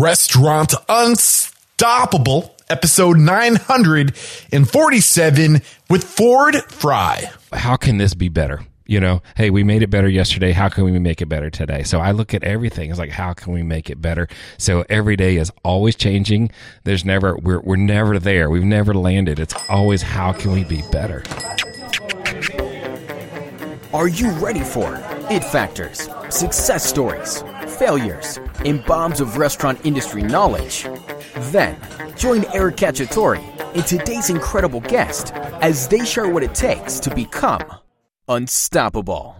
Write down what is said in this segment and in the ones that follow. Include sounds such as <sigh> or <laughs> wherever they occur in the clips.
Restaurant Unstoppable, episode 947 with Ford Fry. How can this be better? You know, hey, we made it better yesterday. How can we make it better today? So I look at everything. It's like, how can we make it better? So every day is always changing. There's never, we're, we're never there. We've never landed. It's always, how can we be better? Are you ready for it factors, success stories, failures, and bombs of restaurant industry knowledge? Then join Eric Cacciatore and today's incredible guest as they share what it takes to become unstoppable.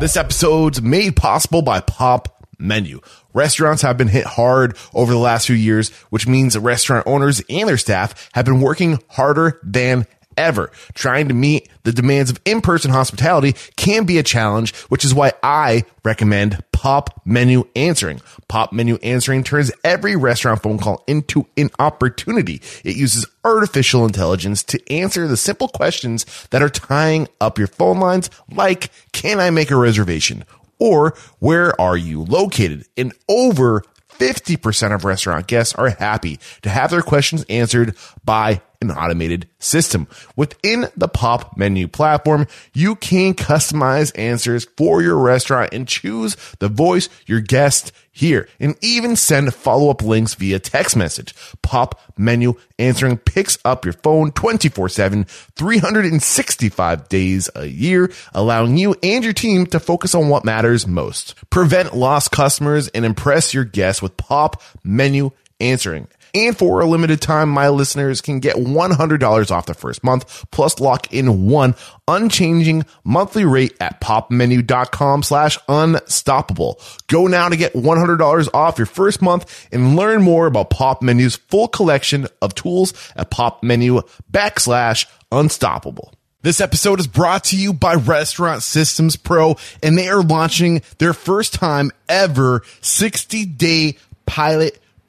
This episode's made possible by Pop Menu. Restaurants have been hit hard over the last few years, which means restaurant owners and their staff have been working harder than ever. Trying to meet the demands of in-person hospitality can be a challenge, which is why I recommend Pop Menu Answering. Pop Menu Answering turns every restaurant phone call into an opportunity. It uses artificial intelligence to answer the simple questions that are tying up your phone lines, like, can I make a reservation? Or where are you located? And over 50% of restaurant guests are happy to have their questions answered by an automated system. Within the pop menu platform, you can customize answers for your restaurant and choose the voice your guests hear and even send follow up links via text message. Pop menu answering picks up your phone 24 7, 365 days a year, allowing you and your team to focus on what matters most. Prevent lost customers and impress your guests with pop menu answering. And for a limited time, my listeners can get $100 off the first month, plus lock in one unchanging monthly rate at popmenu.com slash unstoppable. Go now to get $100 off your first month and learn more about Pop Menu's full collection of tools at popmenu backslash unstoppable. This episode is brought to you by Restaurant Systems Pro, and they are launching their first time ever 60 day pilot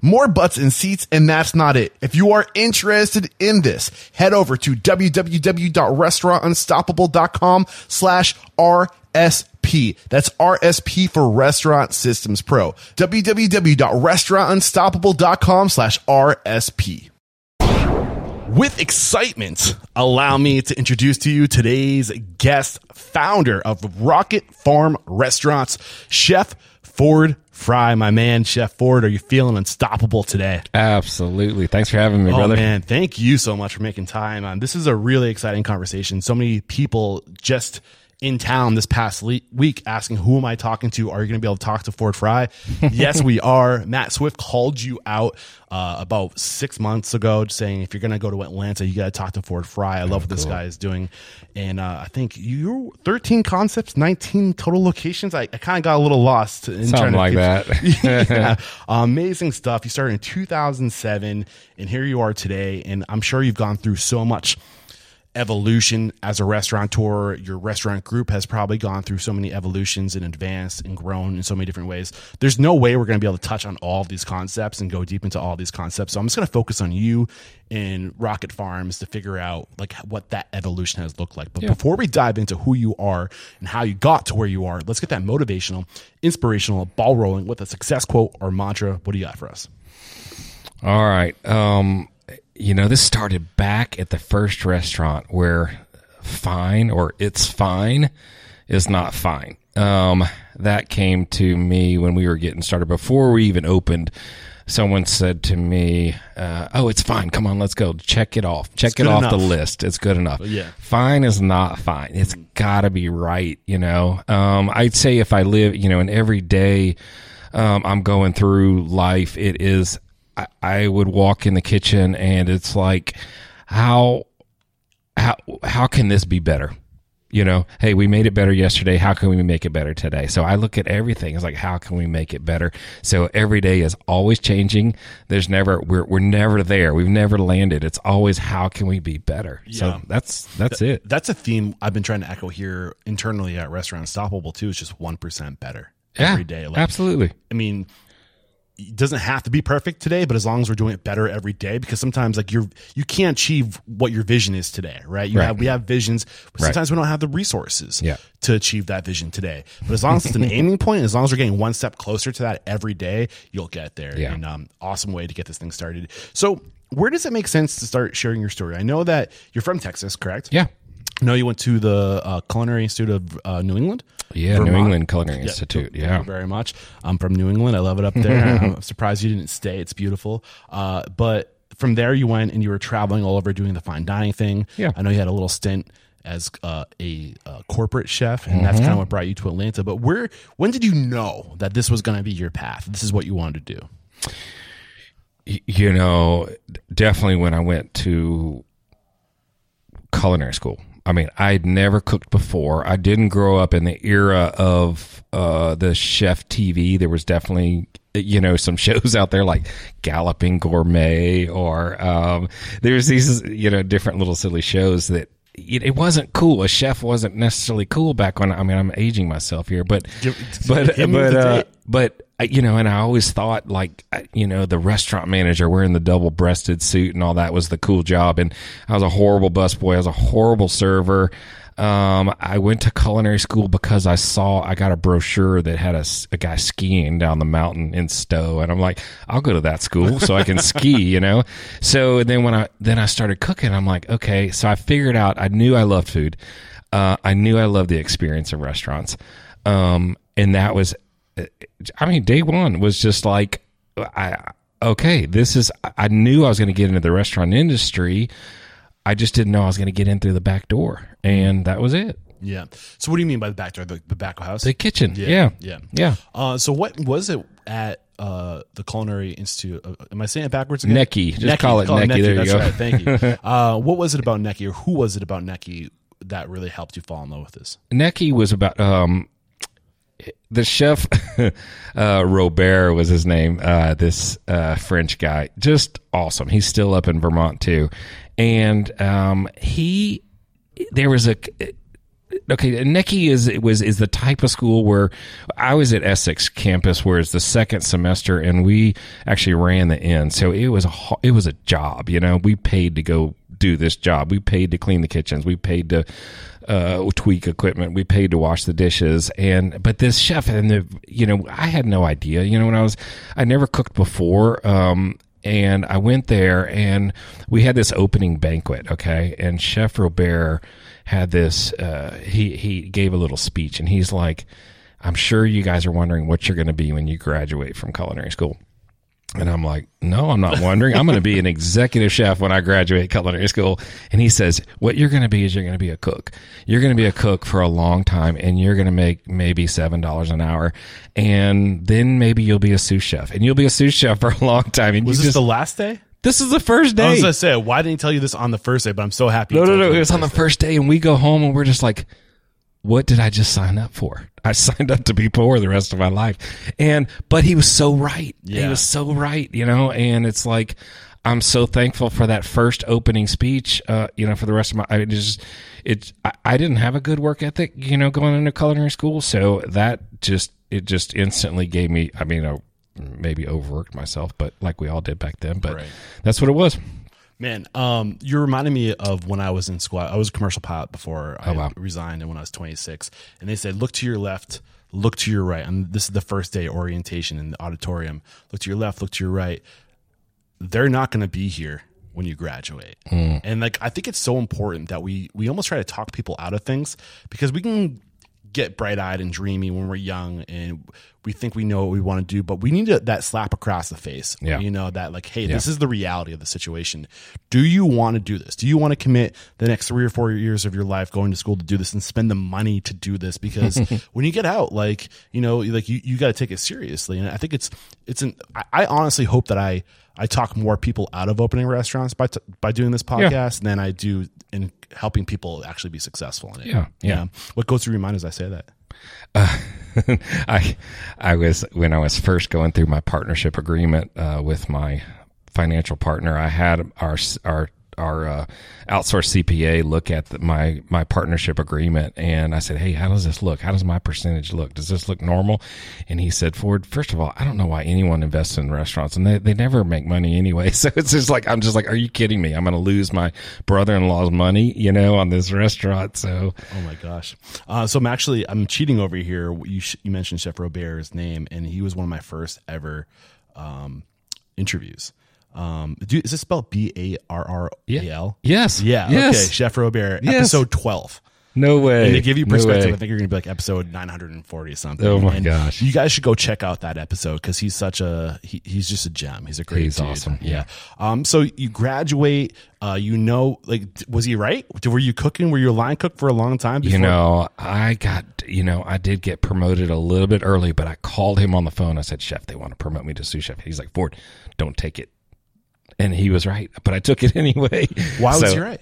more butts and seats, and that's not it. If you are interested in this, head over to www.restaurantunstoppable.com slash RSP. That's RSP for Restaurant Systems Pro. www.restaurantunstoppable.com slash RSP. With excitement, allow me to introduce to you today's guest, founder of Rocket Farm Restaurants, Chef Ford Fry, my man, Chef Ford. Are you feeling unstoppable today? Absolutely. Thanks for having me, Oh brother. man, thank you so much for making time. Um, this is a really exciting conversation. So many people just in town this past le- week asking, "Who am I talking to? Are you going to be able to talk to Ford Fry?" <laughs> yes, we are. Matt Swift called you out uh, about six months ago, saying if you're going to go to Atlanta, you got to talk to Ford Fry. I love what this guy is doing, and uh, I think you 13 concepts, 19 total locations. I, I kind of got a little lost in Something trying to like that. <laughs> yeah. <laughs> Amazing stuff. You started in 2007 and here you are today. And I'm sure you've gone through so much evolution as a restaurateur. Your restaurant group has probably gone through so many evolutions and advanced and grown in so many different ways. There's no way we're going to be able to touch on all of these concepts and go deep into all these concepts. So I'm just going to focus on you and Rocket Farms to figure out like what that evolution has looked like. But before we dive into who you are and how you got to where you are, let's get that motivational, inspirational ball rolling with a success quote or mantra. What do you got for us? All right. Um, you know, this started back at the first restaurant where fine or it's fine is not fine. Um, that came to me when we were getting started before we even opened. Someone said to me, uh, "Oh, it's fine. Come on, let's go. Check it off. Check it off the list. It's good enough. Yeah. fine is not fine. It's got to be right. You know. Um, I'd say if I live, you know, in every day, um, I'm going through life. It is. I, I would walk in the kitchen and it's like, how, how, how can this be better? you know, hey, we made it better yesterday. How can we make it better today? So I look at everything It's like, how can we make it better? So every day is always changing. There's never, we're, we're never there. We've never landed. It's always, how can we be better? Yeah. So that's, that's it. That's a theme I've been trying to echo here internally at Restaurant Unstoppable too. It's just one percent better Yeah, every day. Like, absolutely. I mean, it doesn't have to be perfect today, but as long as we're doing it better every day, because sometimes like you're you can't achieve what your vision is today, right? You Right. have we have visions, but Right. sometimes we don't have the resources Yeah. to achieve that vision today. But as long as it's an <laughs> aiming point, as long as we're getting one step closer to that every day, you'll get there. Yeah. And um, awesome way to get this thing started. So where does it make sense to start sharing your story? I know that you're from Texas, correct? Yeah. Know you went to the uh, Culinary Institute of uh, New England. Yeah. New England Culinary Institute. Thank Yeah. you very much. I'm from New England. I love it up there. <laughs> I'm surprised you didn't stay. It's beautiful. Uh, but from there, you went and you were traveling all over doing the fine dining thing. Yeah. I know you had a little stint as uh, a uh, corporate chef, and that's Mm-hmm. kind of what brought you to Atlanta. But where, when did you know that this was going to be your path? This is what you wanted to do. You know, definitely when I went to culinary school. I mean, I'd never cooked before. I didn't grow up in the era of uh, the chef TV. There was definitely, you know, some <laughs> shows out there like Galloping Gourmet, or um, there's these, you know, different little silly shows that it, it wasn't cool. A chef wasn't necessarily cool back when. I mean, I'm aging myself here, but Give- but give but uh, but you know, and I always thought like you know the restaurant manager wearing the double breasted suit and all that was the cool job, and I was a horrible busboy. I was a horrible server. Um, I went to culinary school because I saw I got a brochure that had a guy skiing down the mountain in Stowe, and I'm like, I'll go to that school so I can ski, <laughs> you know. So then when I then I started cooking, I'm like, okay. So I figured out I knew I loved food. Uh, I knew I loved the experience of restaurants, um, and that was I mean, day one was just like, I okay, this is. I knew I was going to get into the restaurant industry. I just didn't know I was going to get in through the back door, and that was it. Yeah. So what do you mean by the back door? The, the back of house? The kitchen, Yeah, yeah, yeah. yeah. Uh, so what was it at uh, the Culinary Institute? Uh, am I saying it backwards again? NECI. Just call it NECI. There you go. right. Thank you. <laughs> uh, what was it about NECI, or who was it about NECI that really helped you fall in love with this? NECI was about um, the chef <laughs> uh, Robert was his name. Uh, this uh, French guy, just awesome. He's still up in Vermont too, and um, he there was a okay. NECI is was is the type of school where I was at Essex campus, where it's the second semester, and we actually ran the inn, so it was a it was a job. You know, we paid to go do this job. We paid to clean the kitchens. We paid to uh, tweak equipment. We paid to wash the dishes. And but this chef and the you know I had no idea. You know when I was I never cooked before. Um, and I went there and we had this opening banquet. Okay, and Chef Robert had this. Uh, he he gave a little speech and he's like, "I'm sure you guys are wondering what you're going to be when you graduate from culinary school." And I'm like, no, I'm not wondering. I'm going to be an executive chef when I graduate culinary school. And he says, what you're going to be is you're going to be a cook. You're going to be a cook for a long time and you're going to make maybe $7 an hour. And then maybe you'll be a sous chef and you'll be a sous chef for a long time. And Was this just, the last day? this is the first I was day. gonna say, why didn't he tell you this on the first day? But I'm so happy. No, no, no. It was on the first day, and we go home, and we're just like, "What did I just sign up for? I <laughs> signed up to be poor the rest of my life." And but he was so right. He was so right, you know. And it's like I'm so thankful for that first opening speech. Uh, you know, for the rest of my, I just it. I, I didn't have a good work ethic, you know, going into culinary school, so that just it just instantly gave me. I mean, I maybe overworked myself, but like we all did back then. But Right. that's what it was. Man, um, you're reminding me of when I was in school. I was a commercial pilot before I Oh, wow. resigned, and when I was 26, and they said, "Look to your left, look to your right." And this is the first day orientation in the auditorium. Look to your left, look to your right. They're not going to be here when you graduate, and like I think it's so important that we we almost try to talk people out of things because we can get bright eyed and dreamy when we're young and we think we know what we want to do, but we need to, that slap across the face. Yeah. You know, that like, hey, this is the reality of the situation. Do you want to do this? Do you want to commit the next three or four years of your life going to school to do this and spend the money to do this? Because <laughs> when you get out, like, you know, like you, you got to take it seriously. And I think it's, it's an, I, I honestly hope that I, I talk more people out of opening restaurants by, t- by doing this podcast than I do in helping people actually be successful in it. Yeah, You yeah. What goes through your mind as I say that? <laughs> I I was when I was first going through my partnership agreement uh, with my financial partner. I had our our our uh, outsourced CPA look at the, my my partnership agreement, and I said, "Hey, how does this look? How does my percentage look? Does this look normal?" And he said, "Ford, first of all, I don't know why anyone invests in restaurants, and they they never make money anyway. <laughs> So it's just like I'm just like, are you kidding me? I'm going to lose my brother-in-law's money, you know, on this restaurant. So Oh my gosh! Uh, so I'm actually I'm cheating over here. You sh- you mentioned Chef Robert's name, and he was one of my first ever um, interviews. Um, do, is this spelled B A R R A L? yes, Yeah. yes. Okay. Chef Robert, Yes. episode twelve. no way. And to give you perspective, way. I think you're gonna be like episode 940 something. Oh my And gosh. You guys should go check out that episode because he's such a he, he's just a gem. He's a great He's dude. awesome, Yeah. Um. So you graduate. Uh. You know, like, was he right? Were you cooking? Were you a line cook for a long time? You know, I got, you know, I did get promoted a little bit early, but I called him on the phone. I said, Chef, they want to promote me to sous chef. He's like, Ford, don't take it. And he was right, but I took it <laughs> anyway. Why was So, he right?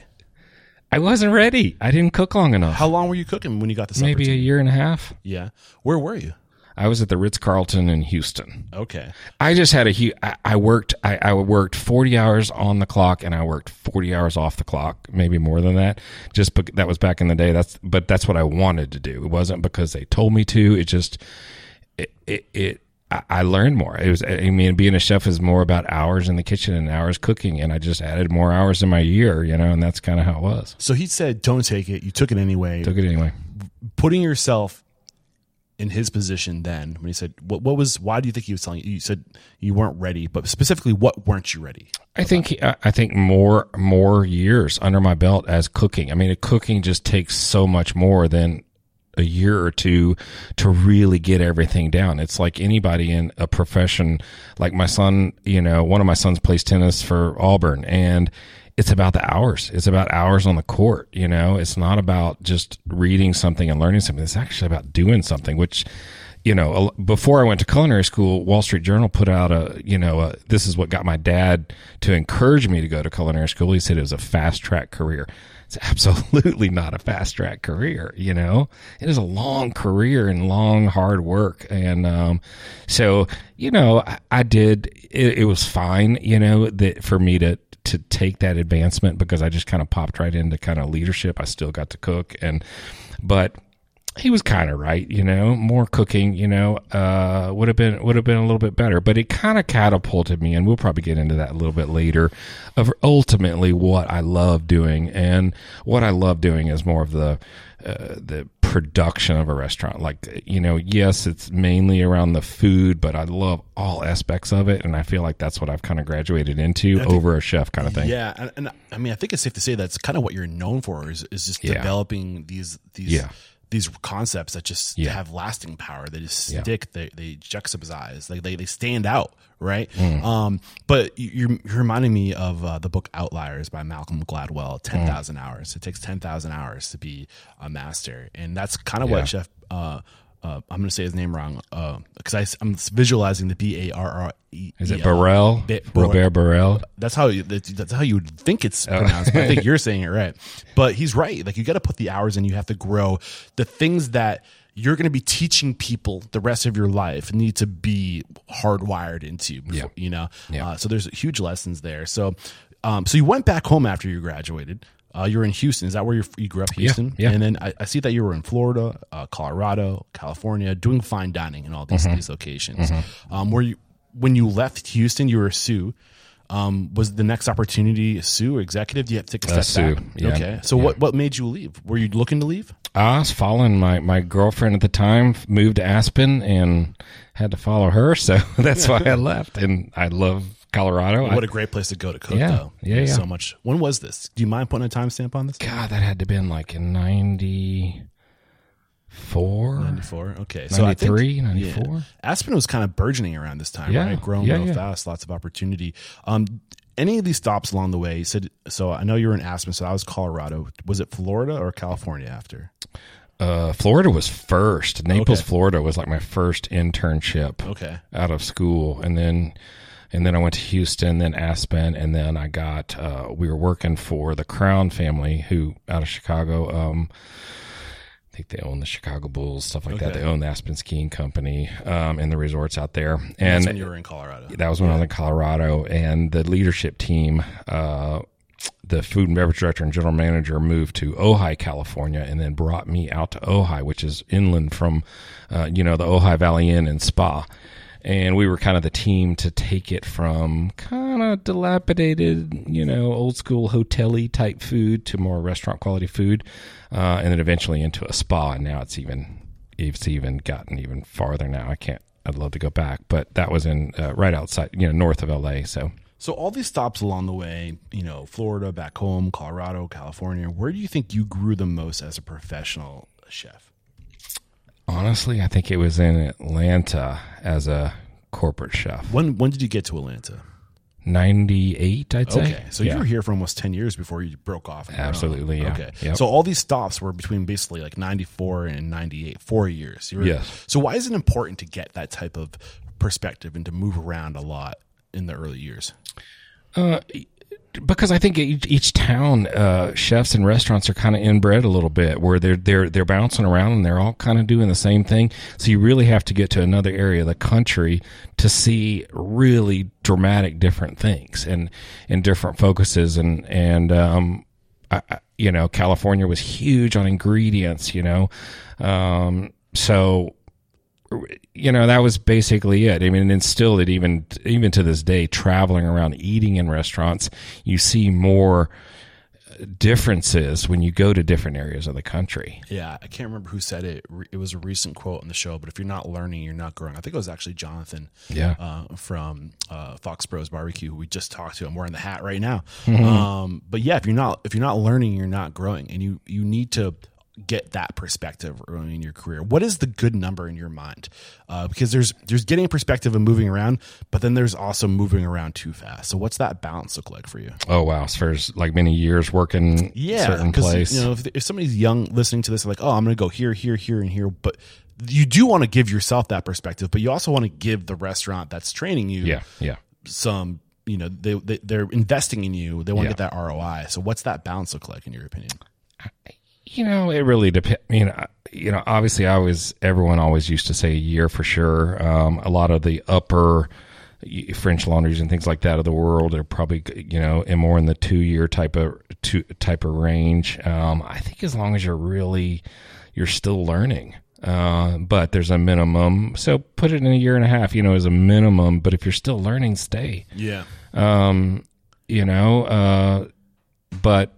I wasn't ready. I didn't cook long enough. How long were you cooking when you got the this? Maybe a year and a half. Yeah. Where were you? I was at the Ritz Carlton in Houston. Okay. I just had a huge. I, worked. I, I worked forty hours on the clock, and I worked forty hours off the clock, maybe more than that. Just bec- that was back in the day. That's but that's what I wanted to do. It wasn't because they told me to. It just it it. it I- I learned more. It was, I mean, being a chef is more about hours in the kitchen and hours cooking, and I just added more hours in my year, you know, and that's kind of how it was. So he said, "Don't take it." You took it anyway. Took it anyway. Putting yourself in his position then, when he said, "What? What was? Why do you think he was telling you?" You said you weren't ready, but specifically, what weren't you ready? I think I I think more more years under my belt as cooking. I mean, cooking just takes so much more than a year or two to really get everything down. It's like anybody in a profession. Like my son, you know, one of my sons plays tennis for Auburn, and it's about the hours. It's about hours on the court. You know, it's not about just reading something and learning something. It's actually about doing something, which you know, before I went to culinary school, Wall Street Journal put out a, you know, a, this is what got my dad to encourage me to go to culinary school. He said it was a fast track career. It's absolutely not a fast track career. You know, it is a long career and long hard work. And, um, so, you know, I, I did, it, it was fine, you know, that for me to, to take that advancement because I just kind of popped right into kind of leadership. I still got to cook and, but he was kind of right, you know, more cooking, you know, uh, would have been, would have been a little bit better, but it kind of catapulted me. And we'll probably get into that a little bit later of ultimately what I love doing. And what I love doing is more of the, uh, the production of a restaurant. Like, you know, yes, it's mainly around the food, but I love all aspects of it. And I feel like that's what I've kind of graduated into over a chef kind of thing. Yeah, and, and I mean, I think it's safe to say that's kind of what you're known for is, is just Yeah. developing these these Yeah. These concepts that just Yeah. have lasting power. They just Yeah. stick. They they juxtapose. Like they they stand out, right? Mm. Um, but you- you're, you're reminding me of uh, the book Outliers by Malcolm Gladwell. Mm. Ten thousand hours. It takes ten thousand hours to be a master, and that's kind of Yeah. what Chef. Uh, uh, I'm going to say his name wrong because I I'm visualizing the B A R R E. Is it Burrell? Ba- Robert Burrell? that's how you, that's how you would think it's pronounced. but I think <laughs> you're saying it right. But he's right. Like you got to put the hours in. You have to grow. The things that you're going to be teaching people the rest of your life need to be hardwired into. you Before, Yeah. You know. Yeah. Uh, so there's huge lessons there. So, um, so you went back home after you graduated. Uh, you're in Houston. Is that where you grew up? Houston. yeah. yeah. And then I, I see that you were in Florida, uh, Colorado, California, doing fine dining in all these Mm-hmm. these locations. Um, were you when you left Houston? You were a sous. Um, was the next opportunity a sous executive? Do you have to take a step Uh, sous, back? yeah. Okay. So what what made you leave? Were you looking to leave? I was following my, my girlfriend at the time, moved to Aspen and had to follow her. <laughs> So that's why I <laughs> left. And I love Colorado. What a great place to go to cook, Yeah. though. Yeah, yeah. So much. When was this? Do you mind putting a timestamp on this? God, that had to been like in 94 94. 94. Okay. So I think 93, 94? yeah. Aspen was kind of burgeoning around this time, Yeah. right? Growing Yeah, real yeah. fast, lots of opportunity. Um, any of these stops along the way, you said, so I know you were in Aspen, so that was Colorado. Was it Florida or California after? Uh, Florida was first. Naples, Okay. Florida was like my first internship Okay. out of school, and then and then I went to Houston, then Aspen, and then I got uh, we were working for the Crown family who out of Chicago. Um, I think they own the Chicago Bulls, stuff like that. They own the Aspen Skiing Company um, and the resorts out there. That's And when you were in Colorado. that was when I was in Colorado, and the leadership team, uh, the food and beverage director and general manager, moved to Ojai, California, and then brought me out to Ojai, which is inland from, uh, you know, the Ojai Valley Inn and Spa. And we were kind of the team to take it from kind of dilapidated, you know, old school hotel-y type food to more restaurant quality food, uh, and then eventually into a spa. And now it's even it's even gotten even farther now. I can't. I'd love to go back, but that was in uh, right outside, you know, north of LA. So So all these stops along the way, you know, Florida, back home, Colorado, California, where do you think you grew the most as a professional chef? Honestly, I think it was in Atlanta as a corporate chef. When when did you get to Atlanta? Ninety eight, I'd say. Okay, so yeah. you were here for almost ten years before you broke off. on your own. Absolutely, yeah. Okay, Yep. so all these stops were between basically like ninety four and ninety eight, four years. You were- Yes. So why is it important to get that type of perspective and to move around a lot in the early years? Uh, because I think each, each town uh, chefs and restaurants are kind of inbred a little bit, where they're they're they're bouncing around and they're all kind of doing the same thing. So you really have to get to another area of the country to see really dramatic different things and and different focuses and and um, I, you know California was huge on ingredients, you know, um, so you know that was basically it. I mean, and still, it even even to this day, traveling around eating in restaurants, you see more differences when you go to different areas of the country. Yeah, I can't remember who said it. It was a recent quote on the show, but if you're not learning, you're not growing. I think it was actually Jonathan Yeah. uh, from uh, Fox Bros Barbecue, who we just talked to. I'm wearing the hat right now. Mm-hmm. Um, but yeah, if you're not if you're not learning, you're not growing, and you you need to get that perspective early in your career. What is the good number in your mind? Uh, because there's there's getting perspective and moving around, but then there's also moving around too fast. So what's that balance look like for you? Oh wow! As far as like many years working yeah, certain 'cause, place, You know, if, if somebody's young listening to this, like, oh, I'm going to go here, here, here, and here. But you do want to give yourself that perspective, but you also want to give the restaurant that's training you yeah, yeah. some. You know, they, they they're investing in you. They want Yeah. to get that ROI. So, what's that balance look like in your opinion? You know, it really depends. I mean, you know, obviously, I was everyone always used to say a year for sure. Um, a lot of the upper French laundries and things like that of the world are probably you know in more in the two year type of two type of range. Um, I think as long as you're really you're still learning. Uh, but there's a minimum, so put it in a year and a half. You know, as a minimum. But if you're still learning, stay Yeah, um, you know, uh, but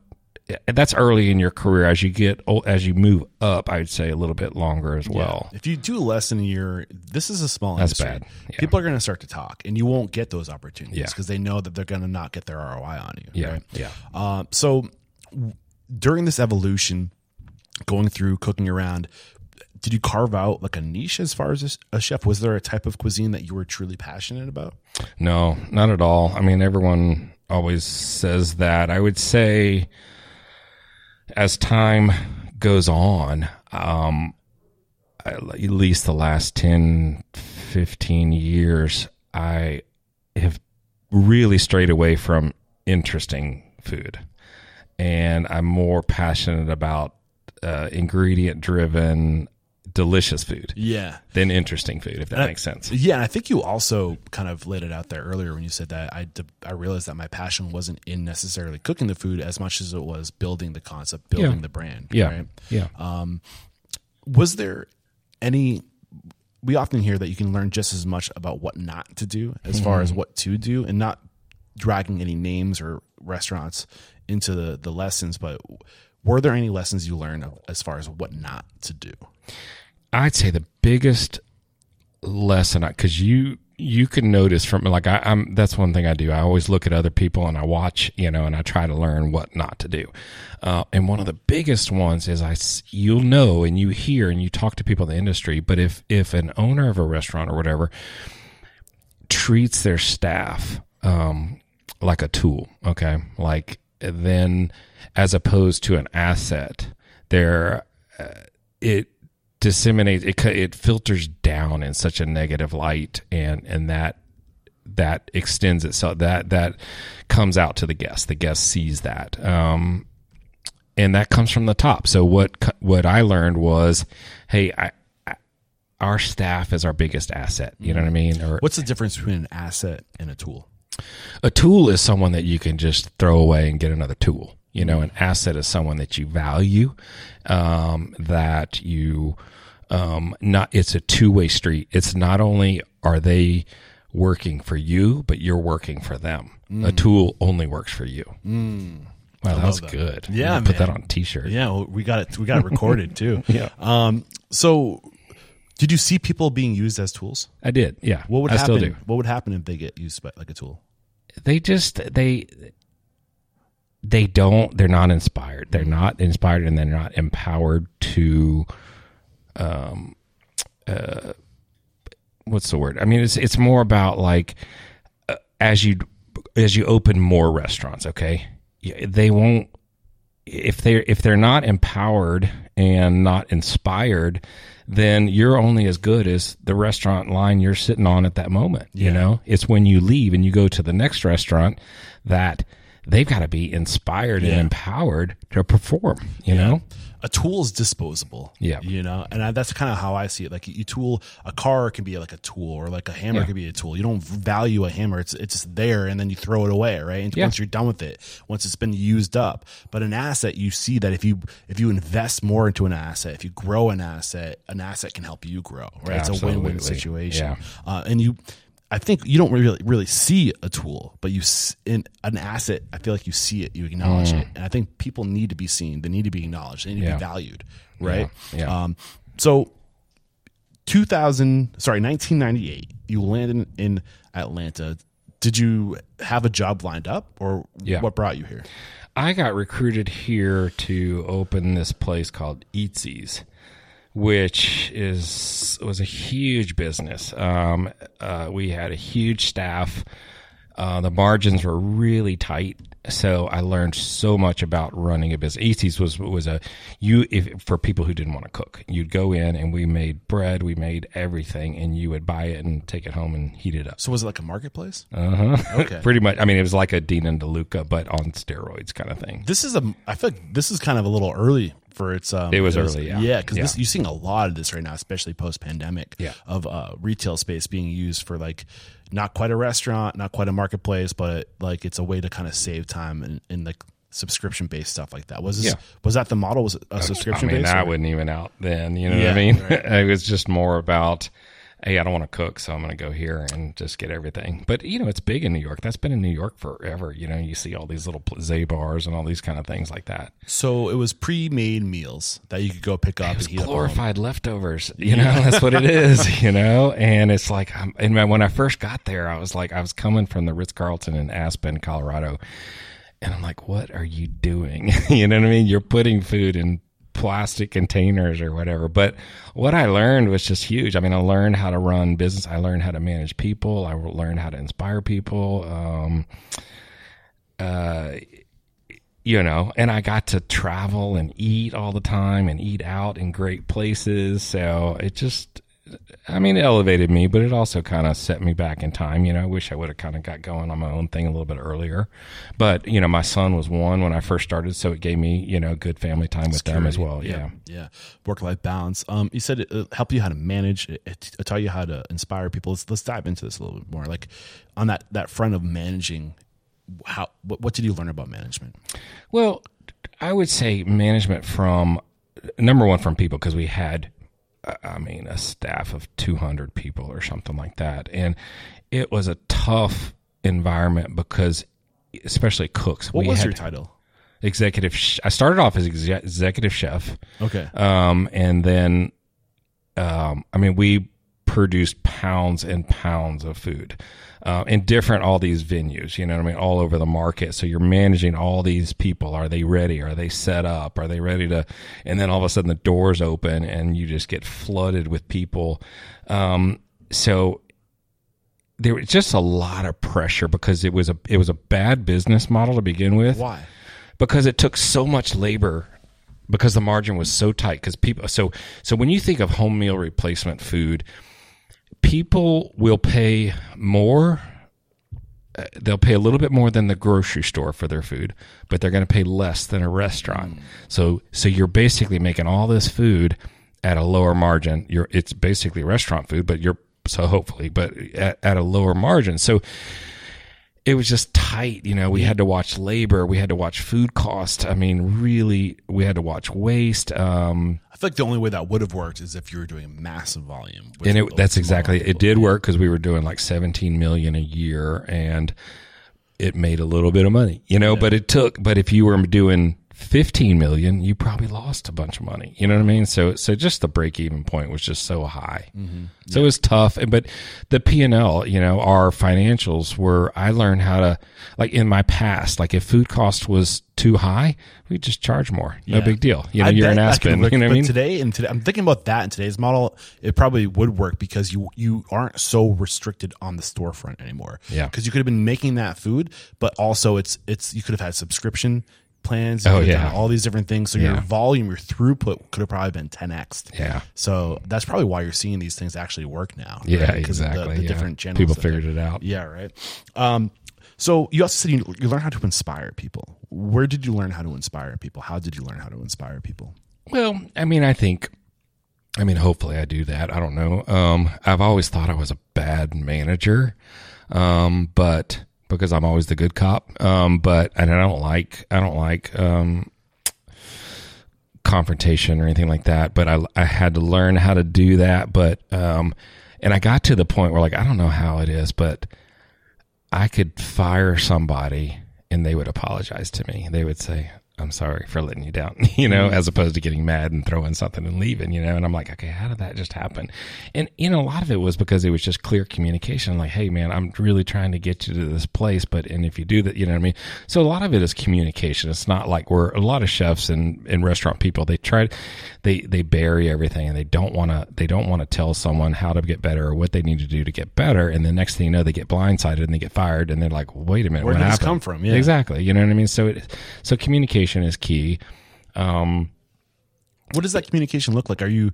that's early in your career. As you get old, as you move up, I'd say a little bit longer as well. If you do less than a year, this is a small That's industry. bad. Yeah. People are going to start to talk, and you won't get those opportunities Yeah. because they know that they're going to not get their ROI on you. Yeah, right? yeah. Uh, so w- during this evolution, going through cooking around, did you carve out like a niche as far as a chef? Was there a type of cuisine that you were truly passionate about? No, not at all. I mean, everyone always says that. I would say, as time goes on, um, at least the last 10, 15 years, I have really strayed away from interesting food. And I'm more passionate about uh, ingredient driven, delicious food Yeah. than interesting food, if that Uh, makes sense. Yeah, and I think you also kind of laid it out there earlier when you said that. I, I realized that my passion wasn't in necessarily cooking the food as much as it was building the concept, building Yeah. the brand. Yeah. Right? Yeah. Was there any? We often hear that you can learn just as much about what not to do as far Mm-hmm. as what to do, and not dragging any names or restaurants into the the lessons. But were there any lessons you learned as far as what not to do? I'd say the biggest lesson because you you can notice from like I, I'm that's one thing I do. I always look at other people and I watch, you know, and I try to learn what not to do. Uh, and one of the biggest ones is I you'll know and you hear and you talk to people in the industry. But if if an owner of a restaurant or whatever treats their staff um, like a tool, okay, like then as opposed to an asset, they're uh, it disseminates it it filters down in such a negative light and and that that extends itself that that comes out to the guest. The guest sees that. Um and that comes from the top. So what what i learned was hey I, I our staff is our biggest asset. You know what i mean? Or What's the difference between an asset and a tool? a tool is someone that you can just throw away and get another tool. You know, an asset is someone that you value, um, that you, um, not, it's a two way street. It's not only are they working for you, but you're working for them. A tool only works for you. Wow, that was that. good. Yeah, put that on a t-shirt. Yeah, well, we got it. We got it recorded too. <laughs> Yeah. Um. So, did you see people being used as tools? I did. Yeah. What would I happen? What would happen if they get used by like a tool? they just they they don't they're not inspired. They're not inspired and they're not empowered to um uh what's the word? I mean it's it's more about like uh, as you as you open more restaurants okay? They won't if they're if they're not empowered and not inspired then you're only as good as the restaurant line you're sitting on at that moment you know? It's when you leave and you go to the next restaurant that they've got to be inspired and empowered to perform you know A tool is disposable. Yeah. You know, and I, that's kind of how I see it. Like you tool, a car can be like a tool, or like a hammer Yeah. can be a tool. You don't value a hammer; it's it's just there, and then you throw it away, right? And Yeah. once you're done with it, once it's been used up. But an asset, you see that if you if you invest more into an asset, if you grow an asset, an asset can help you grow, right? It's a win-win situation. Yeah. Uh, and you, I think you don't really really see a tool, but you in an asset. I feel like you see it, you acknowledge it, and I think people need to be seen. They need to be acknowledged. They need to Mm. Be valued, right? Yeah, yeah. Um, so, 2000, sorry, 1998. You landed in Atlanta. Did you have a job lined up, or Yeah. what brought you here? I got recruited here to open this place called Eatzi's, which is was a huge business. Um, uh, we had a huge staff. Uh, the margins were really tight, so I learned so much about running a business. Eatzi's was was a you if for people who didn't want to cook. You'd go in and we made bread, we made everything, and you would buy it and take it home and heat it up. So, was it like a marketplace? Uh huh. <laughs> Okay. Pretty much. I mean, it was like a Dean and DeLuca, but on steroids, kind of thing. This is a. I feel like this is kind of a little early for its. Um, It was early, yeah. yeah. Because Yeah. you're seeing a lot of this right now, especially post pandemic. Yeah. Of uh, retail space being used for like not quite a restaurant, not quite a marketplace, but like it's a way to kind of save time and, and like subscription based stuff like that. Was this, Yeah. was that the model? Was a subscription I mean, based? that wasn't even out then. You know Yeah, what I mean? right. <laughs> it was just more about, hey, I don't want to cook, so I'm going to go here and just get everything. But you know, it's big in New York. That's been in New York forever. You know, you see all these little Zabar's and all these kind of things like that. So it was pre made meals that you could go pick up and heat up. at glorified leftovers. You know, that's what it <laughs> is. You know, and it's like, um, and when I first got there, I was like, I was coming from the Ritz Carlton in Aspen, Colorado, and I'm like, what are you doing? <laughs> you know what I mean? You're putting food in plastic containers or whatever. But what I learned was just huge. I mean, I learned how to run business. I learned how to manage people. I learned how to inspire people. Um, uh, you know, and I got to travel and eat all the time and eat out in great places. So it just, I mean, it elevated me, but it also kind of set me back in time. You know, I wish I would have kind of got going on my own thing a little bit earlier. But, you know, my son was one when I first started. So it gave me, you know, good family time with them as well. Yeah. yeah. Work life balance. Um, you said it, it helped you how to manage. It, it, it taught you how to inspire people. Let's let's dive into this a little bit more. Like on that that front of managing, how what, what did you learn about management? Well, I would say management from number one from people because we had, uh, I mean, a staff of 200 people or something like that. And it was a tough environment because, especially cooks, What we was had your title? executive. Sh- I started off as exe- executive chef. Okay. Um, and then, um, I mean, we produced pounds and pounds of food uh, in different all these venues. You know what I mean? All over the market. So you're managing all these people. Are they ready? Are they set up? Are they ready to? And then all of a sudden the doors open and you just get flooded with people. Um, so there was just a lot of pressure because it was a it was a bad business model to begin with. Why? Because it took so much labor because the margin was so tight because people so so when you think of home meal replacement food people will pay more uh, they'll pay a little bit more than the grocery store for their food but they're going to pay less than a restaurant. So so you're basically making all this food at a lower margin. You're it's basically restaurant food but you're so hopefully but at, at a lower margin. So it was just tight. You know, we had to watch labor, we had to watch food cost. I mean, really, we had to watch waste. Um, I feel like the only way that would have worked is if you were doing massive volume. and it, that's exactly it. Did work because we were doing like 17 million a year, and it made a little bit of money. You know, but it took. But if you were doing 15 million, you probably lost a bunch of money. You know what I mean? So, so just the break even point was just so high. Mm-hmm. So it was tough. But the P and L, you know, our financials were, I learned how to, like in my past, like if food cost was too high, we just charge more. No Yeah. big deal. You know, I you're an Aspen. work, You know what I mean? Today and today, I'm thinking about that in today's model. It probably would work because you you aren't so restricted on the storefront anymore. Yeah. because you could have been making that food, but also it's it's you could have had subscription plans. you Oh, yeah. done all these different things. So your volume, your throughput could have probably been 10x. Yeah. So that's probably why you're seeing these things actually work now. Yeah, right? exactly. The, the yeah. different channels. People figured it out. Yeah, right. Um, so you also said you, you learn how to inspire people. Where did you learn how to inspire people? How did you learn how to inspire people? Well, I mean, I think, I mean, hopefully I do that. I don't know. Um, I've always thought I was a bad manager, um, but because I'm always the good cop. Um, but and I don't like, I don't like, um, confrontation or anything like that. But I, I had to learn how to do that. But, um, and I got to the point where like, I don't know how it is, but I could fire somebody and they would apologize to me. They would say, I'm sorry for letting you down, <laughs> you know, mm-hmm. as opposed to getting mad and throwing something and leaving, you know. And I'm like, okay, how did that just happen? And, you know, a lot of it was because it was just clear communication like, hey, man, I'm really trying to get you to this place. But, and if you do that, you know what I mean? So a lot of it is communication. It's not like we're a lot of chefs and, and restaurant people, they try, they, they bury everything and they don't want to, they don't want to tell someone how to get better or what they need to do to get better. And the next thing you know, they get blindsided and they get fired and they're like, wait a minute, Where did this happened? come from? Yeah. Exactly. You know what I mean? So it, so communication is key. Um, What does that communication look like? Are you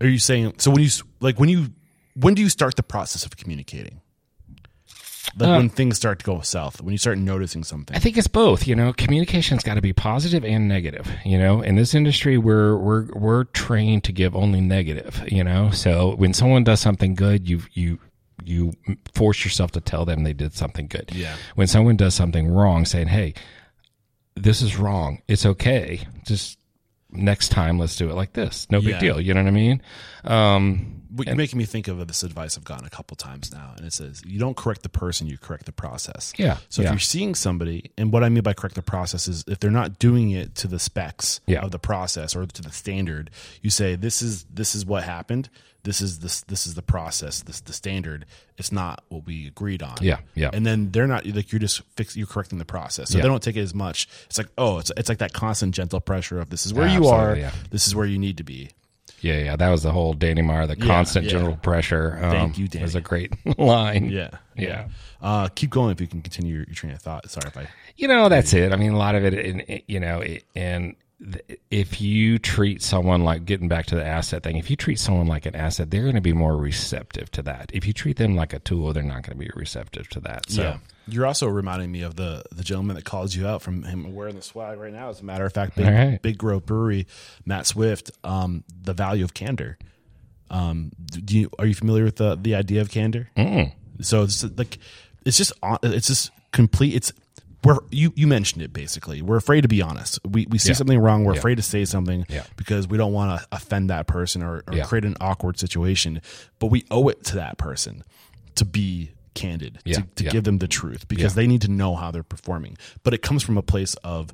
are you saying so when you like when you when do you start the process of communicating? Like Uh, when things start to go south, when you start noticing something. I think it's both. You know, communication's got to be positive and negative. You know, in this industry, we're we're we're trained to give only negative. You know, so when someone does something good, you you you force yourself to tell them they did something good. Yeah. When someone does something wrong, saying, "Hey, this is wrong. It's okay. Just next time, let's do it like this. No big Yeah. deal." You know what I mean? Um, What you're making me think of this advice I've gotten a couple times now, and it says you don't correct the person, you correct the process. Yeah, So yeah. if you're seeing somebody, and what I mean by correct the process is if they're not doing it to the specs Yeah. of the process or to the standard, you say this is this is what happened. This is this this is the process. This the standard. It's not what we agreed on. Yeah, yeah. And then they're not like you're just fix you're correcting the process, so Yeah. they don't take it as much. It's like oh, it's it's like that constant gentle pressure of this is where you are. Yeah. This is where you need to be. Yeah, yeah, that was the whole Danny Meyer, the constant yeah. general pressure. Um, Thank you, Danny. Was a great <laughs> line. Yeah. Yeah. Uh, keep going if you can continue your, your train of thought. Sorry if I. You know, that's it. I mean, a lot of it, in, in- you know, it- and if you treat someone like getting back to the asset thing, if you treat someone like an asset, they're going to be more receptive to that. If you treat them like a tool, they're not going to be receptive to that. So, Yeah. You're also reminding me of the the gentleman that calls you out from him wearing the swag right now. As a matter of fact, Big, right. Big Grove Brewery, Matt Swift, um, the value of candor. Um, do you are you familiar with the the idea of candor? Mm. So it's like it's just it's just complete. It's we're you you mentioned it basically. We're afraid to be honest. We we see Yeah. something wrong. We're Yeah. afraid to say something Yeah. because we don't want to offend that person or, or create an awkward situation. But we owe it to that person to be candid to, to give them the truth because they need to know how they're performing. But it comes from a place of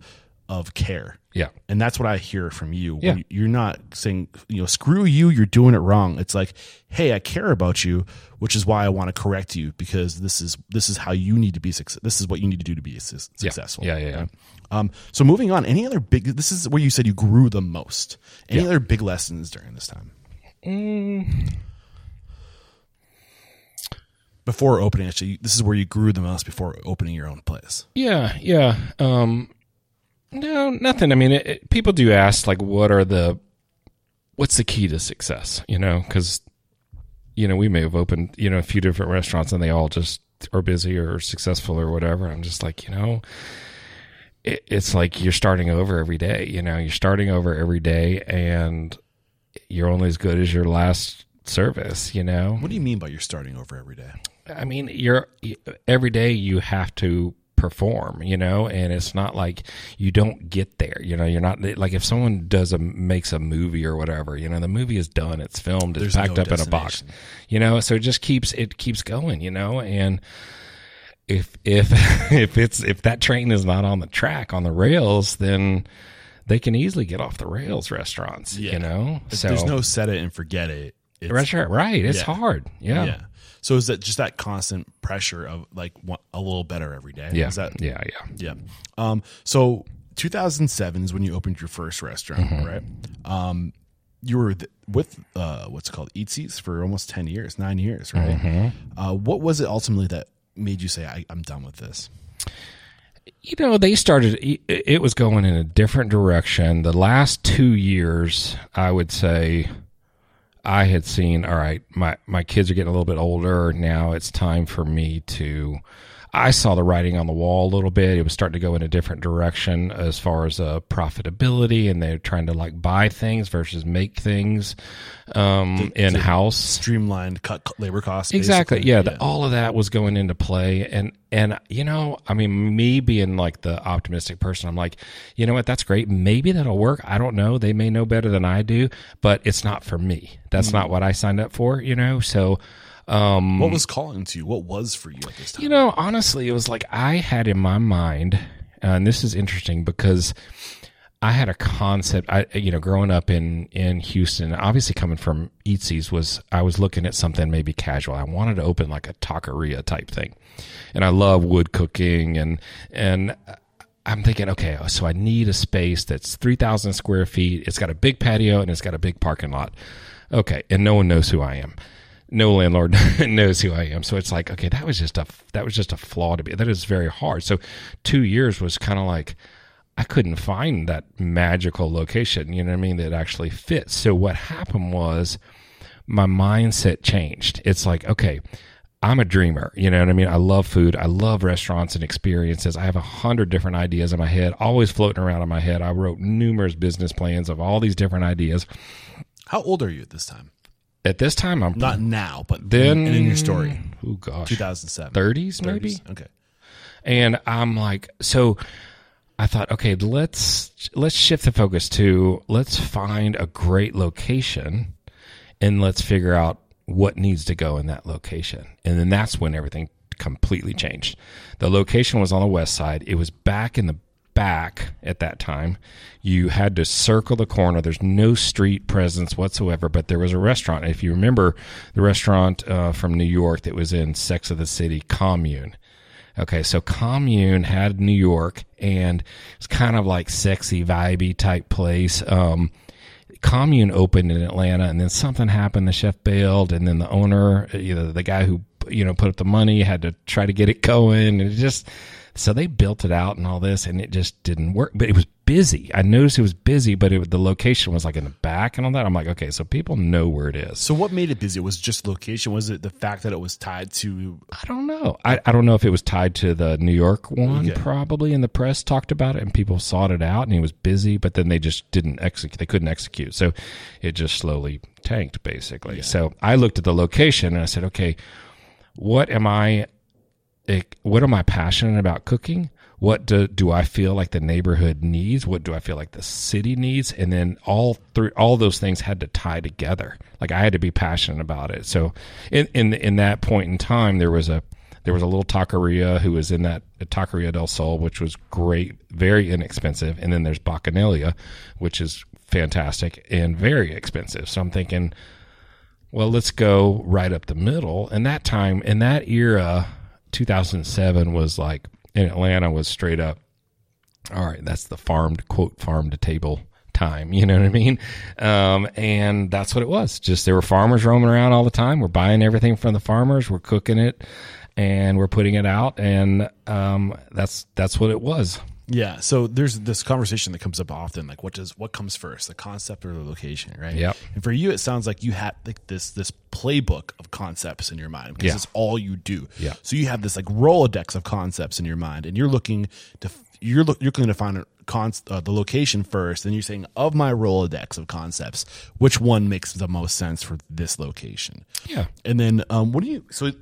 of care. Yeah. And that's what I hear from you. Yeah. You're not saying, you know, screw you, you're doing it wrong. It's like, hey, I care about you, which is why I want to correct you because this is this is how you need to be success. This is what you need to do to be su- successful. Yeah, yeah, yeah. Um, so moving on, any other big? This is where you said you grew the most. Any Yeah. other big lessons during this time? Before opening, actually, this is where you grew the most before opening your own place. Yeah, yeah. Um, no, nothing. I mean, it, it, people do ask, like, what are the, what's the key to success? You know, because, you know, we may have opened, you know, a few different restaurants and they all just are busy or successful or whatever. I'm just like, you know, it, it's like you're starting over every day. You know, you're starting over every day and you're only as good as your last service, you know? What do you mean by you're starting over every day? I mean, you're every day you have to perform, you know, and it's not like you don't get there, you know. You're not like if someone does a makes a movie or whatever, you know, the movie is done, it's filmed, it's There's packed no up in a box, you know. So it just keeps it keeps going, you know, and if if <laughs> if it's if that train is not on the track on the rails, then they can easily get off the rails. Restaurants, you know, so There's no set it and forget it. It's, restaurant, right? It's Yeah. hard, yeah. yeah. So is that just that constant pressure of like a little better every day? Yeah, Is that yeah, yeah. Yeah. Um, so 2007 is when you opened your first restaurant, Mm-hmm. right? Um, you were th- with uh, what's it called Eatzi's for almost 10 years, nine years, right? Mm-hmm. Uh, what was it ultimately that made you say, I, I'm done with this? you know they started it it was going in a different direction the last two years i would say i had seen all right my my kids are getting a little bit older. Now it's time for me to i saw the writing on the wall a little bit it was starting to go in a different direction as far as uh, profitability and they're trying to like buy things versus make things um, in house Streamlined, cut labor costs. Exactly. basically? Yeah, The, all of that was going into play, and and you know, I mean, me being like the optimistic person, I'm like, you know what? That's great. Maybe that'll work. I don't know. They may know better than I do, but it's not for me. That's Mm. not what I signed up for. You know, so. Um, What was calling to you? What was for you at this time? you know, honestly, it was like I had in my mind, and this is interesting because I had a concept. I, you know, growing up in in Houston, obviously coming from Eatzi's, was I was looking at something maybe casual. I wanted to open like a taqueria type thing, and I love wood cooking, and and I'm thinking, okay, so I need a space that's three thousand square feet. It's got a big patio and it's got a big parking lot. Okay, and no one knows who I am no landlord <laughs> knows who I am. So it's like, okay, that was just a that was just a flaw to be. That is very hard. So two years was kind of like I couldn't find that magical location. You know what I mean? That actually fits. So what happened was my mindset changed. It's like, okay. I'm a dreamer. You know what I mean? I love food. I love restaurants and experiences. I have a hundred different ideas in my head, always floating around in my head. I wrote numerous business plans of all these different ideas. How old are you at this time? At this time, I'm Not now, but then in, in your story. Oh gosh, 2007. 30s maybe. Okay. And I'm like, so I thought, okay, let's let's shift the focus to let's find a great location and let's figure out what needs to go in that location. And then that's when everything completely changed. The location was on the west side. It was back in the back at that time. You had to circle the corner. There's no street presence whatsoever, but there was a restaurant. If you remember the restaurant uh, from New York that was in Sex of the City, Commune. Okay, so Commune had New York, and it's kind of like sexy, vibey type place. Um, Commune opened in Atlanta, and then something happened. The chef bailed, and then the owner, you know, the guy who you know put up the money, had to try to get it going, and it just so they built it out and all this, and it just didn't work. But it was busy. I noticed it was busy, but it, the location was like in the back and all that. I'm like, okay, so people know where it is. So what made it busy? Was it just location? Was it the fact that it was tied to I don't know. I, I don't know if it was tied to the New York one, Okay. probably, and the press talked about it and people sought it out and he was busy, but then they just didn't execute. They couldn't execute. So it just slowly tanked, basically. So I looked at the location and I said, okay, what am I, what am I passionate about cooking? What do, do I feel like the neighborhood needs? What do I feel like the city needs? And then all three, all those things had to tie together. Like I had to be passionate about it. So in, in, in that point in time, there was a, There was a little taqueria who was in that Taqueria del Sol, which was great, very inexpensive. And then there's Bacchanalia, which is fantastic and very expensive. So I'm thinking, well, let's go right up the middle. And that time, in that era, 2007 was like in Atlanta was straight up. All right, that's the farmed quote farm to table time. You know what I mean? Um, and that's what it was. Just there were farmers roaming around all the time. We're buying everything from the farmers. We're cooking it, and we're putting it out, and um, that's that's what it was. Yeah. So there's this conversation that comes up often, like what does what comes first, the concept or the location, right? Yeah. And for you, it sounds like you had like this this playbook of concepts in your mind because Yeah. it's all you do. Yeah. So you have this like rolodex of concepts in your mind, and you're looking to you're look, you're looking to find a con- uh, the location first, and you're saying of my rolodex of concepts, which one makes the most sense for this location? Yeah. And then um, what do you so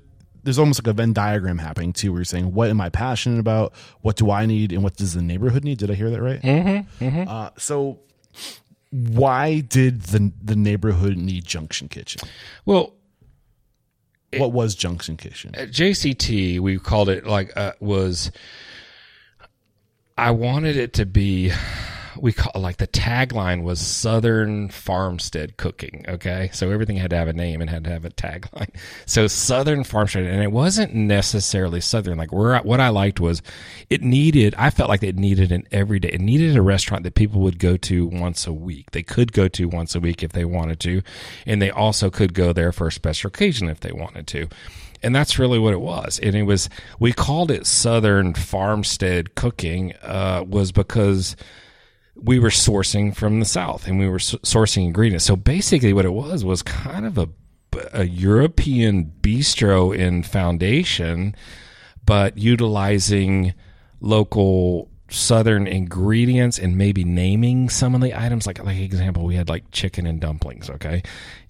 there's almost like a Venn diagram happening too, where you're saying, what am I passionate about? What do I need? And what does the neighborhood need? Did I hear that right? Mm-hmm, Uh, so why did the the neighborhood need Junction Kitchen? Well, What was Junction Kitchen? at JCT, we called it like uh, was. I wanted it to be. We call like the tagline was Southern Farmstead Cooking. Okay, so everything had to have a name and had to have a tagline. <laughs> So Southern Farmstead, and it wasn't necessarily Southern. Like where what I liked was it needed. I felt like it needed an everyday. It needed a restaurant that people would go to once a week. They could go to once a week if they wanted to, and they also could go there for a special occasion if they wanted to and that's really what it was and it was we called it southern farmstead cooking uh, was because we were sourcing from the south and we were sourcing ingredients. So basically what it was was kind of a, a european bistro in foundation but utilizing local southern ingredients and maybe naming some of the items. Like like example we had like chicken and dumplings okay?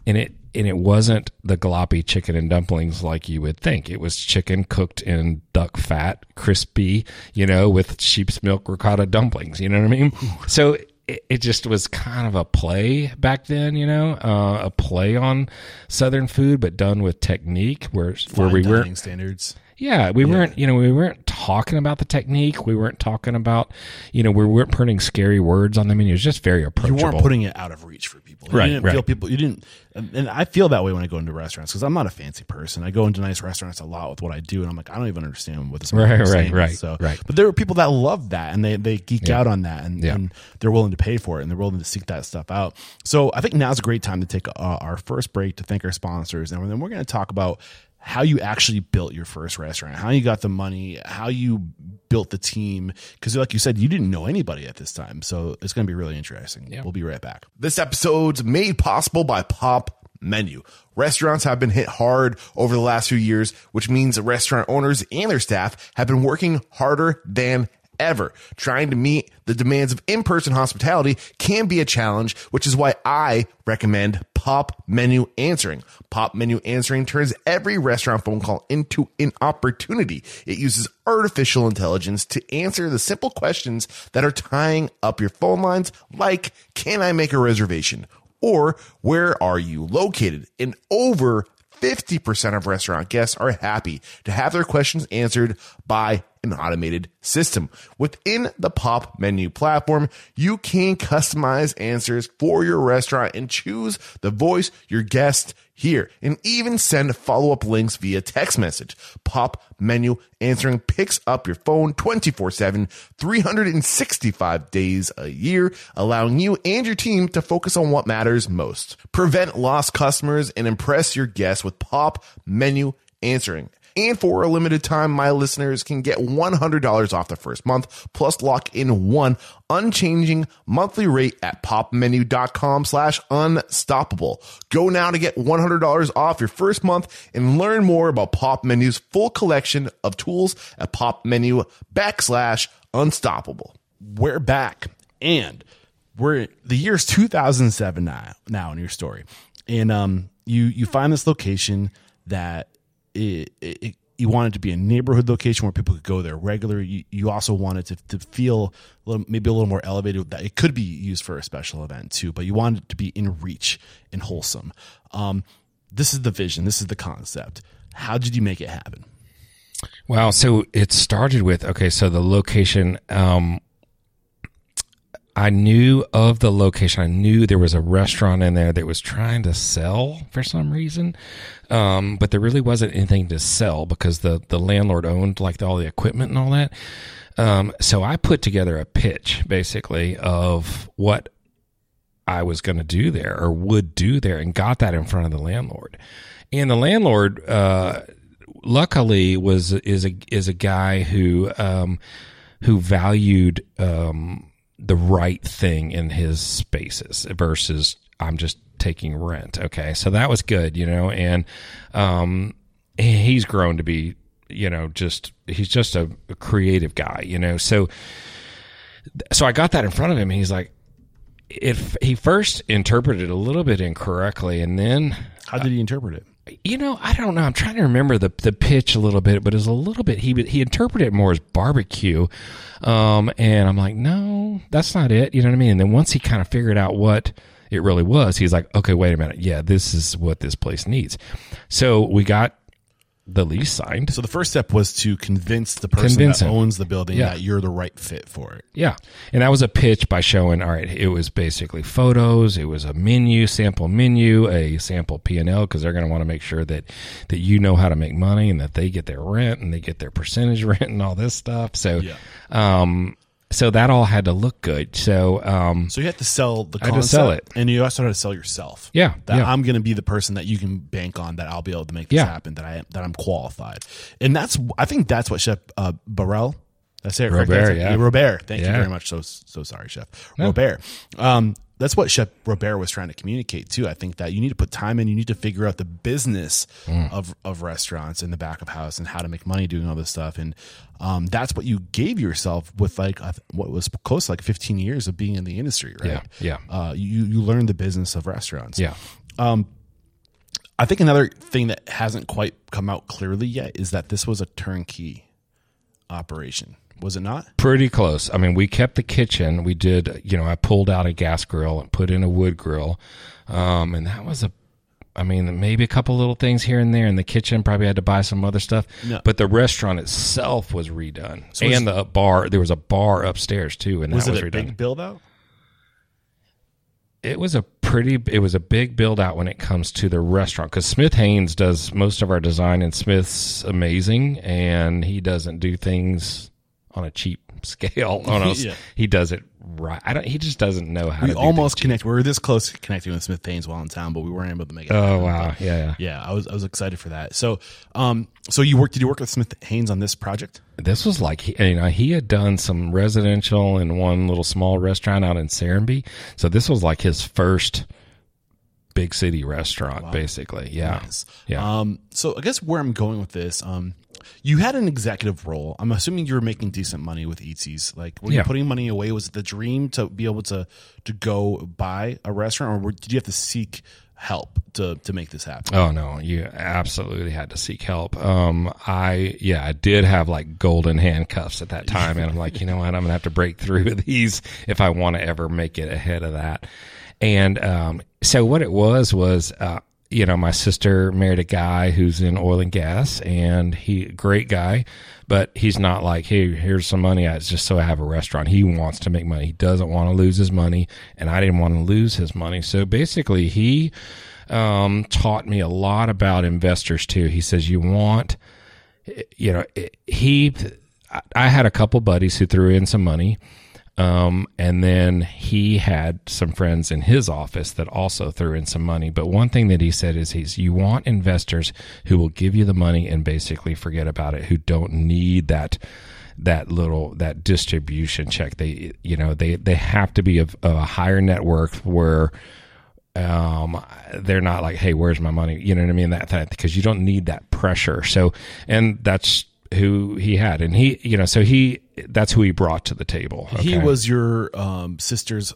And it and it wasn't the gloppy chicken and dumplings like you would think it was chicken cooked in duck fat crispy you know with sheep's milk ricotta dumplings you know what i mean <laughs> so it, it just was kind of a play back then you know uh, a play on southern food but done with technique where where we weren't standards. yeah, we weren't, you know, we weren't talking about the technique. We weren't talking about, you know, we weren't putting scary words on the menu. It was just very approachable. You weren't putting it out of reach for people. You Right, didn't right. feel people. You didn't, and I feel that way when I go into restaurants because I'm not a fancy person. I go into nice restaurants a lot with what I do, and I'm like, I don't even understand what this Right, right, saying. right, So, right. But there are people that love that, and they they geek Yeah. out on that, and, Yeah. and they're willing to pay for it, and they're willing to seek that stuff out. So I think now's a great time to take uh, our first break to thank our sponsors, and then we're going to talk about how you actually built your first restaurant, how you got the money, how you built the team. Because, like you said, you didn't know anybody at this time, so it's going to be really interesting. Yeah. We'll be right back. This episode's made possible by Pop Menu. Restaurants have been hit hard over the last few years, which means restaurant owners and their staff have been working harder than ever. Trying to meet the demands of in-person hospitality can be a challenge, which is why I recommend Pop Menu Answering. Pop Menu Answering turns every restaurant phone call into an opportunity. It uses artificial intelligence to answer the simple questions that are tying up your phone lines, like, can I make a reservation? Or where are you located? And over 50% of restaurant guests are happy to have their questions answered by an automated system. Within the Pop Menu platform, you can customize answers for your restaurant and choose the voice your guest hear and even send follow-up links via text message. Pop Menu answering picks up your phone 24/7, 365 days a year, allowing you and your team to focus on what matters most. Prevent lost customers and impress your guests with Pop Menu answering. And for a limited time, my listeners can get $100 off the first month, plus lock in one unchanging monthly rate at popmenu.com slash unstoppable. Go now to get $100 off your first month and learn more about Pop Menu's full collection of tools at popmenu backslash unstoppable. we're back and we're the year's 2007 now, now in your story and um you you find this location that it, it, you want it to be a neighborhood location where people could go there regular you, you also wanted to, to feel a little, maybe a little more elevated that it could be used for a special event too but you wanted it to be in reach and wholesome um this is the vision this is the concept how did you make it happen Well, So it started with okay. So the location. Um, I knew of the location. I knew there was a restaurant in there that was trying to sell for some reason, um, but there really wasn't anything to sell because the the landlord owned like all the equipment and all that. Um, so I put together a pitch basically of what I was going to do there or would do there, and got that in front of the landlord. And the landlord, uh, luckily, was is a is a guy who um, who valued. Um, the right thing in his spaces versus I'm just taking rent. Okay. So that was good, you know, and, um, he's grown to be, you know, just, he's just a, a creative guy, you know, so, so I got that in front of him and he's like, if he first interpreted a little bit incorrectly and then How did he interpret it? you know, I don't know. I'm trying to remember the the pitch a little bit, but it was a little bit. He he interpreted it more as barbecue, um, and I'm like, no, that's not it. You know what I mean? And then once he kind of figured out what it really was, he's like, okay, wait a minute, yeah, this is what this place needs. So we got the lease signed. So the first step was to convince the person Convince that him. owns the building Yeah. that you're the right fit for it. Yeah. And that was a pitch by showing, all right, it was basically photos. It was a menu, sample menu, a sample P and L, because they're going to want to make sure that, that you know how to make money and that they get their rent and they get their percentage <laughs> rent and all this stuff. So, Yeah. um, so that all had to look good. So, um, So you had to sell the I had to sell it. and you also had to sell yourself. Yeah, that yeah. I'm going to be the person that you can bank on. That I'll be able to make this Yeah. happen. That I that I'm qualified, and that's I think that's what Chef uh, Barrel. That's it? Robert, That's it. yeah. Robert. Thank you very much. So so sorry, Chef Robert. Um, that's what Chef Robert was trying to communicate too. I think that you need to put time in. You need to figure out the business Mm. of of restaurants in the back of house and how to make money doing all this stuff. And um, that's what you gave yourself with like what was close to like 15 years of being in the industry, right? Yeah, yeah. Uh, you you learn the business of restaurants. yeah. I think another thing that hasn't quite come out clearly yet is that this was a turnkey operation. Was it not? Pretty close. I mean, we kept the kitchen. We did, you know, I pulled out a gas grill and put in a wood grill. Um, and that was a, I mean, maybe a couple little things here and there in the kitchen. Probably had to buy some other stuff. No. But the restaurant itself was redone. So was- and the bar, there was a bar upstairs too. And Was that it was a redone. big build out? it was a pretty it was a big build out when it comes to the restaurant because smith hanes does most of our design and smith's amazing and he doesn't do things on a cheap <laughs> scale <laughs> on us Yeah. he does it right i don't he just doesn't know how We to do almost connect. We were this close to connecting with Smith Hanes while in town, but we weren't able to make it. oh happen. wow But yeah yeah yeah, I was I was excited for that. So, um, so you worked? Did you work with Smith Hanes on this project? this was like he, you know he had done some residential and one little small restaurant out in Serenbe. So this was like his first big city restaurant, basically. Yeah, Nice. yeah. Um, so I guess where I'm going with this, um, you had an executive role. I'm assuming you were making decent money with Eatzi's. Like, were you putting money away? Was it the dream to be able to to go buy a restaurant, or were, did you have to seek help to to make this happen? Oh no, you absolutely had to seek help. Um, I yeah, I did have like golden handcuffs at that time, and I'm like, you know what, I'm gonna have to break through these if I want to ever make it ahead of that. And um, so what it was was, uh, you know, my sister married a guy who's in oil and gas, and he great guy, but he's not like, hey, here's some money. It's just so I have a restaurant. He wants to make money. He doesn't want to lose his money, and I didn't want to lose his money. So basically, he um, taught me a lot about investors too. He says you want, you know, he. I had a couple buddies who threw in some money, um, and then he had some friends in his office that also threw in some money. But one thing that he said is he's you want investors who will give you the money and basically forget about it, who don't need that that little that distribution check. They you know they they have to be of, of a higher net worth where um they're not like hey where's my money you know what i mean that that because you don't need that pressure so and that's who he had and he you know so he that's who he brought to the table He was your um, sister's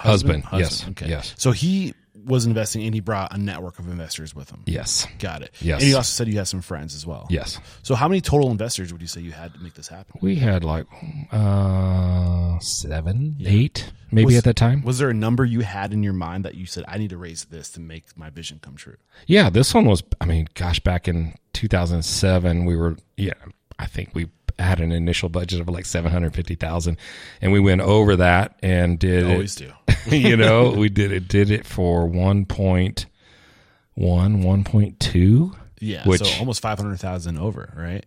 Husband, husband. yes, Okay. yes. So he was investing, and he brought a network of investors with him. yes Got it. Yes. And he also said you had some friends as well. yes So how many total investors would you say you had to make this happen? we had like uh seven eight maybe Was- at that time Was there a number you had in your mind that you said I need to raise this to make my vision come true? Yeah, this one was. I mean, gosh, back in 2007, we were. Yeah, I think we had an initial budget of like 750,000 and we went over that and did Always it, do. <laughs> you know, we did it, did it for 1.1, 1.2. Yeah, Which- so almost five hundred thousand over, right?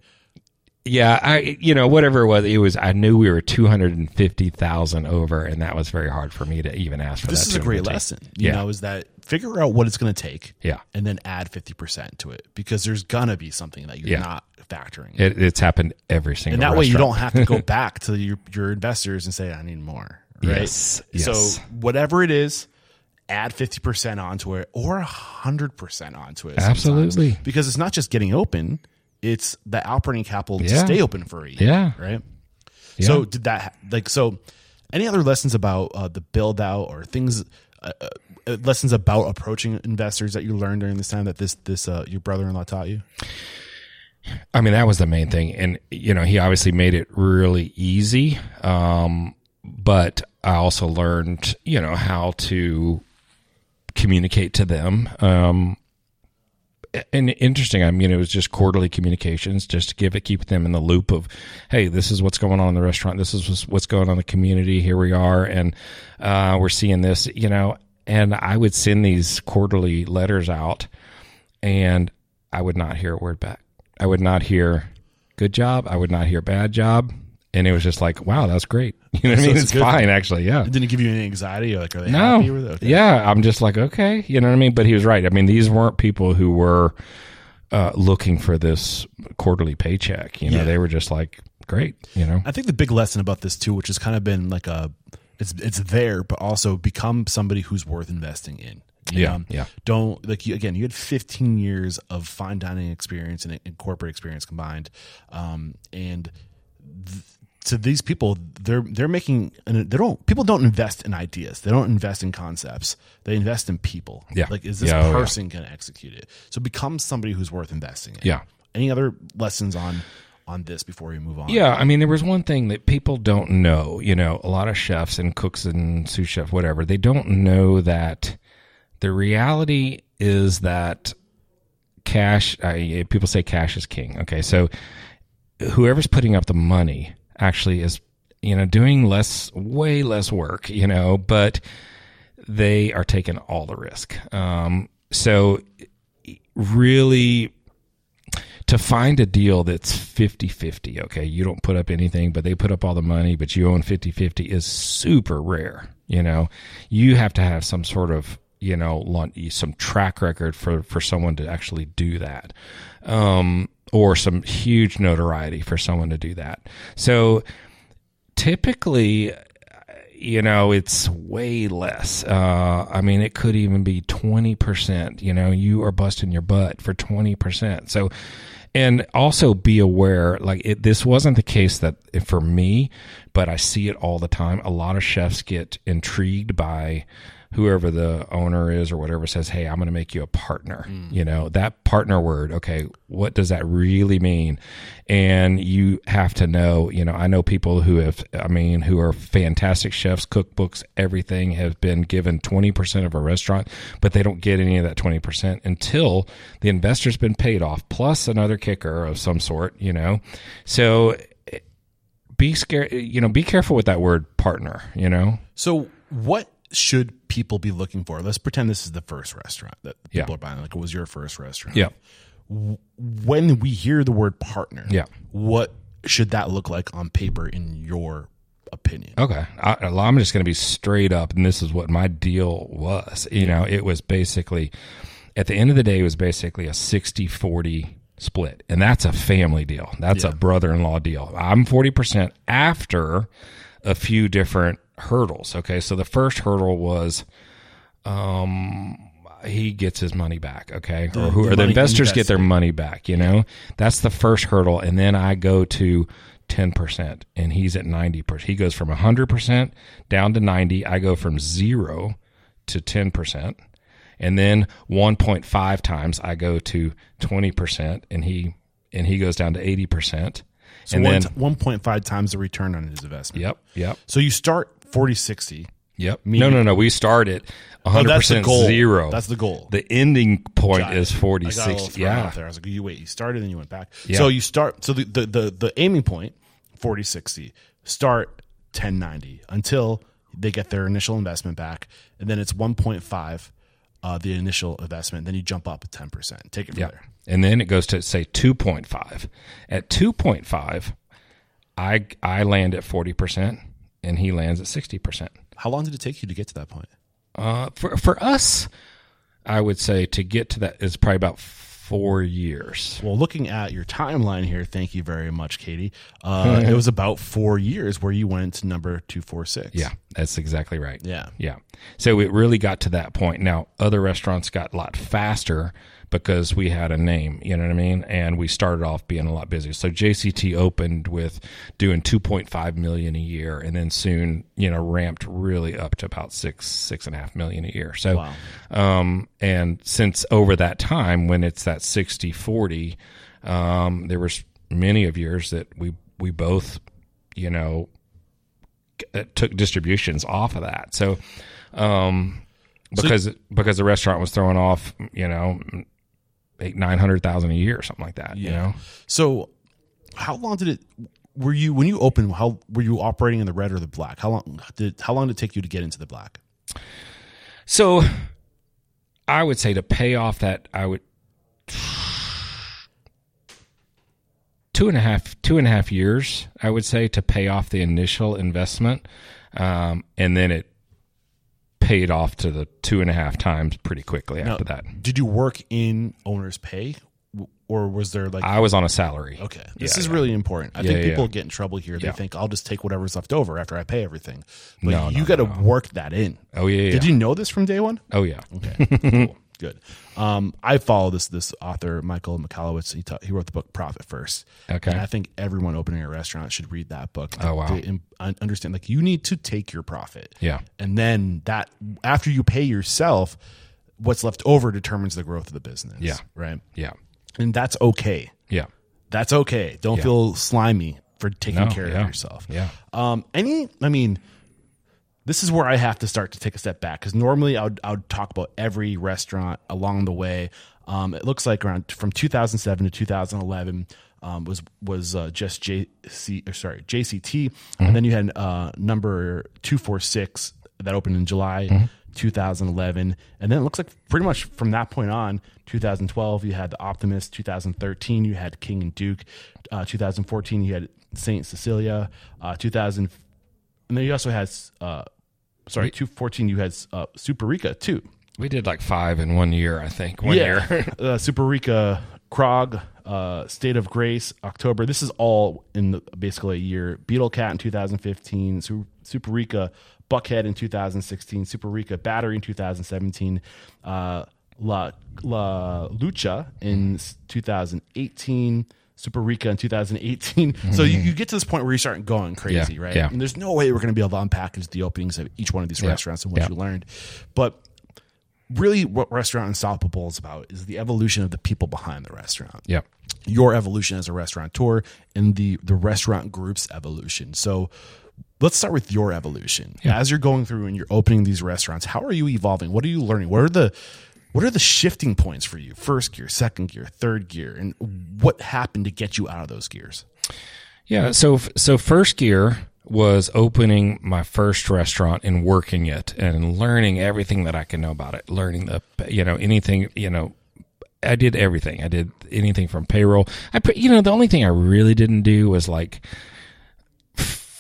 Yeah, I you know whatever it was, it was. I knew we were two hundred and fifty thousand over, and that was very hard for me to even ask for This that. is a great lesson. You Yeah. know, is that figure out what it's going to take, Yeah. and then add fifty percent to it because there's gonna be something that you're Yeah. not factoring. It, it's happened every single. Time. And that way you don't have to go <laughs> back to your your investors and say I need more. Right. Yes, yes. So whatever it is, add fifty percent onto it or hundred percent onto it. Absolutely. because it's not just getting open; it's the operating capital to stay open for a year. Yeah. Right. Yeah. So did that like so? Any other lessons about uh, the build out or things? Uh, uh, lessons about approaching investors that you learned during this time that this this uh, your brother in law taught you. I mean, that was the main thing. And, you know, he obviously made it really easy. Um, but I also learned, you know, how to communicate to them. Um, and interesting. I mean, it was just quarterly communications, just to give it, keep them in the loop of, hey, this is what's going on in the restaurant. This is what's- going on in the community. Here we are, and uh, we're seeing this. You know, and I would send these quarterly letters out, and I would not hear a word back. I would not hear good job. I would not hear bad job. And it was just like, wow, that's great. <laughs> You know what I mean? it's It's fine, actually. Yeah. Didn't it give you any anxiety? Or like, are they No. happy with it? Okay. Yeah. I'm just like, okay. You know what I mean? But he was right. I mean, these weren't people who were uh, looking for this quarterly paycheck. You know, Yeah. they were just like, great. You know? I think the big lesson about this too, which has kind of been like a, it's it's there, but also become somebody who's worth investing in. Yeah, know? yeah. Don't like you, again. You had 15 years of fine dining experience and, and corporate experience combined, um, and th- to these people, they're they're making and they don't people don't invest in ideas. They don't invest in concepts. They invest in people. Yeah. Like, is this Yeah, oh, yeah. person going to execute it? So become somebody who's worth investing in. Yeah. Any other lessons on on this before we move on? Yeah, I mean, there was one thing that people don't know. You know, a lot of chefs and cooks and sous chef, whatever, they don't know that the reality is that cash. I, people say cash is king. Okay, so whoever's putting up the money actually is, you know, doing less, way less work. You know, but they are taking all the risk. Um, so really to find a deal that's 50-50 okay you don't put up anything but they put up all the money but you own 50-50 is super rare you know you have to have some sort of you know some track record for for someone to actually do that. Um or some huge notoriety for someone to do that. So typically you know it's way less. Uh i mean it could even be 20% you know you are busting your butt for 20% so and also be aware like it, this wasn't the case that for me but i see it all the time. A lot of chefs get intrigued by whoever the owner is or whatever says hey i'm going to make you a partner you know that partner word okay what does that really mean? And you have to know you know i know people who have i mean who are fantastic chefs cookbooks everything have been given 20% of a restaurant but they don't get any of that 20% until the investor's been paid off plus another kicker of some sort you know? So eh, be scared you know be careful with that word partner you know? So, what should people be looking for? Let's pretend this is the first restaurant that Yeah. people are buying, like it was your first restaurant. yeah When we hear the word partner, Yeah. what should that look like on paper in your opinion? Okay. I, I'm just going to be straight up, and this is what my deal was. You know, it was basically, at the end of the day, it was basically a 60 40 split. And that's a family deal. That's a brother in law deal. I'm 40% after a few different hurdles. Okay. So the first hurdle was, um, he gets his money back, okay, or who the or the investors get their money back. You know, that's the first hurdle, and then I go to ten percent, and he's at ninety percent. He goes from hundred percent down to ninety. I go from zero to ten percent, and then one point five times I go to twenty percent, and he and he goes down to eighty percent, So, and one then 1.5 times the return on his investment. yep, yep, So, you start 40 60, Yep. No, no, no. We start at Oh, 100% that's goal. zero. That's the goal. The ending point Got is 40, I got a little 60. Yeah. there. I was like, you wait, you started and you went back. Yeah. So you start. So the the the, the aiming point 40 60 start 1090 until they get their initial investment back, and then it's 1.5 uh, the initial investment. Then you jump up 10 percent. Take it from Yeah. there. And then it goes to say 2.5. At 2.5, I I land at 40% and he lands at 60%. How long did it take you to get to that point? Uh, for for us, I would say to get to that is probably about 4 years. Well, looking at your timeline here, thank you very much, Katie. Uh, <laughs> it was about four years where you went to number two four six. Yeah, that's exactly right. Yeah. Yeah. So it really got to that point. Now, other restaurants got a lot faster because we had a name, you know what I mean? And we started off being a lot busier. So JCT opened with doing 2.5 million a year and then soon, you know, ramped really up to about six, six and a half million a year. So, Wow. um, and since over that time, when it's that 60 40, um, there was many of years that we, we both, you know, took distributions off of that. So, um, because because the restaurant was throwing off, you know, eight nine hundred thousand a year or something like that. You know, So, how long did it? Were you when you opened? How were you operating in the red or the black? How long did how long did it take you to get into the black? so I would say to pay off that I would two and a half two and a half years I would say to pay off the initial investment, um, and then it paid off to the two and a half times pretty quickly after that. Did you work in owner's pay, W- or was there like? I was on a salary. okay, this Yeah, is yeah. really important. I Yeah, think yeah, people yeah. get in trouble here. They Yeah. think I'll just take whatever's left over after I pay everything. But No, you no, got to no. work that in. Oh yeah, yeah. Did you know this from day one? Oh yeah. Okay, cool, <laughs> good. Um, I follow this this author Michael Michalowicz. He ta- he wrote the book Profit First. Okay. and I think everyone opening a restaurant should read that book. Oh, wow. Im- understand, like you need to take your profit. Yeah. and then that after you pay yourself, what's left over determines the growth of the business. Yeah. right. Yeah. And that's okay. Yeah. That's okay. Don't Yeah. feel slimy for taking No, care yeah. of yourself. Yeah. Um, any, I mean, this is where I have to start to take a step back because normally I would, I would talk about every restaurant along the way. Um, it looks like around from 2007 to 2011 um, was was uh, just JC or sorry JCT, and then you had uh, number 246 that opened in July 2011, and then it looks like pretty much from that point on, 2012 you had the Optimist, 2013 you had King and Duke, uh, 2014 you had Saint Cecilia, uh, 2000 and then you also had sorry, two fourteen. You had uh, Superica too. We did like five in one year, I think. One yeah. year, <laughs> uh, Superica, Krog, uh, State of Grace, October. This is all in the, basically a year. Beetle Cat in 2015, Su- Superica, Buckhead in 2016, Superica Battery in 2017, uh, La La Lucha in 2018. Superica in 2018. Mm-hmm. <laughs> So you, you, get to this point where you start going crazy, yeah, right? Yeah. And there's no way we're going to be able to unpackage the openings of each one of these yeah, restaurants and what yeah. you learned. But really, what Restaurant Unstoppable is about is the evolution of the people behind the restaurant. Yeah. Your evolution as a restaurateur and the the restaurant group's evolution. So let's start with your evolution yeah. as you're going through and you're opening these restaurants how are you evolving what are you learning what are the what are the shifting points for you first gear second gear third gear and what happened to get you out of those gears Yeah. So, so first gear was opening my first restaurant and working it and learning everything that I can know about it, learning the, you know, anything, you know, I did everything. I did anything from payroll. I put, you know, the only thing I really didn't do was like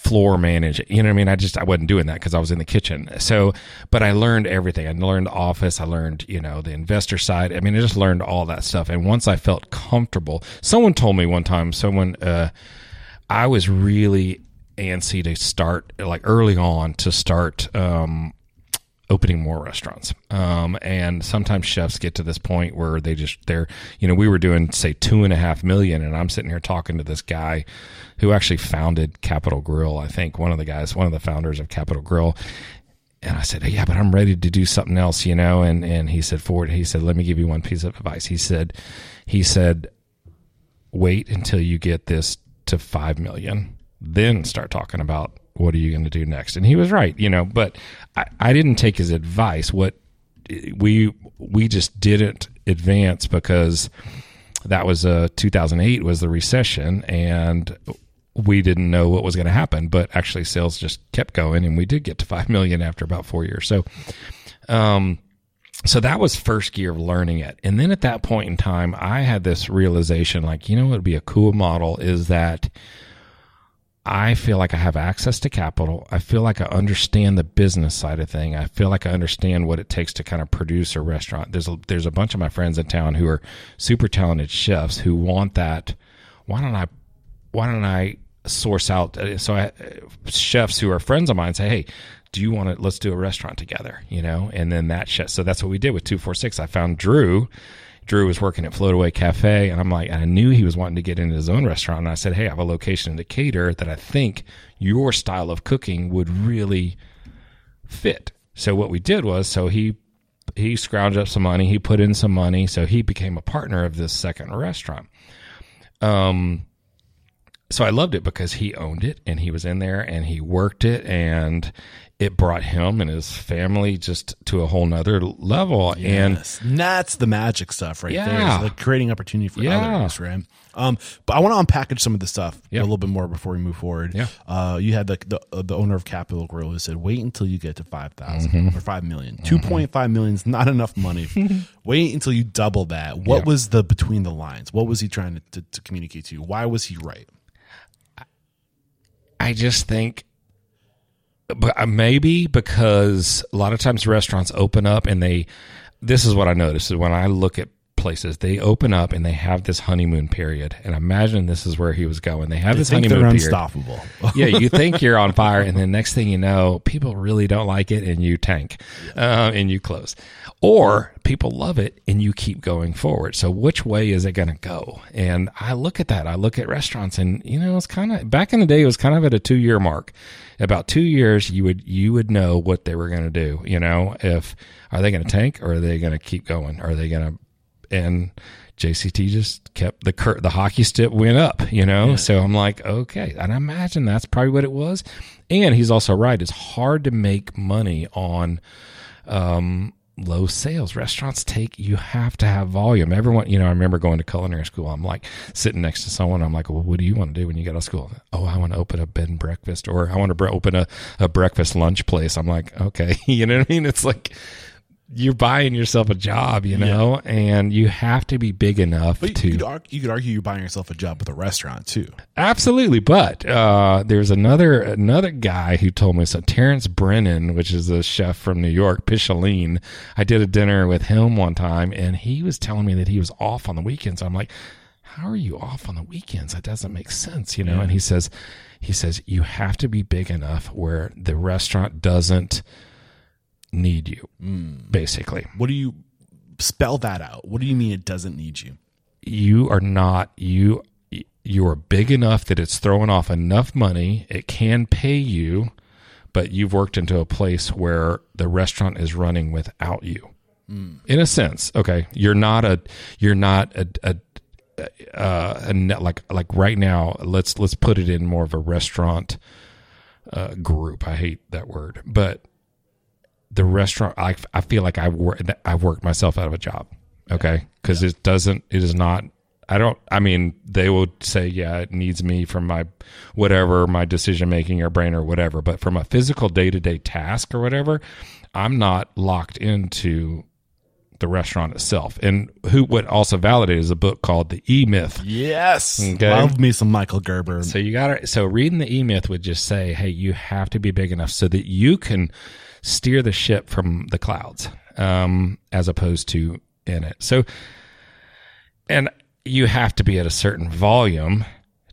floor manage. You know what I mean? I just, I wasn't doing that because I was in the kitchen. So, but I learned everything. I learned office. I learned, you know, the investor side. I mean, I just learned all that stuff. And once I felt comfortable, someone told me one time, someone, uh, I was really antsy to start like early on to start um, opening more restaurants. Um, and sometimes chefs get to this point where they just they're you know we were doing say two and a half million, and I'm sitting here talking to this guy who actually founded Capital Grille. I think one of the guys, one of the founders of Capital Grille. And I said, "Yeah, but I'm ready to do something else, you know." And and he said, "Ford," he said, "Let me give you one piece of advice." He said, he said, wait until you get this to 5 million then start talking about what are you going to do next? And he was right, you know, but I, I didn't take his advice. What we, we just didn't advance because that was uh 2008 was the recession and we didn't know what was going to happen, but actually sales just kept going and we did get to 5 million after about four years. So, um, so that was first gear of learning it. And then at that point in time, I had this realization like, you know, what would be a cool model is that I feel like I have access to capital. I feel like I understand the business side of thing. I feel like I understand what it takes to kind of produce a restaurant. There's a, there's a bunch of my friends in town who are super talented chefs who want that. Why don't I, why don't I source out? Uh, so I, chefs who are friends of mine say, Hey, do you want to, let's do a restaurant together, you know? And then that chef, so that's what we did with 246. I found Drew Drew was working at Floataway Cafe, and I'm like, I knew he was wanting to get into his own restaurant. And I said, hey, I have a location in Decatur that I think your style of cooking would really fit. So what we did was, so he he scrounged up some money, he put in some money, so he became a partner of this second restaurant. Um, so I loved it because he owned it and he was in there and he worked it and it brought him and his family just to a whole nother level. Yes. And that's the magic stuff right Yeah. there. It's like creating opportunity for Yeah. others, right? Um, but I want to unpackage some of the stuff Yeah. a little bit more before we move forward. Yeah. Uh, you had the, the uh, the owner of Capital Grille who said, "Wait until you get to 5,000 Mm-hmm. or five million. Two point five million is not enough money. <laughs> Wait until you double that." What Yeah. was the between the lines? What was he trying to, to, to communicate to you? Why was he right? I just think, but uh, maybe because a lot of times restaurants open up and they, this is what I noticed is when I look at places, they open up and they have this honeymoon period. And imagine this is where he was going. They have I this honeymoon they're period. unstoppable. <laughs> yeah, you think <laughs> you're on fire, and then next thing you know, people really don't like it, and you tank, uh, and you close, or people love it, and you keep going forward. So, which way is it going to go? And I look at that. I look at restaurants, and you know, it's kind of back in the day. It was kind of at a two year mark. About two years, you would you would know what they were going to do. You know, if are they going to tank, or are they going to keep going? Are they going to and JCT just kept the cur- the hockey stick went up, you know. So I'm like, okay, and I imagine that's probably what it was. And he's also right; it's hard to make money on um, low sales. Restaurants take you have to have volume. Everyone, you know, I remember going to culinary school. I'm like sitting next to someone. I'm like, well, what do you want to do when you get out of school? Oh, I want to open a bed and breakfast, or I want to bre- open a, a breakfast lunch place. I'm like, okay, <laughs> you know what I mean? It's like you're buying yourself a job, you know, and you have to be big enough But to you could, argue, you could argue you're buying yourself a job with a restaurant too. Absolutely, but uh, there's another another guy who told me so. Terrance Brennan, which is a chef from New York, Picholine. I did a dinner with him one time, and he was telling me that he was off on the weekends. I'm like, how are you off on the weekends? That doesn't make sense, you know. And he says, he says you have to be big enough where the restaurant doesn't need you, basically. What do you spell that out? What do you mean it doesn't need you? you are not you you are big enough that it's throwing off enough money it can pay you but you've worked into a place where the restaurant is running without you in a sense okay you're not a you're not a, a uh, a net, like like right now let's let's put it in more of a restaurant uh, group i hate that word but the restaurant I, I feel like I wor- I've worked myself out of a job. Okay. Cause it doesn't, it is not, I don't, I mean, they will say, yeah, it needs me from my whatever, my decision making or brain or whatever. But from a physical day to day task or whatever, I'm not locked into the restaurant itself. And who, what also validated is a book called The E Myth. Yes. Okay. Love me some Michael Gerber. So you got to so reading the E Myth would just say, hey, you have to be big enough so that you can steer the ship from the clouds, um, as opposed to in it. So, and you have to be at a certain volume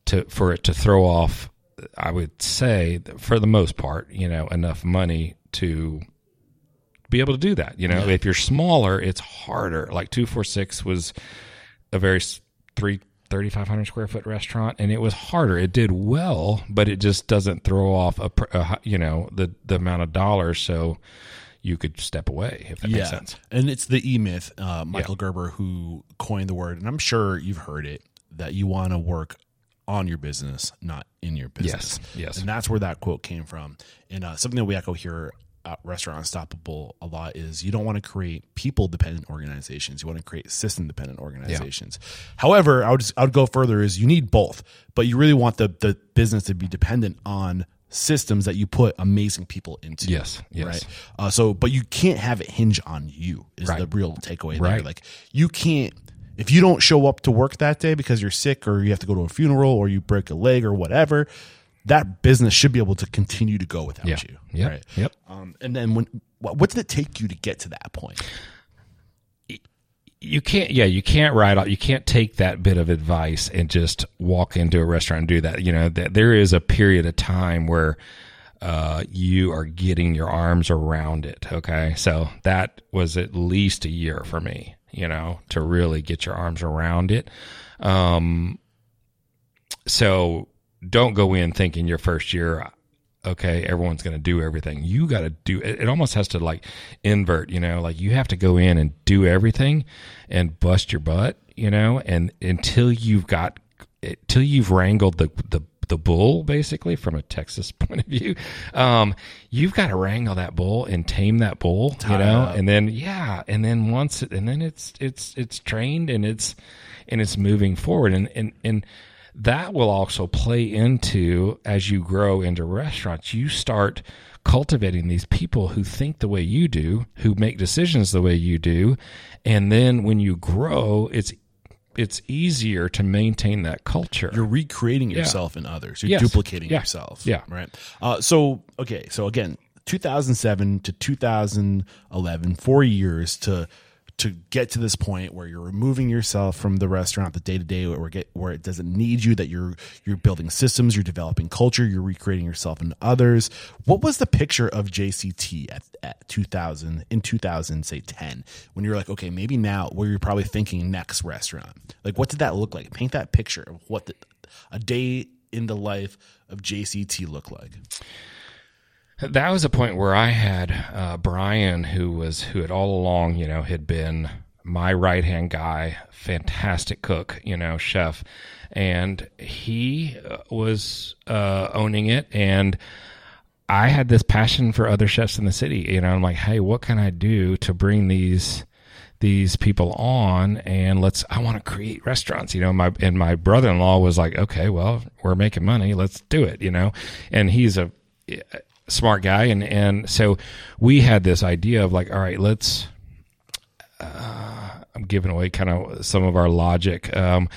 to for it to throw off. I would say, for the most part, you know, enough money to be able to do that. You know, if you're smaller, it's harder. Like two four six was a very three. 3,500 square foot restaurant, and it was harder. It did well, but it just doesn't throw off a, a you know the the amount of dollars, so you could step away if that makes sense. And it's the E Myth, uh, Michael Gerber, who coined the word, and I'm sure you've heard it that you want to work on your business, not in your business. Yes, yes. And that's where that quote came from. And uh, something that we echo here Restaurant Unstoppable a lot is you don't want to create people dependent organizations. You want to create system dependent organizations. However, I would just, I would go further is you need both, but you really want the the business to be dependent on systems that you put amazing people into. Yes, yes. Right. Uh, so, but you can't have it hinge on you. Is Right. the real takeaway there? Like you can't if you don't show up to work that day because you're sick or you have to go to a funeral or you break a leg or whatever. That business should be able to continue to go without Yeah. you. Yep. Right. Yep. Um, and then when what, what did it take you to get to that point? you can't yeah you can't write out you can't take that bit of advice and just walk into a restaurant and do that you know that there is a period of time where uh, you are getting your arms around it okay so that was at least a year for me you know to really get your arms around it um so don't go in thinking your first year okay everyone's going to do everything. You got to do it, it almost has to like invert you know? Like you have to go in and do everything and bust your butt you know? And until you've got until you've wrangled the the the bull basically from a Texas <laughs> point of view um you've got to wrangle that bull and tame that bull you know? and then yeah and then once it, and then it's it's it's trained and it's and it's moving forward. And and and that will also play into as you grow into restaurants you start cultivating these people who think the way you do who make decisions the way you do and then when you grow it's it's easier to maintain that culture You're recreating yourself in others. You're Yes. duplicating Yeah. yourself. Yeah. Right. Uh, so okay. So again, 2007 to 2011, four years to to get to this point where you're removing yourself from the restaurant, the day to day, where get where it doesn't need you. That you're you're building systems, you're developing culture, you're recreating yourself and others. What was the picture of JCT at, at 2000 in 2000 say 10 when you're like, okay, maybe now where you're probably thinking next restaurant? Like, what did that look like? Paint that picture of what the, a day in the life of JCT look like. That was a point where I had uh, Brian, who was who had all along, you know, had been my right hand guy, fantastic cook, you know, chef, and he uh, was uh, owning it, and I had this passion for other chefs in the city. You know, I'm like, hey, what can I do to bring these these people on and let's I want to create restaurants, you know. My and my brother in law was like, okay, well, we're making money, let's do it, you know. And he's a smart guy and and so we had this idea of like all right let's uh, i'm giving away kind of some of our logic. Um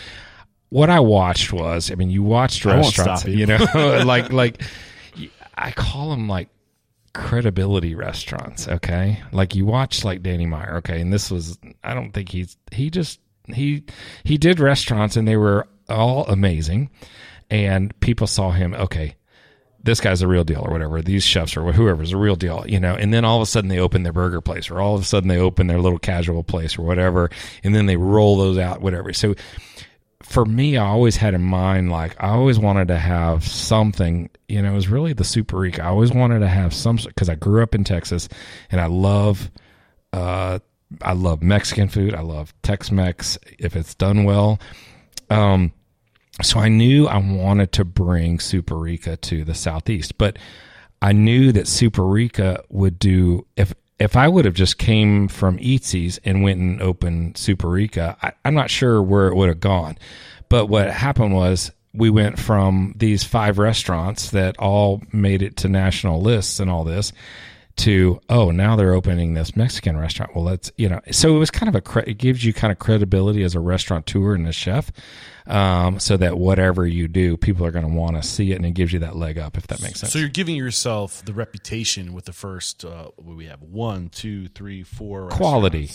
what i watched was i mean you watched restaurants you. you know <laughs> <laughs> like like i call them like credibility restaurants okay? Like you watch like danny meyer okay? And this was i don't think he's he just he he did restaurants and they were all amazing. And people saw him okay this guy's a real deal or whatever. These chefs or whoever's a real deal, you know. And then all of a sudden they open their burger place, or all of a sudden they open their little casual place, or whatever, and then they roll those out, whatever. So for me, I always had in mind like I always wanted to have something. You know, it was really the Superica. I always wanted to have some because I grew up in Texas, and I love. Uh, I love Mexican food. I love Tex-Mex if it's done well. Um, so I knew I wanted to bring Superica to the southeast, but I knew that Superica would do if if I would have just came from Eatzi's and went and opened Superica, I, I'm not sure where it would have gone. But what happened was we went from these five restaurants that all made it to national lists and all this to oh now they're opening this Mexican restaurant. Well, let's you know. So it was kind of a cre- it gives you kind of credibility as a restaurateur and a chef, um, so that whatever you do, people are going to want to see it, and it gives you that leg up if that makes sense. So you're giving yourself the reputation with the first. Uh, we have one, two, three, four. Quality.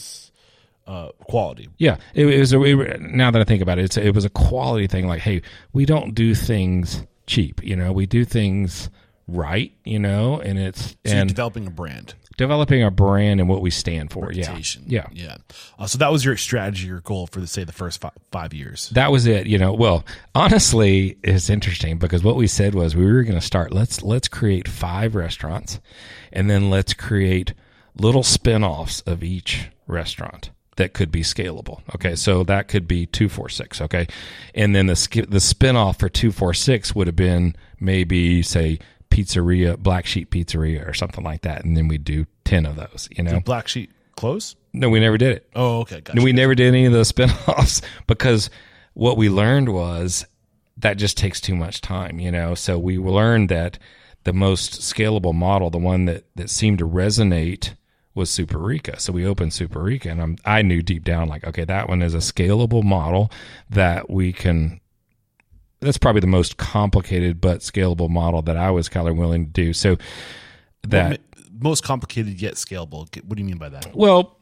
Uh, quality. Yeah, it, it was. A, it, now that I think about it, it's, it was a quality thing. Like, hey, we don't do things cheap. You know, we do things right. You know, and it's So and developing a brand. developing a brand and what we stand for. Reputation. Yeah, yeah. Yeah. Uh, so that was your strategy, your goal for the say the first five, five years. That was it. You know, well, honestly, it's interesting because what we said was we were going to start. Let's let's create five restaurants, and then let's create little spin-offs of each restaurant. that could be scalable. Okay, so that could be two four six. Okay, and then the the spinoff for two four six would have been maybe say pizzeria, Black Sheep Pizzeria, or something like that, and then we do ten of those. You know, Black Sheep close. no, we never did it. Oh, okay, gotcha. We never did any of those <laughs> spinoffs because what we learned was that just takes too much time, you know. So we learned that the most scalable model, the one that that seemed to resonate was Superica. So we opened Superica and I'm, I knew deep down like, okay, that one is a scalable model that we can that's probably the most complicated but scalable model that I was kind of willing to do. So that most complicated yet scalable. What do you mean by that? well,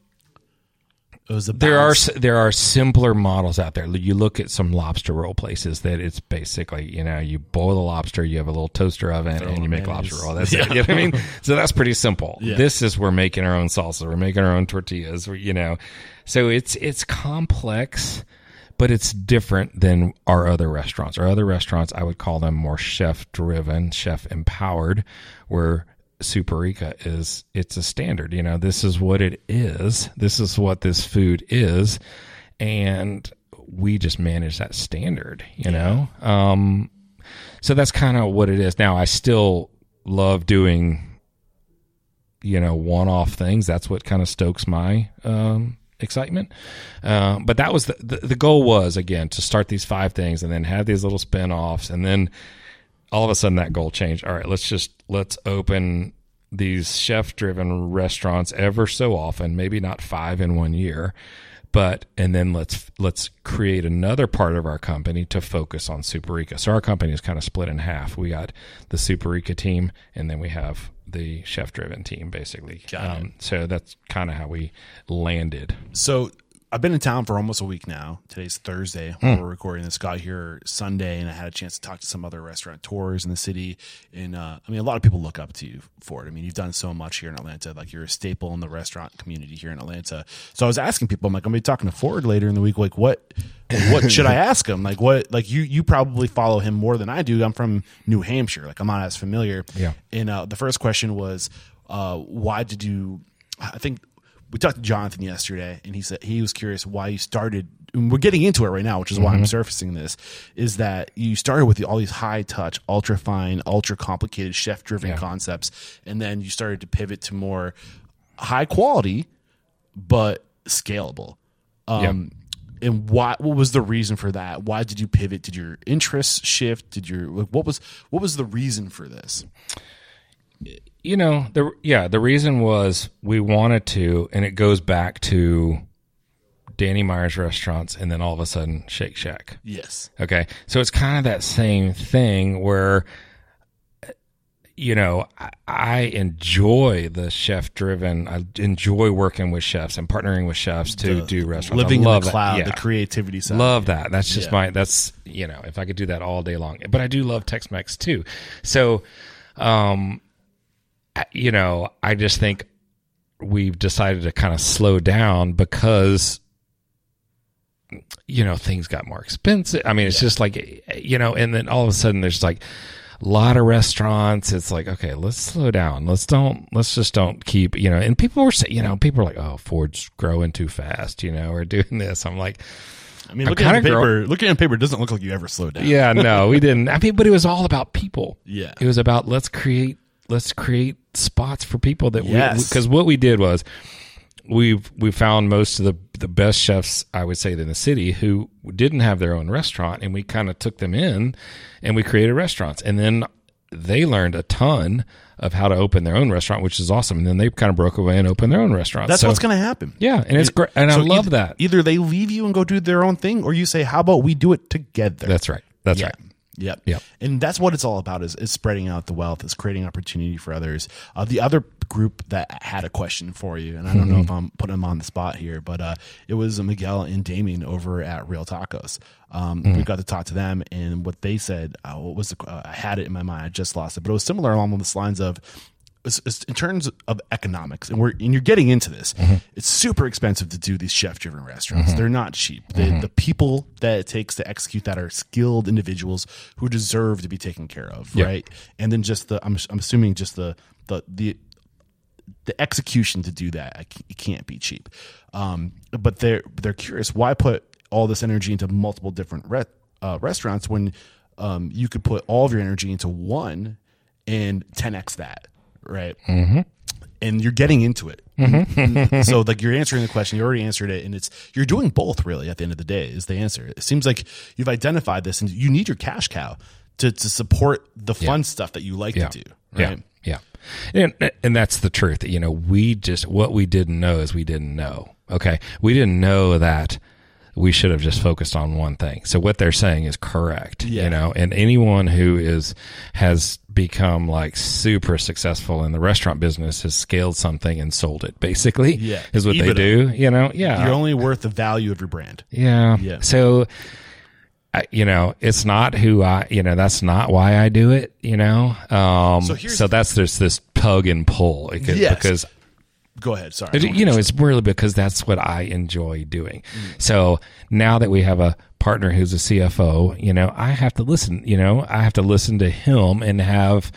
It was a there are there are simpler models out there. You look at some lobster roll places that it's basically you know you boil the lobster, you have a little toaster oven, and you make lobster roll. That's <laughs> Yeah. it. You know what I mean? So that's pretty simple. Yeah. This is we're making our own salsa, we're making our own tortillas. we- You know, so it's it's complex, but it's different than our other restaurants. Our other restaurants, I would call them more chef driven, chef empowered, where Superica is it's a standard. You know, this is what it is. This is what this food is, and we just manage that standard. You know, um, so that's kind of what it is. Now, I still love doing you know one-off things that's what kind of stokes my um excitement uh, but that was the, the the goal was again to start these five things and then have these little spin-offs and then all of a sudden that goal changed all right let's just let's open these chef driven restaurants ever so often maybe not five in one year but and then let's let's create another part of our company to focus on Superica. So our company is kind of split in half. We got the Superica team, and then we have the chef driven team, basically. Um, so that's kind of how we landed. So I've been in town for almost a week now. Today's Thursday. Hmm. We're recording this. Got here Sunday, and I had a chance to talk to some other restaurateurs in the city. And uh, I mean, a lot of people look up to you for it. I mean, you've done so much here in Atlanta. Like you're a staple in the restaurant community here in Atlanta. So I was asking people. I'm like, I'm gonna be talking to Ford later in the week. Like, what? What should I <laughs> ask him? Like, what? Like you? You probably follow him more than I do. I'm from New Hampshire. Like, I'm not as familiar. Yeah. And uh, the first question was, uh, why did you? I think we talked to Jonathan yesterday, and he said he was curious why you started. And we're getting into it right now, which is why I'm surfacing this. Is that you started with the, all these high touch, ultra fine, ultra complicated, chef driven Yeah. concepts, and then you started to pivot to more high quality, but scalable. Um, And why? What was the reason for that? Why did you pivot? Did your interests shift? Did your like, what was what was the reason for this? You know, the yeah, the reason was we wanted to, and it goes back to Danny Meyer's restaurants, and then all of a sudden Shake Shack. Yes. Okay. So it's kind of that same thing where, you know, I, I enjoy the chef driven, I enjoy working with chefs and partnering with chefs to do restaurants. Living I in love the cloud, Yeah. the creativity side. Love that. That's just Yeah. my, that's, you know, if I could do that all day long. But I do love Tex Mex too. So, um, you know, I just think we've decided to kind of slow down because you know things got more expensive. I mean it's just like you know and then all of a sudden there's like a lot of restaurants. It's like okay let's slow down. Let's don't let's just don't keep you know and people were saying you know people are like oh ford's growing too fast you know or <laughs> doing this. I'm like I mean, looking at paper, looking at paper doesn't look like you ever slowed down. yeah no we <laughs> didn't. I mean but it was all about people. Yeah. it was about let's create let's create spots for people that Yes. we because what we did was we've we found most of the the best chefs I would say in the city who didn't have their own restaurant and we kind of took them in and we created restaurants and then they learned a ton of how to open their own restaurant which is awesome and then they kind of broke away and opened their own restaurant That's So- what's going to happen. yeah and it's great and I love either, that Either they leave you and go do their own thing, or you say, "How about we do it together?" that's right that's yeah. right Yep. Yep. And that's what it's all about is, is spreading out the wealth, is creating opportunity for others. Uh, the other group that had a question for you, and I don't Mm-hmm. know if I'm putting them on the spot here, but uh, it was Miguel and Damien over at Real Tacos. Um, Mm-hmm. We got to talk to them, and what they said, uh, what was the, uh, I had it in my mind, I just lost it, but it was similar along the lines of, in terms of economics, and we're and you're getting into this, Mm-hmm. it's super expensive to do these chef driven restaurants. They're not cheap. The, the people that it takes to execute that are skilled individuals who deserve to be taken care of, Yeah. right? And then just the I'm I'm assuming just the the the the execution to do that it can't be cheap. Um, but they're they're curious why put all this energy into multiple different re- uh, restaurants when um, you could put all of your energy into one and 10x that, right? Mm-hmm. And you're getting into it. so like you're answering the question, you already answered it, and it's you're doing both really. At the end of the day, is the answer. It seems like you've identified this, and you need your cash cow to to support the fun stuff that you like Yeah. to do. Right? Yeah. Yeah. And and that's the truth. You know, we just what we didn't know is we didn't know. Okay. We didn't know that we should have just focused on one thing. So what they're saying is correct. Yeah. You know, and anyone who is has become like super successful in the restaurant business has scaled something and sold it basically. Yeah. Is what they do. You know, yeah. You're only worth the value of your brand. Yeah. Yeah. So, I, you know, it's not who I, you know, that's not why I do it, you know? Um, So so, that's there's this tug and pull because, Yes. because Go ahead. Sorry. it- you know, it's really because that's what I enjoy doing. Mm. So now that we have a partner who's a CFO, you know, I have to listen, you know, I have to listen to him and have,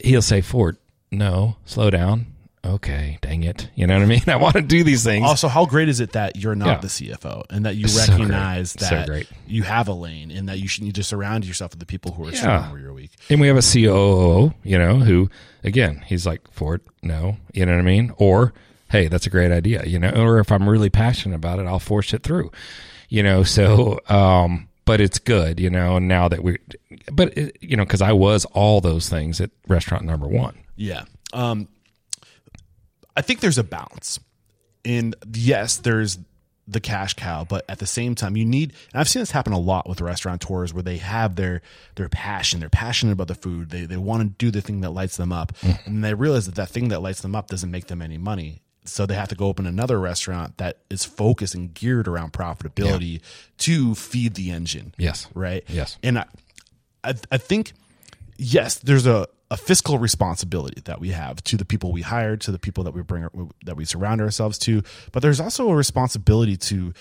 he'll say, Ford, no, slow down. Okay, dang it. You know what I mean? <laughs> I want to do these things. Also, how great is it that you're not Yeah. the CFO and that you So recognize So that great. you have a lane and that you should need to surround yourself with the people who are Yeah. strong where you're weak. And we have a COO, you know, who again, he's like, Ford, no, you know what I mean? Or, hey, that's a great idea, you know, or if I'm really passionate about it, I'll force it through, you know, so, um, but it's good, you know, now that we, but, it, you know, cause I was all those things at restaurant number one. Yeah. Um, I think there's a balance. And yes, there's the cash cow, but at the same time, you need. And I've seen this happen a lot with restaurateurs where they have their their passion. They're passionate about the food. They they want to do the thing that lights them up, mm-hmm. and they realize that that thing that lights them up doesn't make them any money. So they have to go open another restaurant that is focused and geared around profitability to feed the engine. Yes. Right. Yes. And I, I, I think yes, there's a, a fiscal responsibility that we have to the people we hire, to the people that we bring, that we surround ourselves to. But there's also a responsibility to,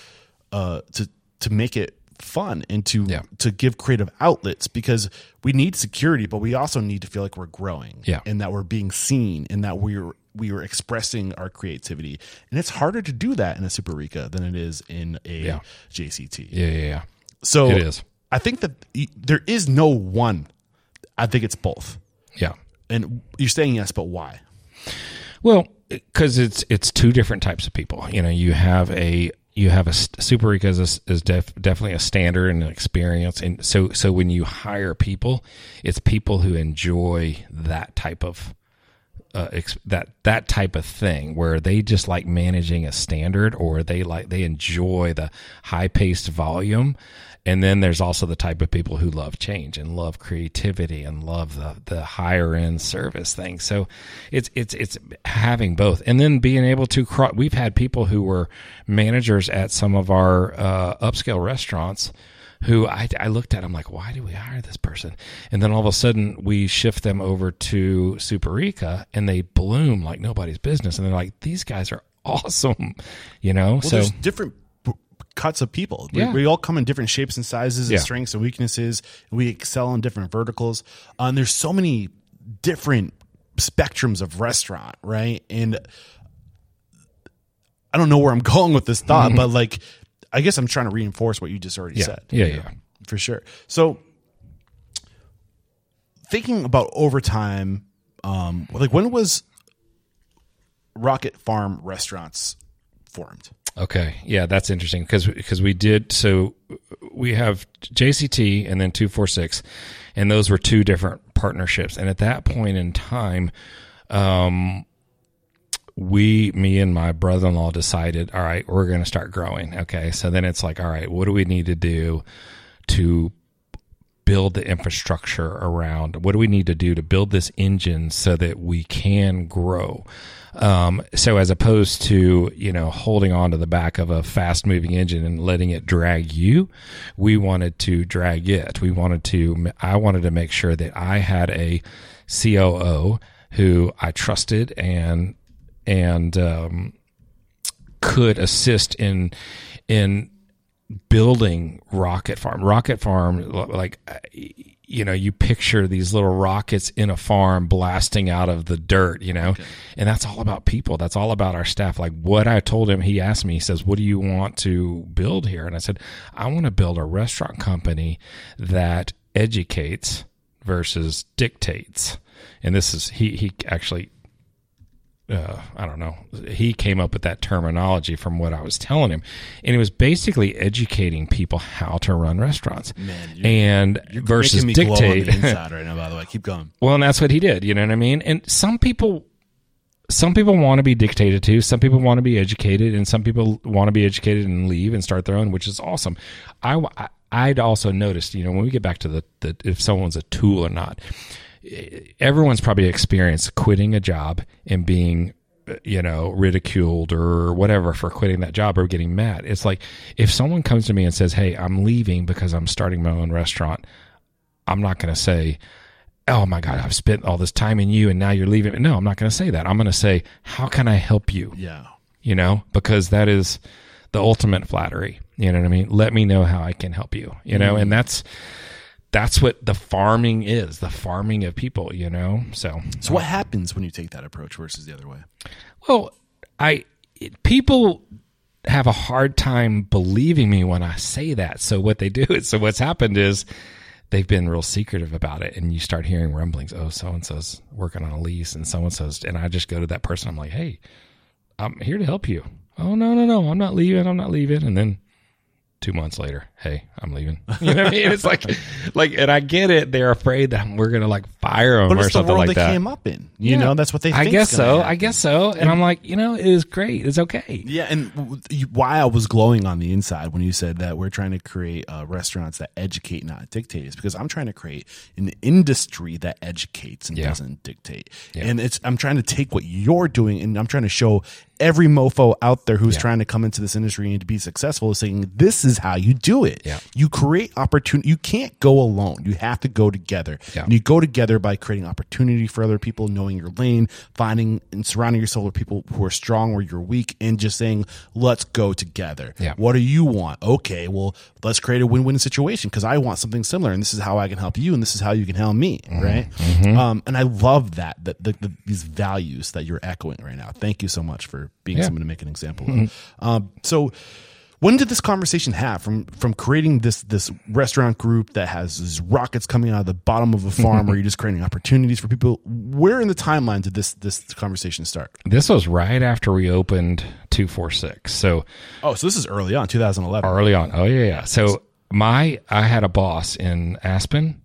uh, to to make it fun and to Yeah. to give creative outlets because we need security, but we also need to feel like we're growing, Yeah. and that we're being seen, and that we're we are expressing our creativity. And it's harder to do that in a Superica than it is in a Yeah. JCT. Yeah. Yeah. yeah. So It is. I think that there is no one. I think it's both. Yeah. And you're saying yes, but why? Well, because it's it's two different types of people. You know, you have a you have a Superica is, is def, definitely a standard and an experience, and so so when you hire people, it's people who enjoy that type of uh, ex- that that type of thing where they just like managing a standard or they like they enjoy the high paced volume and then there's also the type of people who love change and love creativity and love the the higher end service thing so it's it's it's having both and then being able to we've had people who were managers at some of our uh, upscale restaurants who I, I looked at, I'm like, why do we hire this person? And then all of a sudden we shift them over to Superica and they bloom like nobody's business. And they're like, these guys are <laughs> awesome, you know? Well, so there's different cuts of people. We, Yeah. we all come in different shapes and sizes and Yeah. strengths and weaknesses. And we excel in different verticals. Uh, and there's so many different spectrums of restaurant, right? And I don't know where I'm <laughs> going with this thought, but like, I guess I'm trying to reinforce what you just already yeah, said. yeah, yeah. for sure. So thinking about overtime, um, like when was Rocket Farm Restaurants formed? Okay, yeah, that's interesting because because we did so we have JCT and then two four six, and those were two different partnerships. And at that point in time, um, we me and my brother in law decided, all right, we're going to start growing. Okay, so then it's like, all right, what do we need to do to build the infrastructure around what do we need to do to build this engine so that we can grow um, so as opposed to you know holding on to the back of a fast moving engine and letting it drag you we wanted to drag it we wanted to i wanted to make sure that i had a coo who i trusted and and um, could assist in in building Rocket Farm. Rocket Farm, like you know, you picture these little rockets in a farm blasting out of the dirt, you know, and that's all about people. That's all about our staff. Like what I told him, he asked me, he says, what do you want to build here? And I said, I want to build a restaurant company that educates versus dictates. And this is, he, he actually uh, I don't know. He came up with that terminology from what I was telling him, and it was basically educating people how to run restaurants. Man, you're- and versus glow on dictate. inside <laughs> right now. By the way, keep going. well, and that's what he did. You know what I mean? And some people, some people want to be dictated to. Some people want to be educated, and some people want to be educated and leave and start their own, which is awesome. I, I I'd also noticed, you know, when we get back to the, the if someone's a tool or not, everyone's probably experienced quitting a job and being you know ridiculed or whatever for quitting that job or getting mad it's like if someone comes to me and says hey i'm leaving because i'm starting my own restaurant i'm not going to say oh my god i've spent all this time in you and now you're leaving no i'm not going to say that i'm going to say how can i help you Yeah. you know, because that is the ultimate flattery. You know what I mean? Let me know how I can help you, you know, mm-hmm. and that's, that's what the farming is, the farming of people, you know? So, So what happens when you take that approach versus the other way? well, I, it, people have a hard time believing me when I say that. So what they do is, so what's happened is they've been real secretive about it and you start hearing rumblings. Oh, so and so's working on a lease and so and so's, and I just go to that person. I'm like, Hey, I'm here to help you. Oh, no, no, no. I'm not leaving. I'm not leaving. And then two months later, hey, I'm leaving. <laughs> You know what I mean? It's like, like, and I get it. They're afraid that we're going to like fire them But or it's the something world like they that. came up in. You Yeah. know, that's what they. Think. I think's guess gonna so. happen. I guess so. And I'm like, you know, it is great. It's okay. Yeah, and w- you- why I was glowing on the inside when you said that we're trying to create uh, restaurants that educate, not dictate, is because I'm trying to create an industry that educates and Yeah. doesn't dictate. And it's I'm trying to take what you're doing and I'm trying to show every mofo out there who's trying to come into this industry and to be successful is saying this is how you do it. Yeah. You create opportunity. You can't go alone. You have to go together. Yeah. And you go together by creating opportunity for other people, knowing your lane, finding and surrounding yourself with people who are strong where you're weak, and just saying, let's go together. Yeah. What do you want? Okay, well, let's create a win win situation because I want something similar, and this is how I can help you, and this is how you can help me. Mm-hmm. Right. Um, and I love that, that the, the, these values that you're echoing right now. Thank you so much for being Yeah. someone to make an example of. Um, so, when did this conversation have from from creating this this restaurant group that has these rockets coming out of the bottom of a farm where you're just creating opportunities for people where in the timeline did this this conversation start This was right after we opened 246. So oh so this is early on 2011 early on. Oh yeah, yeah. So my I had a boss in Aspen,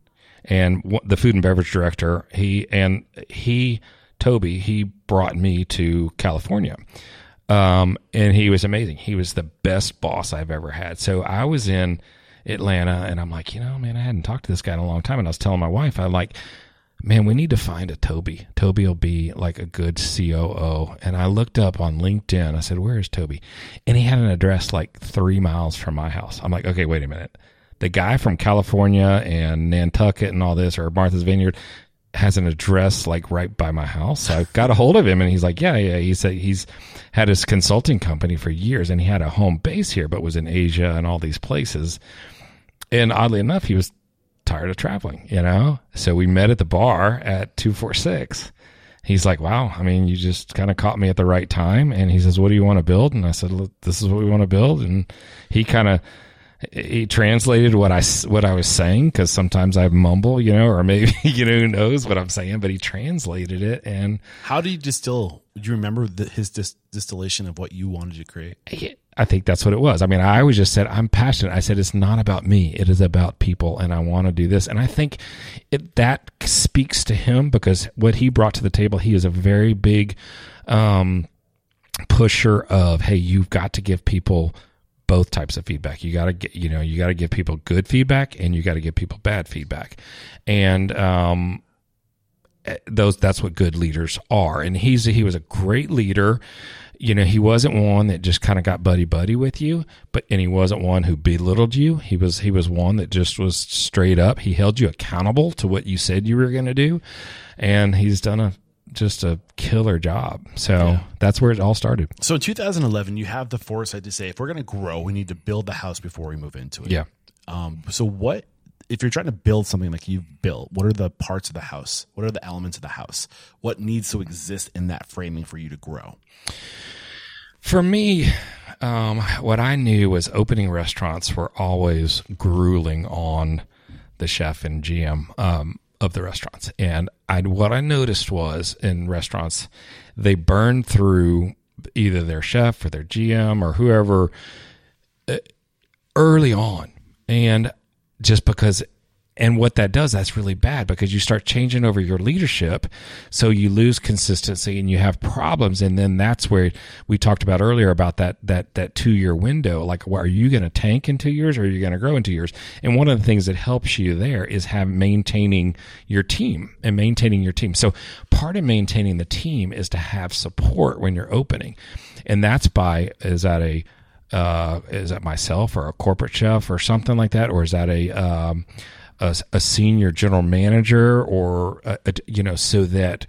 and the food and beverage director. He and he Toby. He brought me to California, um, and he was amazing. He was the best boss I've ever had. So I was in Atlanta, and I'm like, you know, man, I hadn't talked to this guy in a long time, and I was telling my wife, I'm like. Man, we need to find a Toby. Toby will be like a good COO. And I looked up on LinkedIn. I said, Where is Toby? And he had an address like three miles from my house. I'm like, Okay, wait a minute. The guy from California and Nantucket and all this, or Martha's Vineyard, has an address like right by my house. So I got a hold of him and he's like, Yeah, yeah. He said he's had his consulting company for years and he had a home base here, but was in Asia and all these places. And oddly enough, he was tired of traveling, you know? So we met at the bar at 246. He's like, wow, I mean, you just kind of caught me at the right time. And he says, what do you want to build? And I said, look, this is what we want to build. And he kind of, he translated what I, what I was saying. Cause sometimes I mumble, you know, or maybe, <laughs> you know, who knows what I'm saying, but he translated it. And how do you distill do you remember the, his dis, distillation of what you wanted to create I think that's what it was. I mean, I always just said, I'm passionate. I said, it's not about me. It is about people and I want to do this. And I think it, that speaks to him because what he brought to the table, he is a very big, um, pusher of, Hey, you've got to give people both types of feedback. You got to get, you know, you got to give people good feedback and you got to give people bad feedback. And, um, those that's what good leaders are. And he's he was a great leader. You know he wasn't one that just kind of got buddy buddy with you but and he wasn't one who belittled you. He was he was one that just was straight up. He held you accountable to what you said you were going to do. And he's done a just a killer job so that's where it all started so in 2011 you have the foresight to say if we're going to grow we need to build the house before we move into it yeah um, so what if you're trying to build something like you've built, what are the parts of the house? What are the elements of the house? What needs to exist in that framing for you to grow? For me, um, what I knew was opening restaurants were always grueling on the chef and GM um, of the restaurants. And I, what I noticed was in restaurants, they burn through either their chef or their GM or whoever uh, early on. And just because and what that does, that's really bad because you start changing over your leadership. So you lose consistency and you have problems. And then that's where we talked about earlier about that, that, that two year window. Like, are you going to tank in two years or are you going to grow in two years? And one of the things that helps you there is have maintaining your team and maintaining your team. So part of maintaining the team is to have support when you're opening. And that's by, is that a, uh, is that myself or a corporate chef or something like that? Or is that a, um, a, a senior general manager or a, a, you know so that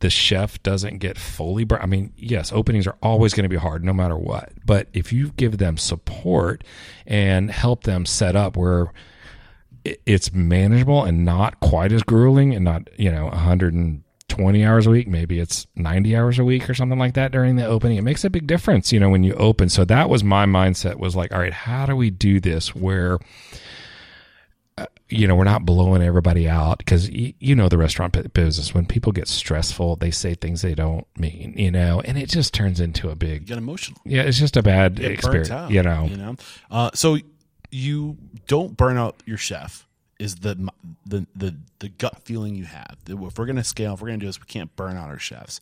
the chef doesn't get fully bur- I mean, yes, openings are always going to be hard no matter what. But if you give them support and help them set up where it's manageable and not quite as grueling and not, you know, 120 hours a week, maybe it's 90 hours a week or something like that during the opening. It makes a big difference, you know, when you open. So that was my mindset was like, all right, how do we do this where you know, we're not blowing everybody out because y- you know the restaurant business. When people get stressful, they say things they don't mean, you know, and it just turns into a big. You get emotional. Yeah, it's just a bad Get experience, out, you know. You know. Uh, so you don't burn out your chef. Is the the the the gut feeling you have? If we're gonna scale, if we're gonna do this, we can't burn out our chefs.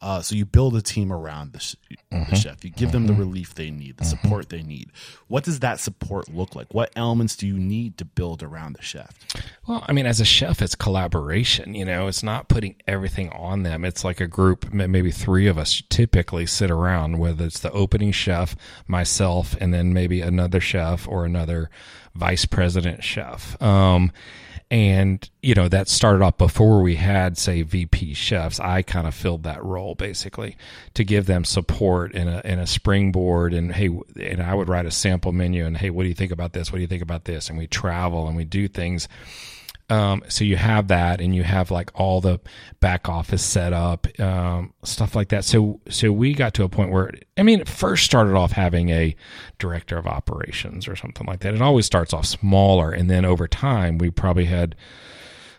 Uh, so you build a team around the, sh- the chef. You give them the relief they need, the support they need. What does that support look like? What elements do you need to build around the chef? Well, I mean, as a chef, it's collaboration. You know, it's not putting everything on them. It's like a group, maybe three of us typically sit around, whether it's the opening chef, myself, and then maybe another chef or another vice president chef. Um, and you know that started off before we had say VP chefs. I kind of filled that role basically to give them support and a and a springboard. And hey, and I would write a sample menu and hey, what do you think about this? What do you think about this? And we travel and we do things. Um, so you have that, and you have like all the back office set up, um, stuff like that. So so we got to a point where I mean, it first started off having a director of operations or something like that. It always starts off smaller, and then over time, we probably had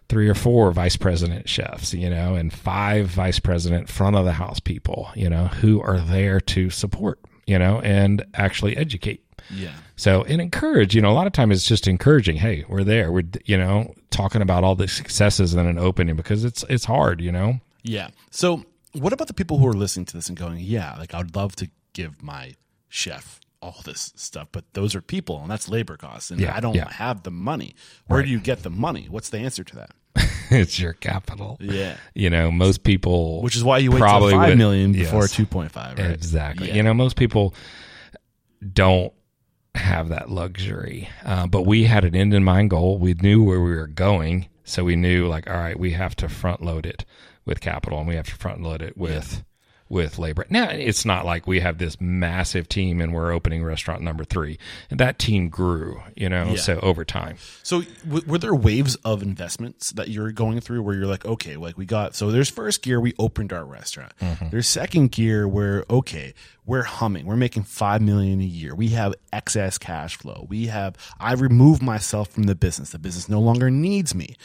three or four vice president chefs, you know, and five vice president front of the house people, you know, who are there to support, you know, and actually educate. Yeah. So and encourage, you know, a lot of time it's just encouraging. Hey, we're there. We're you know talking about all the successes in an opening because it's it's hard, you know. Yeah. So, what about the people who are listening to this and going, "Yeah, like I'd love to give my chef all this stuff, but those are people and that's labor costs, and Yeah, I don't yeah. have the money. Where do you get the money? What's the answer to that? <laughs> it's your capital. Yeah. You know, most people, Which is why you wait probably till five would- million before yes. two point five, right? Exactly. Yeah. You know, most people don't have that luxury, uh, but we had an end in mind goal. We knew where we were going, so we knew like, all right, we have to front load it with capital, and we have to front load it with with labor. Now, it's not like we have this massive team and we're opening restaurant number three. That team grew, you know, Yeah. so over time. So, w- were there waves of investments that you're going through where you're like, okay, like we got, so there's first gear, we opened our restaurant. Mm-hmm. There's second gear where, okay, we're humming, we're making five million a year. We have excess cash flow. We have, I remove myself from the business. The business no longer needs me.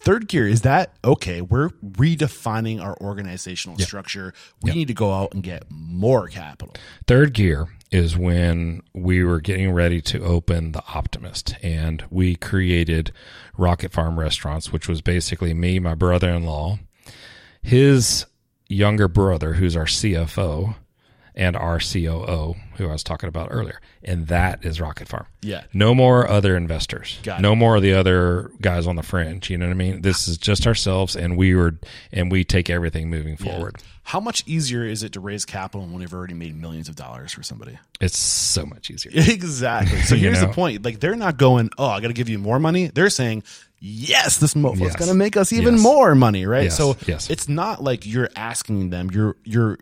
Third gear is that okay? We're redefining our organizational structure. We need to go out and get more capital. Third gear is when we were getting ready to open the Optimist, and we created Rocket Farm Restaurants, which was basically me, my brother in law, his younger brother, who's our CFO, and our COO, who I was talking about earlier. And that is Rocket Farm. Yeah. No more other investors. Got it. no more of the other guys on the fringe. You know what I mean? This is just ourselves, and we were, and we take everything moving forward. How much easier is it to raise capital when we've already made millions of dollars for somebody? It's so much easier. <laughs> Exactly. So <laughs> You here's know? the point. Like they're not going, "Oh, I got to give you more money." They're saying, "Yes, this mofo's Yes. going to make us even Yes. more money." Right? Yes. So Yes. it's not like you're asking them. You're you're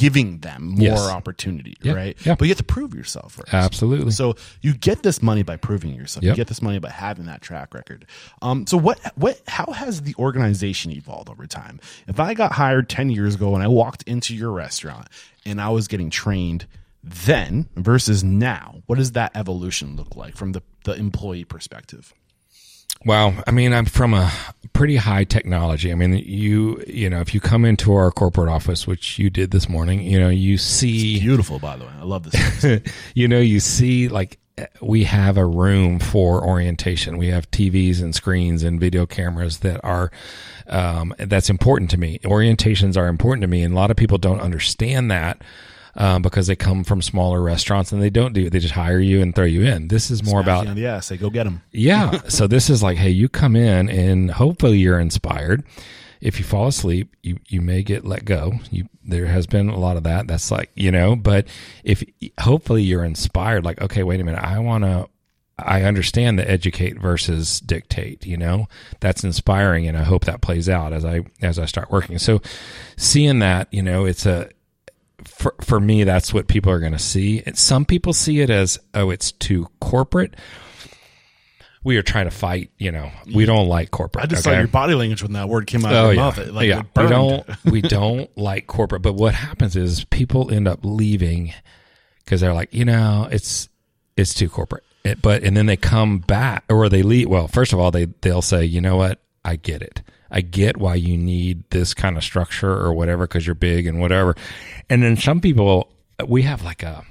giving them more Yes. opportunity, Yeah, right? yeah. But you have to prove yourself first. Absolutely. So you get this money by proving yourself. You get this money by having that track record. Um, so what what how has the organization evolved over time? If I got hired ten years ago and I walked into your restaurant and I was getting trained then versus now, what does that evolution look like from the, the employee perspective? Well, I mean, I'm from a pretty high technology. I mean, you, you know, if you come into our corporate office, which you did this morning, you know, you see, Beautiful, by the way. I love this. <laughs> you know, you see like we have a room for orientation. We have TVs and screens and video cameras that are, um, that's important to me. Orientations are important to me. And a lot of people don't understand that. Um, because they come from smaller restaurants and they don't do. They just hire you and throw you in. This is more about yeah, yeah, say go get them. yeah. <laughs> So this is like, hey, you come in and hopefully you're inspired. If you fall asleep, you, you may get let go. You, there has been a lot of that. That's like, you know, but if hopefully you're inspired, like, okay, wait a minute. I want to, I understand the educate versus dictate, you know, that's inspiring. And I hope that plays out as I, as I start working. So seeing that, you know, it's a, for, for me, that's what people are going to see. And some people see it as, oh, it's too corporate. We are trying to fight, you know, we don't like corporate. I just okay? saw your body language when that word came out Oh of your yeah, mouth. It, like, yeah. We don't we <laughs> don't like corporate, but what happens is people end up leaving because they're like, you know, it's it's too corporate. It, but and then they come back or they leave. Well, first of all, they they'll say, you know what, I get it. I get why you need this kind of structure or whatever because you're big and whatever. And then some people, we have like a,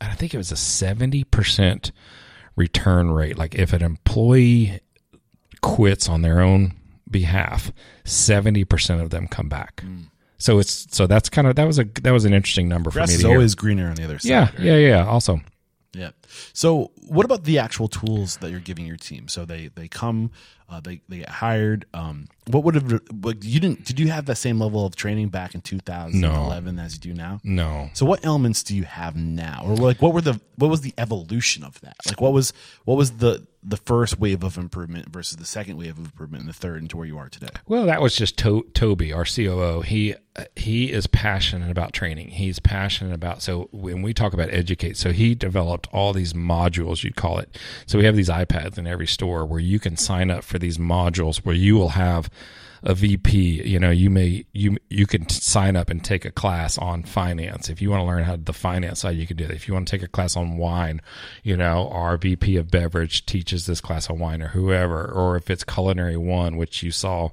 I think it was a seventy percent return rate. Like if an employee quits on their own behalf, seventy percent of them come back. Hmm. So it's so that's kind of that was a that was an interesting number for Grass me is hear. always greener on the other side. yeah, right? yeah, yeah. Also, Yeah. So, what about the actual tools that you're giving your team? So they they come, uh, they they get hired. Um, what would have what, you didn't? Did you have that same level of training back in 2011 as you do now? no. So, what elements do you have now, or like what were the what was the evolution of that? Like, what was what was the the first wave of improvement versus the second wave of improvement and the third into where you are today? Well, that was just to- Toby, our COO. He he is passionate about training. He's passionate about so when we talk about educate, so he developed all these modules, you'd call it. So we have these iPads in every store where you can sign up for these modules where you will have a VP, you know, you may you you can sign up and take a class on finance. If you want to learn how the finance side, you can do that. If you want to take a class on wine, you know, our VP of beverage teaches this class on wine or whoever, or if it's culinary one, which you saw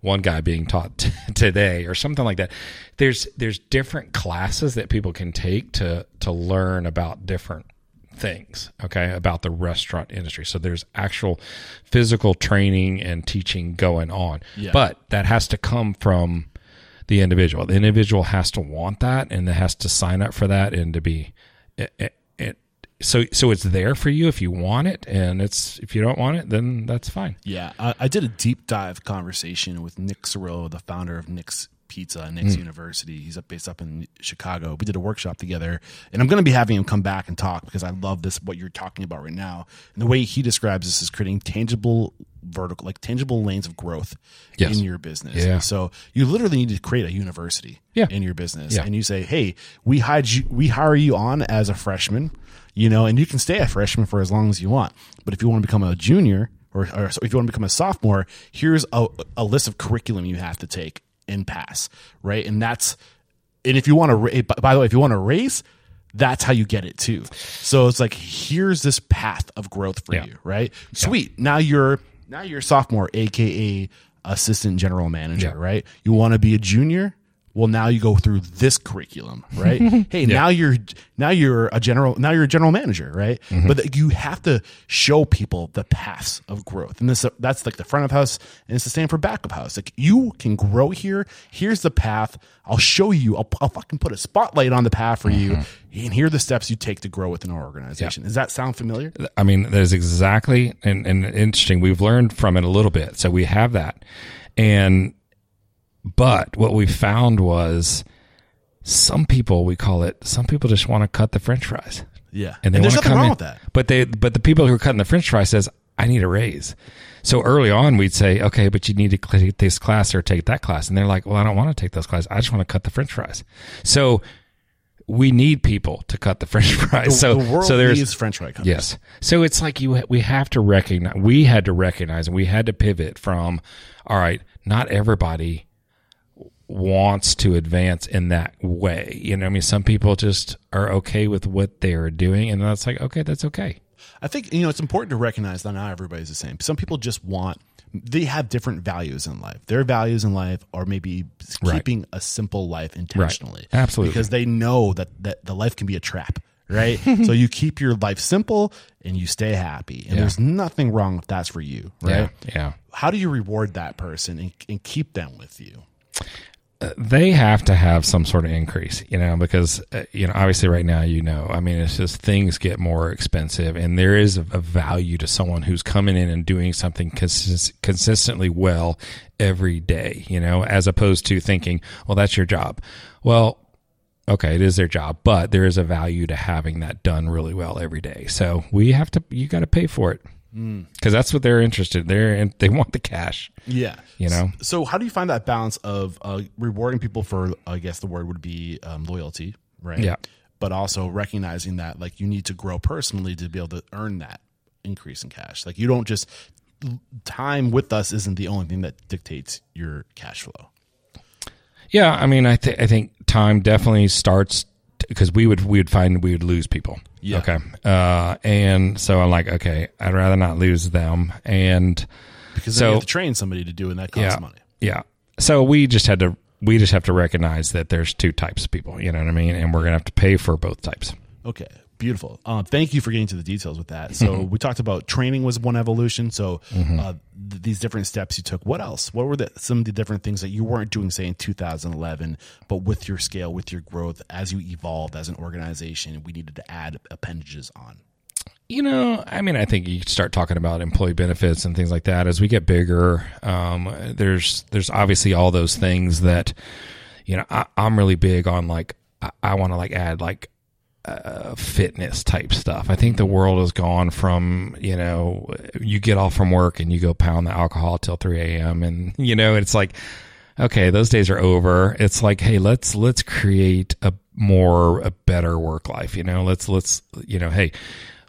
one guy being taught t- <laughs> today or something like that. There's there's different classes that people can take to to learn about different things okay about the restaurant industry. So there's actual physical training and teaching going on. Yeah. but that has to come from the individual. The individual has to want that and it has to sign up for that and to be it, it, it so so it's there for you if you want it. And it's if you don't want it then that's fine. Yeah, I, I did a deep dive conversation with Nick Sarillo, the founder of Nick's Pizza, and Nick's hmm. University. He's up based up in Chicago. We did a workshop together, and I'm going to be having him come back and talk because I love this what you're talking about right now. And the way he describes this is creating tangible vertical, like tangible lanes of growth Yes. in your business. Yeah. So you literally need to create a university Yeah. in your business, Yeah. and you say, "Hey, we hide you, we hire you on as a freshman." You know, and you can stay a freshman for as long as you want. But if you want to become a junior, or, or if you want to become a sophomore, here's a, a list of curriculum you have to take and pass, right? And that's, and if you want to, by the way, if you want to race, that's how you get it too. So it's like, here's this path of growth for Yeah. you, right? Sweet. Now you're, now you're a sophomore, AKA assistant general manager, Yeah. right? You want to be a junior? Well, now you go through this curriculum, right? <laughs> hey, now you're now you're a general now you're a general manager, right? Mm-hmm. But you have to show people the paths of growth, and this that's like the front of house, and it's the same for back of house. Like you can grow here. Here's the path. I'll show you. I'll, I'll fucking put a spotlight on the path for you, Mm-hmm. and here are the steps you take to grow within our organization. Does that sound familiar? I mean, that is exactly and, and interesting. We've learned from it a little bit, so we have that. And but what we found was some people we call it. Some people just want to cut the French fries, Yeah, and they there's want to nothing wrong in. with that. But they but the people who are cutting the French fries says, "I need a raise." So early on, we'd say, "Okay, but you need to take this class or take that class," and they're like, "Well, I don't want to take those classes. I just want to cut the French fries." So we need people to cut the <laughs> French fries. so the world so there's needs French fry cutters. Yes. So it's like you we have to recognize we had to recognize and we had to pivot from all right, not everybody wants to advance in that way. You know, I mean some people just are okay with what they're doing and that's like okay, that's okay. I think you know it's important to recognize that not everybody's the same. Some people just want they have different values in life. Their values in life are maybe Right. keeping a simple life intentionally. Absolutely. Because they know that, that the life can be a trap, right? <laughs> so you keep your life simple and you stay happy. And Yeah. there's nothing wrong if that's for you, right? Yeah. Yeah. How do you reward that person and, and keep them with you? They have to have some sort of increase, you know, because uh, you know, obviously, right now, you know, I mean, it's just things get more expensive, and there is a, value to someone who's coming in and doing something consist- consistently well every day, you know, as opposed to thinking, well, that's your job. Well, okay, it is their job, but there is a value to having that done really well every day. So we have to, you got to pay for it because that's what they're interested. They're in, they want the cash. Yeah. You know? So how do you find that balance of uh, rewarding people for, I guess the word would be um, loyalty, right? Yeah. But also recognizing that like you need to grow personally to be able to earn that increase in cash. Like you don't just time with us isn't the only thing that dictates your cash flow. Yeah, I mean, I think I think time definitely starts because we would we would find we would lose people. Yeah. Okay. Uh, and so I'm like, okay, I'd rather not lose them. And Because then So- you have to train somebody to do and that costs yeah, money. yeah. So we just had to we just have to recognize that there's two types of people. You know what I mean? And we're gonna have to pay for both types. Okay, beautiful. Uh, thank you for getting to the details with that. So <laughs> we talked about training was one evolution. So uh, th- these different steps you took. What else? What were the, some of the different things that you weren't doing, say in 2011, but with your scale, with your growth, as you evolved as an organization, we needed to add appendages on. You know, I mean, I think you start talking about employee benefits and things like that as we get bigger. Um, there's there's obviously all those things that, you know, I, I'm really big on. Like, I, I want to like add like uh, fitness type stuff. I think the world has gone from you know you get off from work and you go pound the alcohol till 3 a.m. and you know it's like okay those days are over. It's like hey let's let's create a more a better work life. You know let's let's you know hey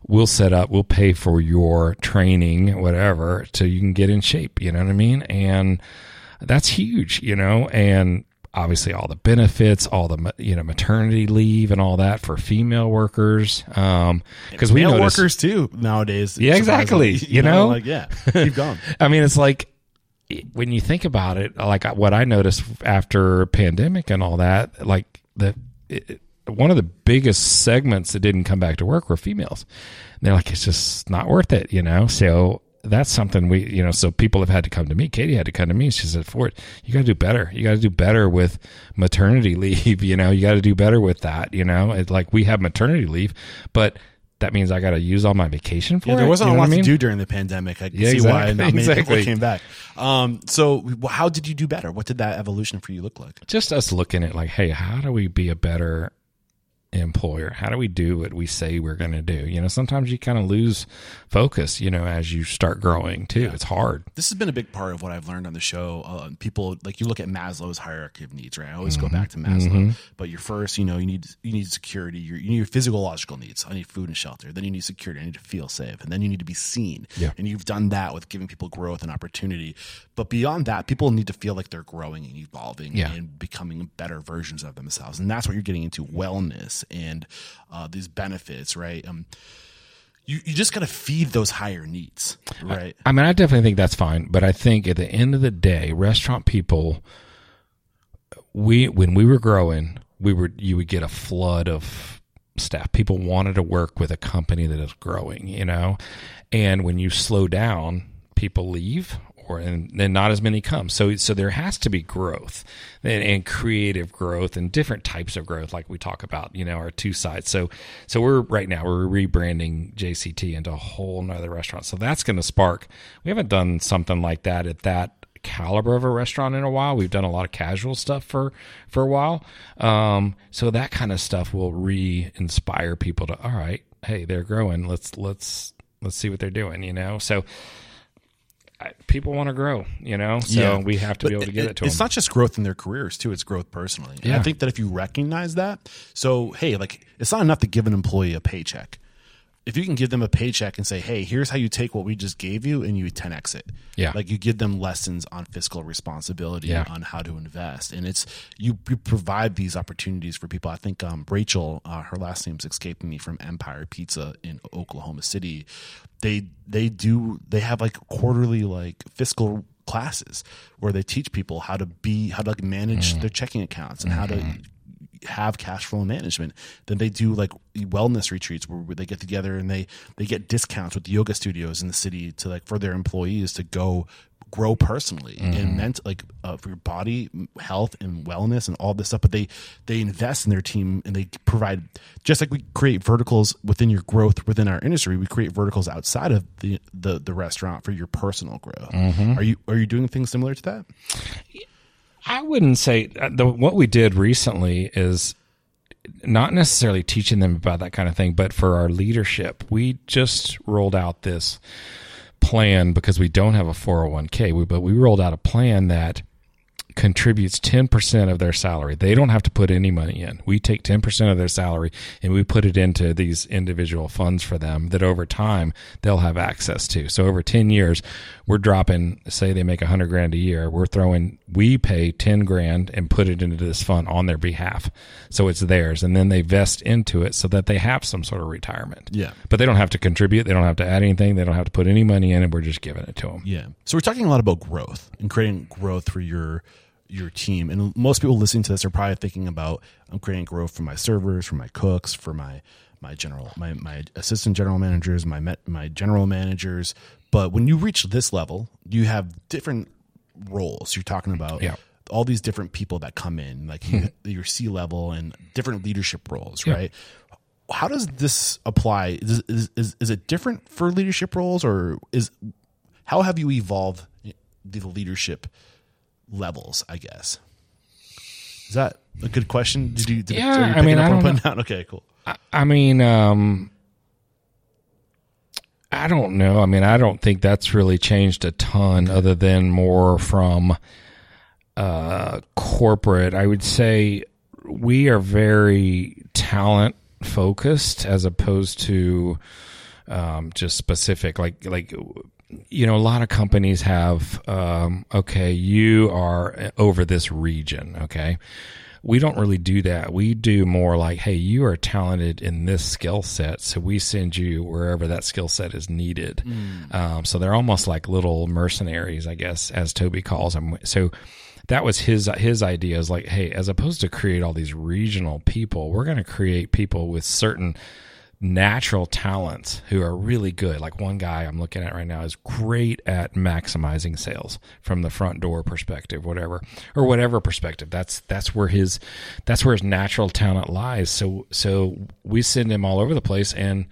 we'll set up we'll pay for your training whatever so you can get in shape. You know what I mean and that's huge. You know and obviously all the benefits, all the you know maternity leave and all that for female workers. Um, because we Male workers too nowadays. Yeah, exactly. surprisingly. <laughs> You know? like yeah, keep going. <laughs> I mean, it's like when you think about it, like what I noticed after pandemic and all that, like the it, one of the biggest segments that didn't come back to work were females. And they're like, it's just not worth it, you know. So that's something we, you know, so people have had to come to me. Katie had to come to me. She said, Ford, you got to do better. You got to do better with maternity <laughs> leave. You know, you got to do better with that. You know, it's like we have maternity leave, but that means I got to use all my vacation for Yeah, it. there wasn't You a lot I to do during the pandemic. I can Yeah, see why not many people exactly. came back. Um, so, how did you do better? What did that evolution for you look like? just us looking at like, hey, how do we be a better employer? How do we do what we say we're going to do? You know, sometimes you kind of lose focus, you know, as you start growing too. It's hard. This has been a big part of what I've learned on the show. Uh, people like you look at Maslow's hierarchy of needs, right? I always Mm-hmm. go back to Maslow. But your first, you know, you need you need security. You need your physiological needs. I need food and shelter. Then you need security. I need to feel safe. And then you need to be seen. Yeah. And you've done that with giving people growth and opportunity. But beyond that, people need to feel like they're growing and evolving Yeah. and becoming better versions of themselves. And that's what you're getting into wellness and uh, these benefits, right? Um, you, you just got to feed those higher needs, right? I mean, I definitely think that's fine, but I think at the end of the day, restaurant people, we when we were growing, we were you would get a flood of staff. People wanted to work with a company that is growing, you know, and when you slow down, people leave. And then not as many come, so so there has to be growth and, and creative growth and different types of growth, like we talk about, you know, our two sides. So so we're right now we're rebranding JCT into a whole nother restaurant. So that's going to spark. We haven't done something like that at that caliber of a restaurant in a while. We've done a lot of casual stuff for for a while. Um, so that kind of stuff will re-inspire people to all right, hey, they're growing. Let's let's let's see what they're doing, you know. So I, people want to grow, you know, so Yeah. we have to But be able to give it, to It's them. It's not just growth in their careers too; it's growth personally. And I think that if you recognize that, so hey, like it's not enough to give an employee a paycheck. If you can give them a paycheck and say, "Hey, here's how you take what we just gave you and you 10x it," Yeah. like you give them lessons on fiscal responsibility, Yeah. on how to invest, and it's you, you provide these opportunities for people. I think um, Rachel, uh, her last name's escaping me from Empire Pizza in Oklahoma City. They they do they have like quarterly like fiscal classes where they teach people how to be how to like manage their checking accounts and how to have cash flow management. Then they do like wellness retreats where they get together and they they get discounts with yoga studios in the city to like for their employees to go grow personally and meant like uh, for your body health and wellness and all this stuff. But they they invest in their team and they provide just like we create verticals within your growth within our industry we create verticals outside of the the, the restaurant for your personal growth. Are you are you doing things similar to that I wouldn't say uh, the, what we did recently is not necessarily teaching them about that kind of thing, but for our leadership, we just rolled out this plan because we don't have a 401k, we, but we rolled out a plan that contributes 10% of their salary. They don't have to put any money in. We take 10% of their salary and we put it into these individual funds for them that over time they'll have access to. So over 10 years, we're dropping, say they make 100 grand a year, we're throwing, we pay 10 grand and put it into this fund on their behalf. So it's theirs. And then they vest into it so that they have some sort of retirement. Yeah. But they don't have to contribute. They don't have to add anything. They don't have to put any money in and we're just giving it to them. Yeah. So we're talking a lot about growth and creating growth for your your team. And most people listening to this are probably thinking about I'm creating growth for my servers, for my cooks, for my my general my my assistant general managers, my met, my general managers. But when you reach this level, you have different roles. You're talking about Yeah. all these different people that come in, like you, mm-hmm. your C level and different leadership roles, right? How does this apply? Is, is, is, is it different for leadership roles, or is how have you evolved the leadership levels? I guess is that a good question? Did you? Did, Yeah, I mean, up I don't putting down? Okay, cool. I mean, um, I don't know. I mean, I don't think that's really changed a ton other than more from uh, corporate. I would say we are very talent focused as opposed to um, just specific. Like, like, you know, a lot of companies have, um, okay, you are over this region. Okay we don't really do that. We do more like, hey, you are talented in this skill set, so we send you wherever that skill set is needed. Um, so they're almost like little mercenaries, I guess, as Toby calls them. So that was his his idea is like, hey, as opposed to create all these regional people, we're going to create people with certain natural talents who are really good. Like one guy I'm looking at right now is great at maximizing sales from the front door perspective, whatever, or whatever perspective. That's that's where his that's where his natural talent lies. So so we send him all over the place and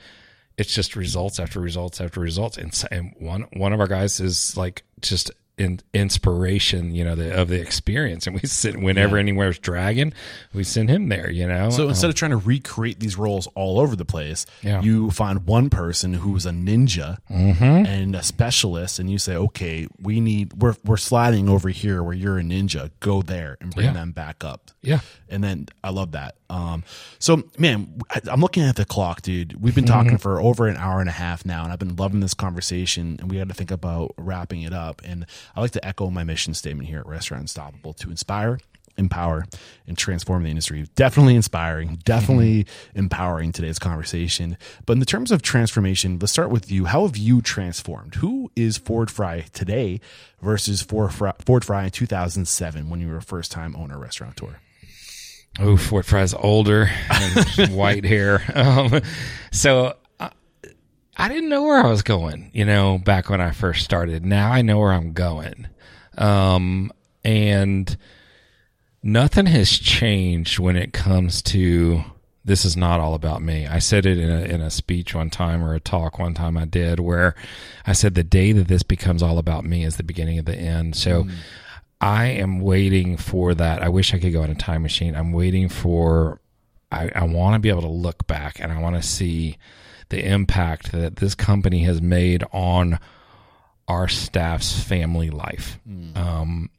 it's just results after results after results. And, and one one of our guys is like just in inspiration, you know, the, of the experience. And we sit whenever anywhere's dragging, we send him there. You know, So instead of um, trying to recreate these roles all over the place, Yeah. you find one person who's a ninja mm-hmm. and a specialist, and you say, "Okay, we need we're we're sliding over here where you're a ninja. Go there and bring Yeah. them back up." Yeah. And then I love that. Um, so man, I, I'm looking at the clock, dude. We've been talking for over an hour and a half now, and I've been loving this conversation. And we got to think about wrapping it up. And I like to echo my mission statement here at Restaurant Unstoppable to inspire empower and transform the industry. Definitely inspiring, definitely empowering today's conversation. But in the terms of transformation, let's start with you. How have you transformed? Who is Ford Fry today versus Ford Fry, Ford Fry in 2007 when you were a first time owner restaurateur? Oh, Ford Fry's older and <laughs> white hair. Um, so I, I didn't know where I was going, you know, back when I first started. Now I know where I'm going. Um, and nothing has changed when it comes to this is not all about me. I said it in a, in a speech one time or a talk one time I did where I said the day that this becomes all about me is the beginning of the end. So I am waiting for that. I wish I could go in a time machine. I'm waiting for, I, I want to be able to look back and I want to see the impact that this company has made on our staff's family life. Um,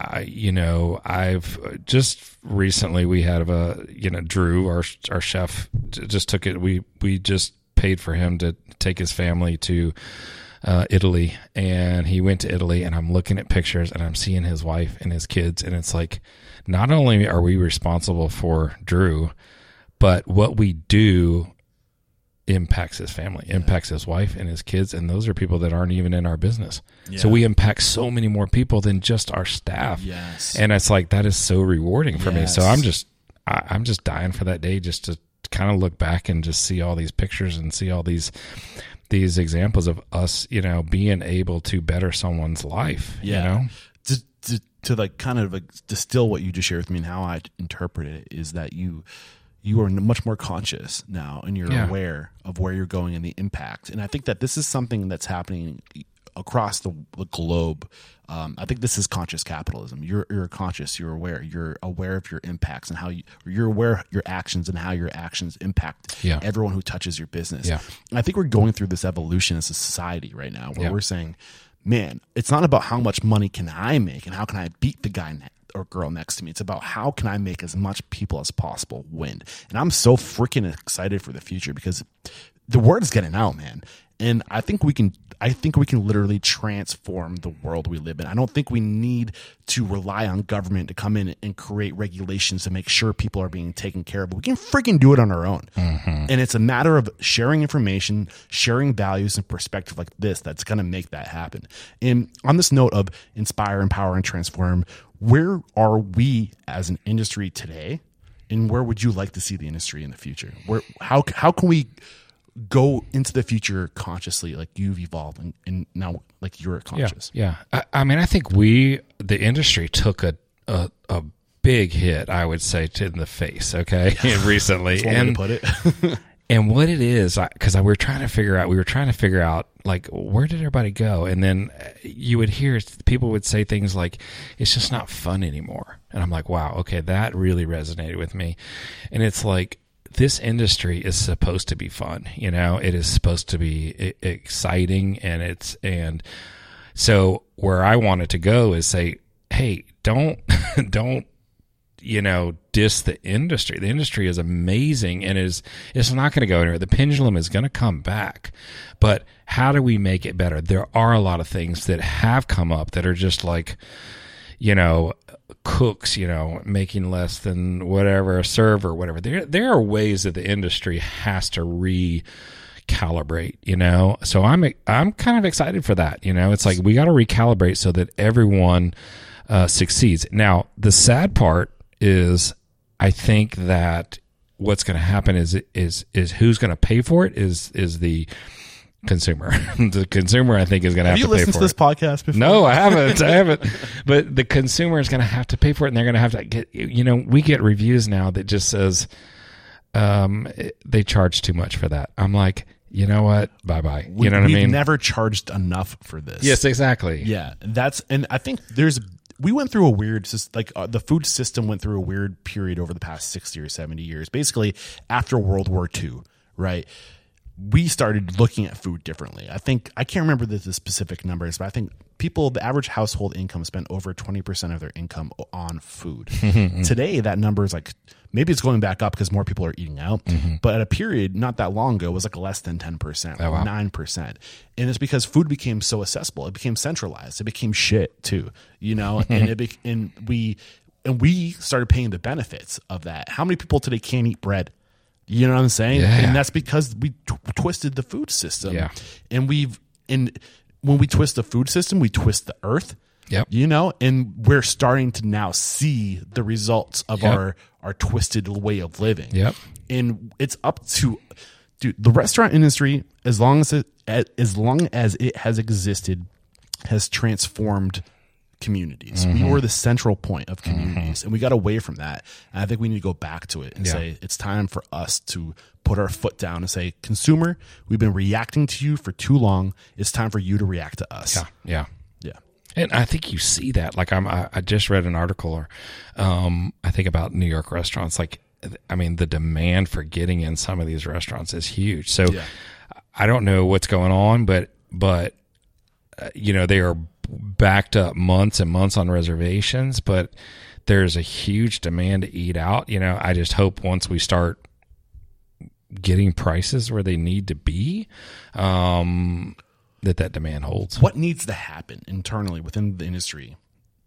I, you know, I've just recently we had a, you know, Drew, our our chef, just took it. We we just paid for him to take his family to uh, Italy, and he went to Italy. And I'm looking at pictures, and I'm seeing his wife and his kids, and it's like, not only are we responsible for Drew, but what we do impacts his family, impacts his wife and his kids, and those are people that aren't even in our business. So we impact so many more people than just our staff. Yes. and it's like that is so rewarding for me. So I'm just, I, I'm just dying for that day, just to kind of look back and just see all these pictures and see all these these examples of us, you know, being able to better someone's life. Yeah. You know, to, to, to like kind of like distill what you just shared with me and how I interpret it is that you you are much more conscious now and you're Yeah. aware of where you're going and the impact. And I think that this is something that's happening across the, the globe. Um, I think this is conscious capitalism. You're you're conscious. You're aware. You're aware of your impacts and how you you're aware of your actions and how your actions impact Yeah. everyone who touches your business. Yeah. And I think we're going through this evolution as a society right now where Yeah. we're saying, man, it's not about how much money can I make and how can I beat the guy ne- or girl next to me. It's about how can I make as much people as possible win. And I'm so freaking excited for the future because the word is getting out, man. And I think we can I think we can literally transform the world we live in. I don't think we need to rely on government to come in and create regulations to make sure people are being taken care of. But We can freaking do it on our own. Mm-hmm. And it's a matter of sharing information, sharing values and perspective like this that's going to make that happen. And on this note of inspire, empower, and transform, where are we as an industry today? And where would you like to see the industry in the future? Where how how can we go into the future consciously like you've evolved and, and now like you're conscious. Yeah, I, I mean, I think we, the industry, took a a, a big hit. I would say to in the face. Okay, <laughs> <laughs> recently, That's one way to and put it. <laughs> and what it is, because we were trying to figure out, we were trying to figure out like where did everybody go, and then uh, you would hear people would say things like, "It's just not fun anymore," and I'm like, "Wow, okay, that really resonated with me," and it's like this industry is supposed to be fun you know? It is supposed to be exciting and it's and so where i want it to go is say hey don't <laughs> don't you know diss the industry. The industry is amazing and is it's not going to go anywhere. The pendulum is going to come back. But how do we make it better? There are a lot of things that have come up that are just like you know, cooks, you know, making less than whatever a server, whatever. There, there are ways that the industry has to recalibrate, you know. So I'm, I'm kind of excited for that. You know, it's like we got to recalibrate so that everyone uh, succeeds. Now, the sad part is, I think that what's going to happen is is is who's going to pay for it is is the consumer. <laughs> the consumer, I think, is going to have, have you to pay listened to this podcast before No, I haven't. <laughs> I haven't. But the consumer is going to have to pay for it, and they're going to have to get. You know, we get reviews now that just says, um, they charge too much for that. I'm like, you know what? Bye bye. You know what I we've mean? never charged enough for this yes, exactly. yeah that's and i think there's we went through a weird like uh, the food system went through a weird period over the past 60 or 70 years basically after world war ii right we started looking at food differently i think i can't remember the, the specific numbers but i think people the average household income spent over 20% of their income on food <laughs> mm-hmm. today that number is like maybe it's going back up because more people are eating out mm-hmm. but at a period not that long ago it was like less than 10% Oh, wow. nine percent, and it's because food became so accessible. It became centralized. It became shit too, you know. <laughs> and it be, and we and we started paying the benefits of that. How many people today can't eat bread? You know what I'm saying? Yeah. And that's because we tw- twisted the food system. Yeah. And we've and when we twist the food system, we twist the earth. Yep. You know, and we're starting to now see the results of Yep. our our twisted way of living Yep. and it's up to dude the restaurant industry as long as it as long as it has existed has transformed communities Mm-hmm. we were the central point of communities and we got away from that and i think we need to go back to it and Yeah. say it's time for us to put our foot down and say consumer we've been reacting to you for too long it's time for you to react to us Yeah. Yeah. yeah And I think you see that. Like I'm, I, I just read an article, or um, I think about New York restaurants. Like, I mean, the demand for getting in some of these restaurants is huge. So, Yeah. I don't know what's going on, but but uh, you know, they are backed up months and months on reservations, but there's a huge demand to eat out. You know, I just hope once we start getting prices where they need to be, um, that that demand holds. What needs to happen internally within the industry?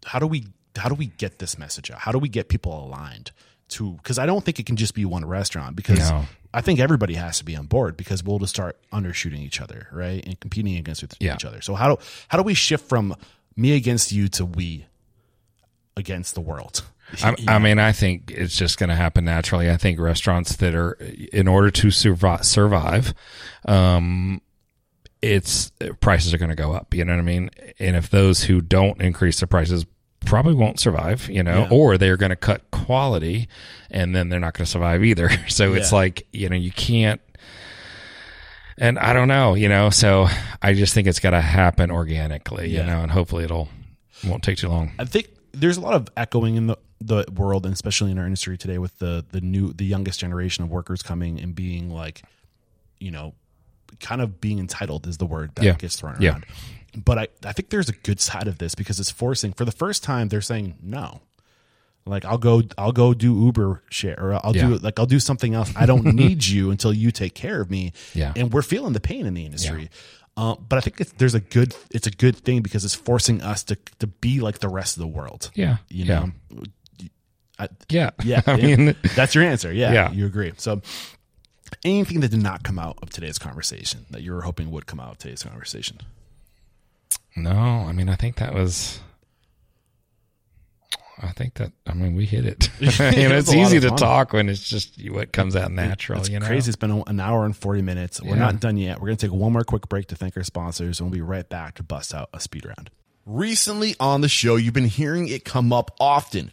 How do we how do we get this message out? How do we get people aligned to? Because I don't think it can just be one restaurant. Because No. I think everybody has to be on board because we'll just start undershooting each other, right, and competing against with Yeah. each other. So how do how do we shift from me against you to we against the world? I, I mean, I think it's just going to happen naturally. I think restaurants that are, in order to survive, survive um, it's prices are going to go up. You know what I mean? And if those who don't increase the prices probably won't survive, you know, Yeah. or they're going to cut quality, and then they're not going to survive either. <laughs> So it's like you know, you can't. And I don't know, you know, so I just think it's got to happen organically, Yeah. you know, and hopefully it'll won't take too long. I think there's a lot of echoing in the the world, and especially in our industry today, with the the new the youngest generation of workers coming and being like, you know, kind of being entitled is the word that Yeah. gets thrown Yeah. But I I think there's a good side of this because it's forcing for the first time they're saying no. Like I'll go I'll go do Uber share or I'll do Yeah. like I'll do something else. I don't <laughs> need you until you take care of me. Yeah. And we're feeling the pain in the industry. Uh, but I think it's, there's a good it's a good thing because it's forcing us to to be like the rest of the world. Yeah. You yeah. know. I, Yeah. yeah, <laughs> I yeah. mean, that's your answer. Yeah, Yeah. you agree. So, anything that did not come out of today's conversation that you were hoping would come out of today's conversation? No, I mean, I think that was. I think that I mean we hit it. <laughs> <laughs> you know, was it's easy to talk when it's just what comes out natural. It's you know, crazy. It's been an hour and forty minutes. We're Yeah. not done yet. We're gonna take one more quick break to thank our sponsors, and we'll be right back to bust out a speed round. Recently on the show, you've been hearing it come up often.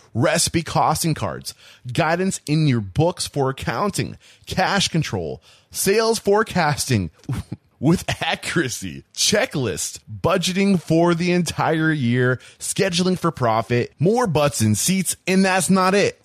recipe costing cards, guidance in your books for accounting, cash control, sales forecasting <laughs> with accuracy, checklist, budgeting for the entire year, scheduling for profit, more butts and seats, and that's not it.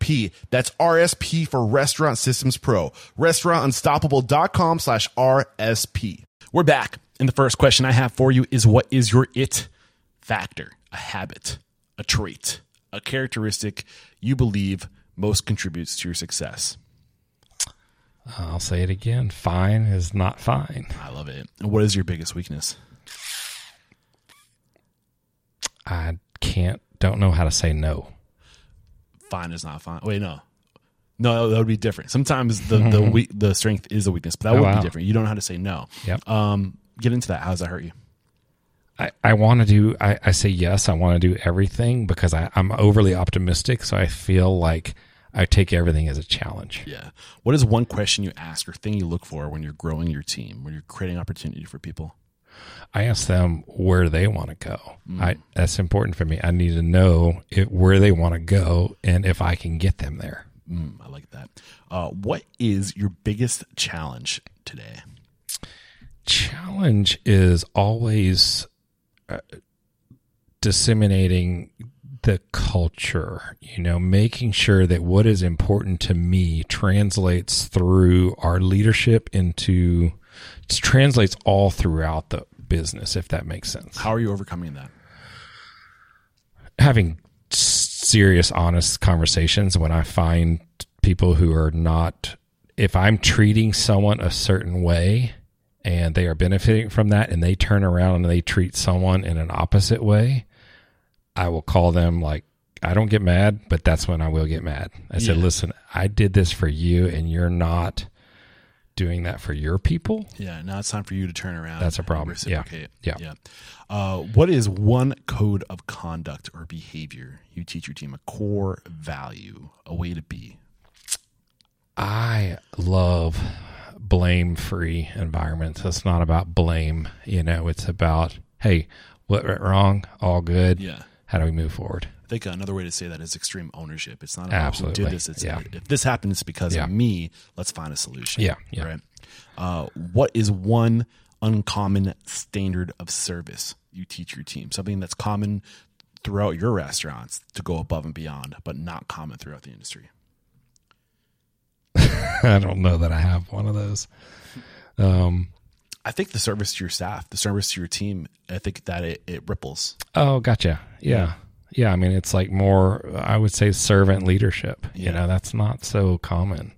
RSP. That's RSP for Restaurant Systems Pro. Restaurantunstoppable.com slash RSP. We're back, and the first question I have for you is: What is your it factor? A habit, a trait, a characteristic you believe most contributes to your success? I'll say it again. Fine is not fine. I love it. And what is your biggest weakness? I can't. Don't know how to say no. Fine is not fine. Wait, no. No, that would be different. Sometimes the the <laughs> weak, the strength is a weakness, but that Oh, would wow. be different. You don't know how to say no. Yep. Um, get into that. How does that hurt you? I, I want to do, I, I say yes, I want to do everything because I, I'm overly optimistic. So I feel like I take everything as a challenge. Yeah. What is one question you ask or thing you look for when you're growing your team, when you're creating opportunity for people? I ask them where they want to go. I, that's important for me. I need to know it, where they want to go and if I can get them there. Mm, I like that. Uh, what is your biggest challenge today? Challenge is always uh, disseminating the culture, you know, making sure that what is important to me translates through our leadership into translates all throughout the business, if that makes sense. How are you overcoming that? Having serious, honest conversations when I find people who are not, if I'm treating someone a certain way and they are benefiting from that and they turn around and they treat someone in an opposite way, I will call them like, I don't get mad, but that's when I will get mad. I said, listen, I did this for you and you're not doing that for your people. Yeah, now it's time for you to turn around. That's a problem. Yeah. Yeah. yeah. Uh, what is one code of conduct or behavior you teach your team? A core value, a way to be. I love blame free environments. It's not about blame, you know, it's about, hey, what went wrong? All good. Yeah. How do we move forward? Think another way to say that is extreme ownership. It's not Absolutely. who did this. It's Yeah. if this happened, it's because Yeah. of me. Let's find a solution. Yeah, yeah. Right. Uh, what is one uncommon standard of service you teach your team? Something that's common throughout your restaurants to go above and beyond, but not common throughout the industry. <laughs> I don't know that I have one of those. Um, I think the service to your staff, the service to your team, I think that it, it ripples. oh, gotcha. Yeah. Yeah. I mean, it's like more, I would say servant leadership. Yeah. You know, that's not so common.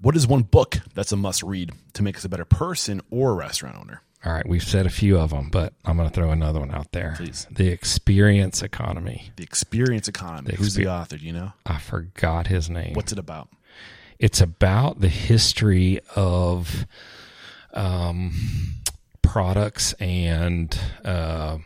What is one book that's a must read to make us a better person or restaurant owner? All right. We've said a few of them, but I'm going to throw another one out there. Please. The experience economy. The Experience Economy. The Who's the author? Do you know? I forgot his name. What's it about? it's about the history of um, products and uh,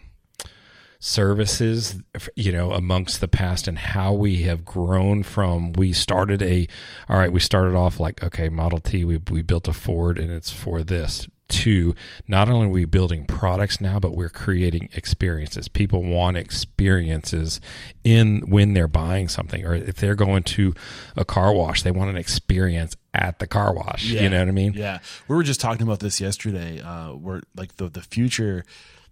services, you know, amongst the past and how we have grown from. We started a, all right, we started off like, okay, Model T, we, we built a Ford and it's for this. To not only are we building products now, but we're creating experiences. People want experiences in when they're buying something, or if they're going to a car wash, they want an experience at the car wash. You know what I mean? Yeah. We were just talking about this yesterday. Uh, where like the the future,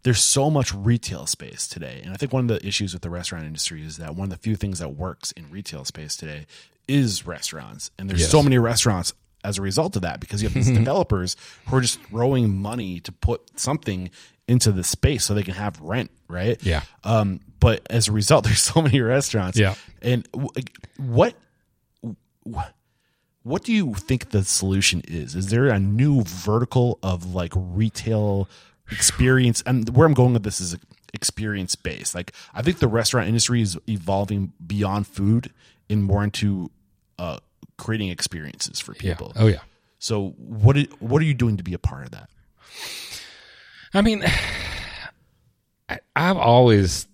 there's so much retail space today, and I think one of the issues with the restaurant industry is that one of the few things that works in retail space today is restaurants, and there's Yes. so many restaurants as a result of that because you have these <laughs> developers who are just throwing money to put something into the space so they can have rent, right? Yeah. Um, but as a result, <laughs> there's so many restaurants. Yeah. And w- what wh- what do you think the solution is? Is there a new vertical of like retail experience? And where I'm going with this is experience based. Like I think the restaurant industry is evolving beyond food and more into uh, creating experiences for Yeah. people. Oh, yeah. So what what are you doing to be a part of that? I mean, <sighs> I, I've always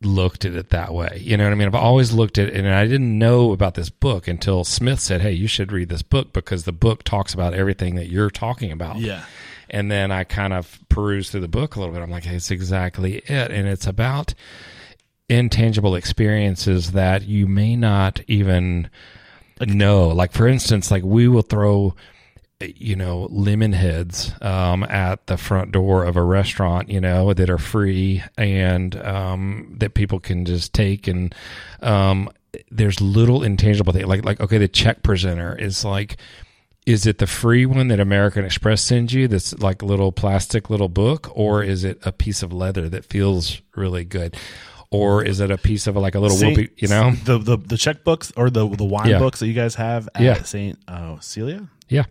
looked at it that way. You know what I mean? I've always looked at it, and I didn't know about this book until Smith said, "Hey, you should read this book because the book talks about everything that you're talking about." Yeah. And then I kind of perused through the book a little bit. I'm like, hey, it's exactly it, and it's about intangible experiences that you may not even know. Like for instance, like we will throw you know, lemon heads um, at the front door of a restaurant, you know, that are free and um, that people can just take. And um, there's little intangible thing, like like okay, the check presenter is like. Is it the free one that American Express sends you that's like a little plastic little book, or is it a piece of leather that feels really good? Or is it a piece of like a little Saint- whoopee, you know? the the the checkbooks or the the wine Yeah. books that you guys have at Yeah. Saint uh, Celia. Yeah.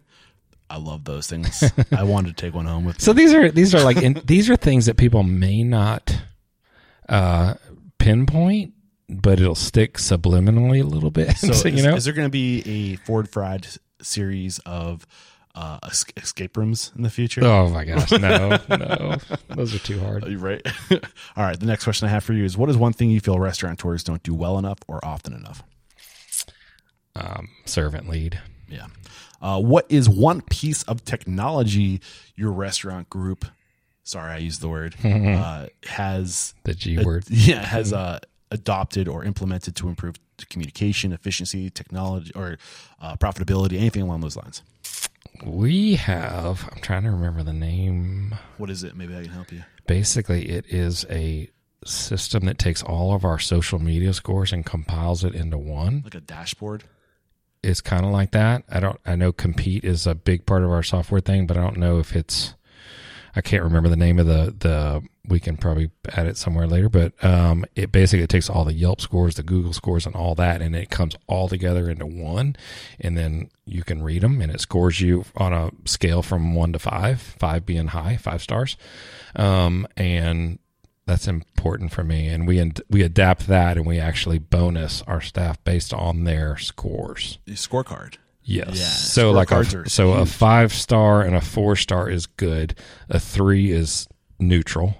I love those things. <laughs> I wanted to take one home with me. So these are these are like in, these are things that people may not uh, pinpoint, but it'll stick subliminally a little bit. <laughs> So, So, is, you know, is there going to be a Ford Fried series of uh, escape rooms in the future? oh my gosh, no, <laughs> no, those are too hard. Are you right? <laughs> All right. The next question I have for you is: What is one thing you feel restaurateurs don't do well enough or often enough? Um, servant lead. Yeah. Uh, what is one piece of technology your restaurant group? Sorry, I used the word. <laughs> uh, has The G word. yeah has uh, adopted or implemented to improve communication efficiency technology or uh, profitability anything along those lines We have. I'm trying to remember the name. what is it maybe i can help you Basically, it is a system that takes all of our social media scores and compiles it into one. Like a dashboard. It's kind of like that. I don't. I know Compeat is a big part of our software thing, but I don't know if it's. I can't remember the name of the the. We can probably add it somewhere later, but um, it basically takes all the Yelp scores, the Google scores, and all that, and it comes all together into one, and then you can read them, and it scores you on a scale from one to five, five being high, five stars, um, and that's important for me. And we we adapt that, and we actually bonus our staff based on their scores. The scorecard. Yes. Yeah, so like a so a five star and a four star is good. A three is neutral,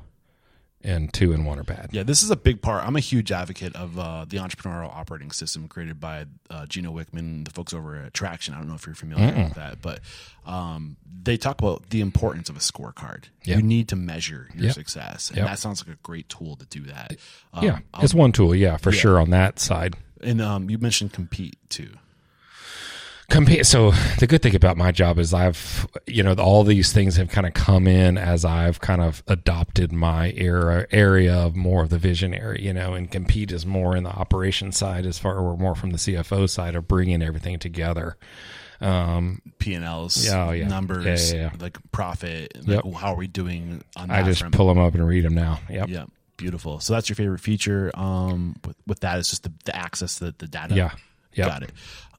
and two and one are bad. Yeah, this is a big part. I'm a huge advocate of uh, the entrepreneurial operating system created by uh, Gino Wickman, the folks over at Traction. I don't know if you're familiar with that, but um, they talk about the importance of a scorecard. Yeah. You need to measure your Yep. success, and Yep. that sounds like a great tool to do that. Um, yeah, I'll- it's one tool. Yeah, for sure on that side. and um, you mentioned Compeat too. Compare so the good thing about my job is i've you know all these things have kind of come in as i've kind of adopted my era area of more of the visionary you know and Compeat is more in the operation side as far or more from the cfo side of bringing everything together um P and Ls, Yeah, oh, yeah. numbers, Yeah, yeah, yeah. like profit, like Yep. how are we doing on that i just pull them up and read them now yep Yeah, beautiful. So that's your favorite feature. Um, with, with that, it's just the, the access to the data. yeah yep. got it.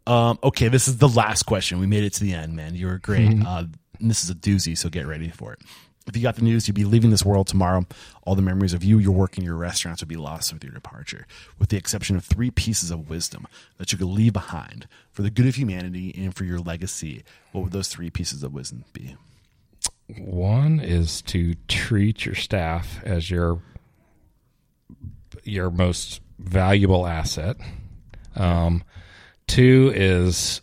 Um, okay, this is the last question. We made it to the end, man. You were great. Uh, and this is a doozy, so get ready for it. If you got the news, you'd be leaving this world tomorrow. All the memories of you, your work, and your restaurants would be lost with your departure, with the exception of three pieces of wisdom that you could leave behind for the good of humanity and for your legacy. What would those three pieces of wisdom be? One is to treat your staff as your your most valuable asset. Um, two is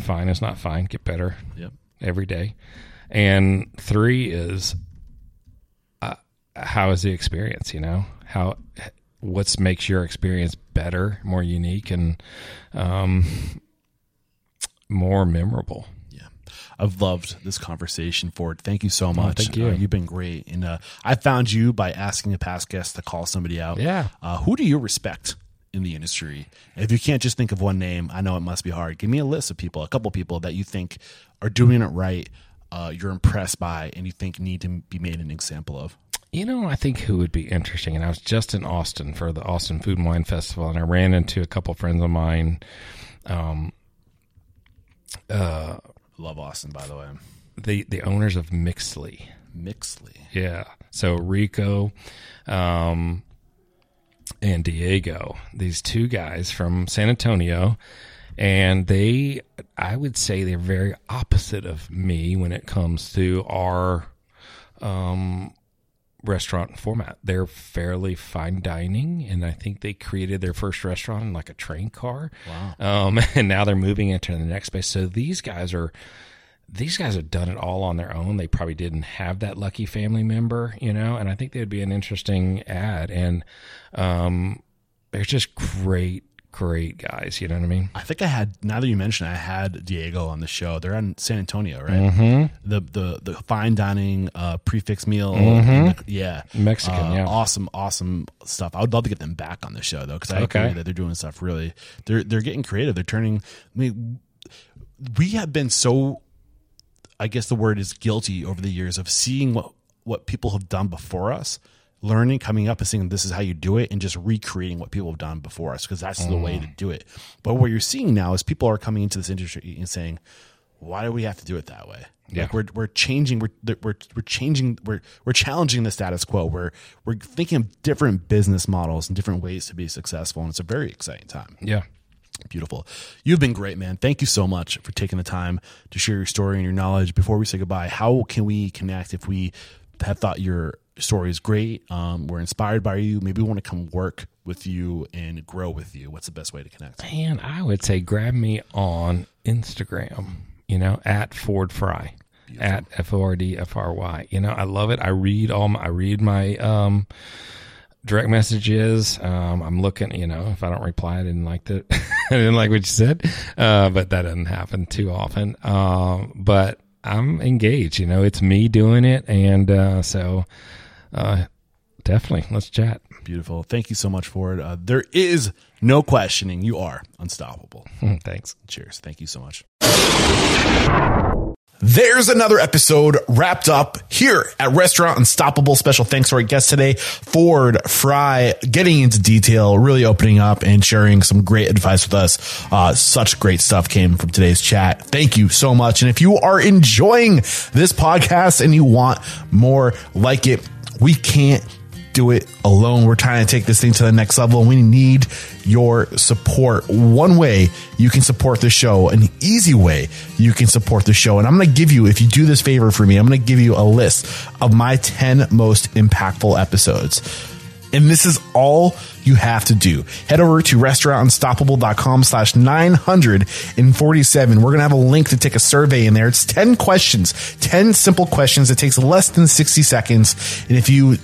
fine is not fine. Get better Yep. every day. And three is uh, how is the experience? You know how what's makes your experience better, more unique, and um, more memorable. Yeah. I've loved this conversation, Ford. Thank you so much. Oh, thank you. Uh, you've been great. And uh, I found you by asking a past guest to call somebody out. Yeah. Uh, who do you respect in the industry? If you can't just think of one name, I know it must be hard. Give me a list of people, a couple people that you think are doing it right, uh, you're impressed by, and you think need to be made an example of. You know, I think who would be interesting, and I was just in Austin for the Austin Food and Wine Festival, and I ran into a couple friends of mine. Um, uh, Love Austin, by the way. the the owners of Mixtli, Mixtli. yeah. So Rico, um, and Diego, these two guys from San Antonio, and they, I would say, they're very opposite of me when it comes to our um, restaurant format. They're fairly fine dining, and I think they created their first restaurant in like a train car. Wow! Um, <laughs> and now they're moving into the next space. So these guys are these guys have done it all on their own. They probably didn't have that lucky family member, you know, and I think they'd be an interesting ad. And um, they're just great, great guys. You know what I mean? I think I had. Now that you mention, it, I had Diego on the show. They're in San Antonio, right? Mm-hmm. The the the fine dining uh, prix fixe meal. and the- yeah, Mexican, Uh, yeah. awesome, awesome stuff. I would love to get them back on the show though, because I Okay. agree that they're doing stuff really. They're they're getting creative. They're turning. I mean, we have been so. I guess the word is guilty over the years of seeing what what people have done before us, learning, coming up and saying this is how you do it, and just recreating what people have done before us because that's the way to do it. But what you're seeing now is people are coming into this industry and saying, "Why do we have to do it that way?" Yeah. Like we're we're changing we're we're we're changing we're we're challenging the status quo. We're we're thinking of different business models and different ways to be successful, and it's a very exciting time. Yeah. Beautiful. You've been great, man. Thank you so much for taking the time to share your story and your knowledge. Before we say goodbye, how can we connect if we have thought your story is great? Um, we're inspired by you. Maybe we want to come work with you and grow with you. What's the best way to connect? And I would say grab me on Instagram, you know, at Ford Fry. At F O R D F R Y. You know, I love it. I read all my I read my um direct messages. Um I'm looking, you know, if I don't reply, I didn't like the <laughs> I didn't like what you said. Uh but that doesn't happen too often. Um but I'm engaged, you know, it's me doing it and uh so uh Definitely. Let's chat. Beautiful. Thank you so much for it. Uh, there is no questioning. You are unstoppable. Thanks. Cheers. Thank you so much. There's another episode wrapped up here at Restaurant Unstoppable. Special thanks to our guest today, Ford Fry, getting into detail, really opening up and sharing some great advice with us. Uh, such great stuff came from today's chat. Thank you so much. And if you are enjoying this podcast and you want more like it, we can't do it alone. We're trying to take this thing to the next level and we need your support. One way you can support the show, an easy way you can support the show. And I'm going to give you, if you do this favor for me, I'm going to give you a list of my 10 most impactful episodes. And this is all you have to do. Head over to restaurantunstoppable.com slash 947. We're going to have a link to take a survey in there. It's 10 questions, 10 simple questions. It takes less than 60 seconds. And if you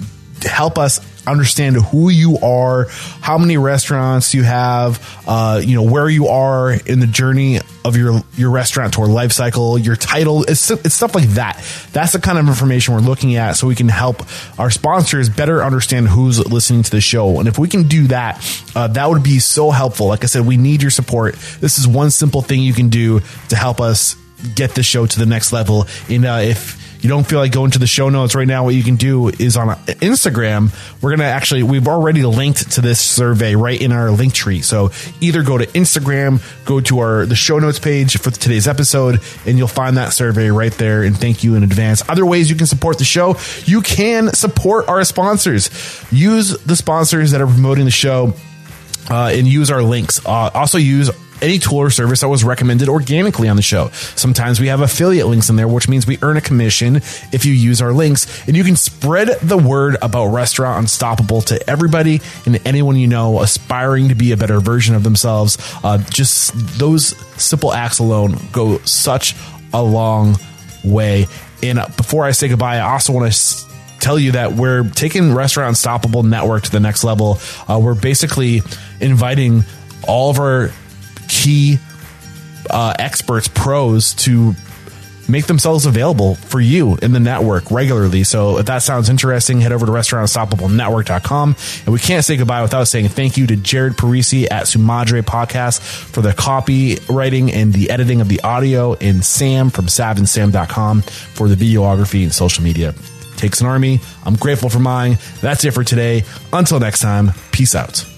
help us understand who you are, how many restaurants you have, uh, you know, where you are in the journey of your, your restaurant tour life cycle, your title. It's, it's stuff like that. That's the kind of information we're looking at so we can help our sponsors better understand who's listening to the show. And if we can do that, uh, that would be so helpful. Like I said, we need your support. This is one simple thing you can do to help us get the show to the next level. And uh, if you don't feel like going to the show notes right now, what you can do is on Instagram, we're going to actually, we've already linked to this survey right in our link tree. So either go to Instagram, go to our, the show notes page for today's episode, and you'll find that survey right there. And thank you in advance. Other ways you can support the show, you can support our sponsors. Use the sponsors that are promoting the show. Uh, and use our links. Uh, also use any tool or service that was recommended organically on the show. Sometimes we have affiliate links in there, which means we earn a commission if you use our links. And you can spread the word about Restaurant Unstoppable to everybody and anyone you know aspiring to be a better version of themselves. Uh, just those simple acts alone go such a long way. And before I say goodbye, I also want to tell you that we're taking Restaurant Unstoppable Network to the next level. Uh, we're basically inviting all of our key uh, experts, pros, to make themselves available for you in the network regularly. So if that sounds interesting, head over to restaurantunstoppablenetwork.com. And we can't say goodbye without saying thank you to Jared Parisi at Sumadre Podcast for the copywriting and the editing of the audio, and Sam from savandsam.com for the videography and social media takes an army. I'm grateful for mine. That's it for today. Until next time, peace out.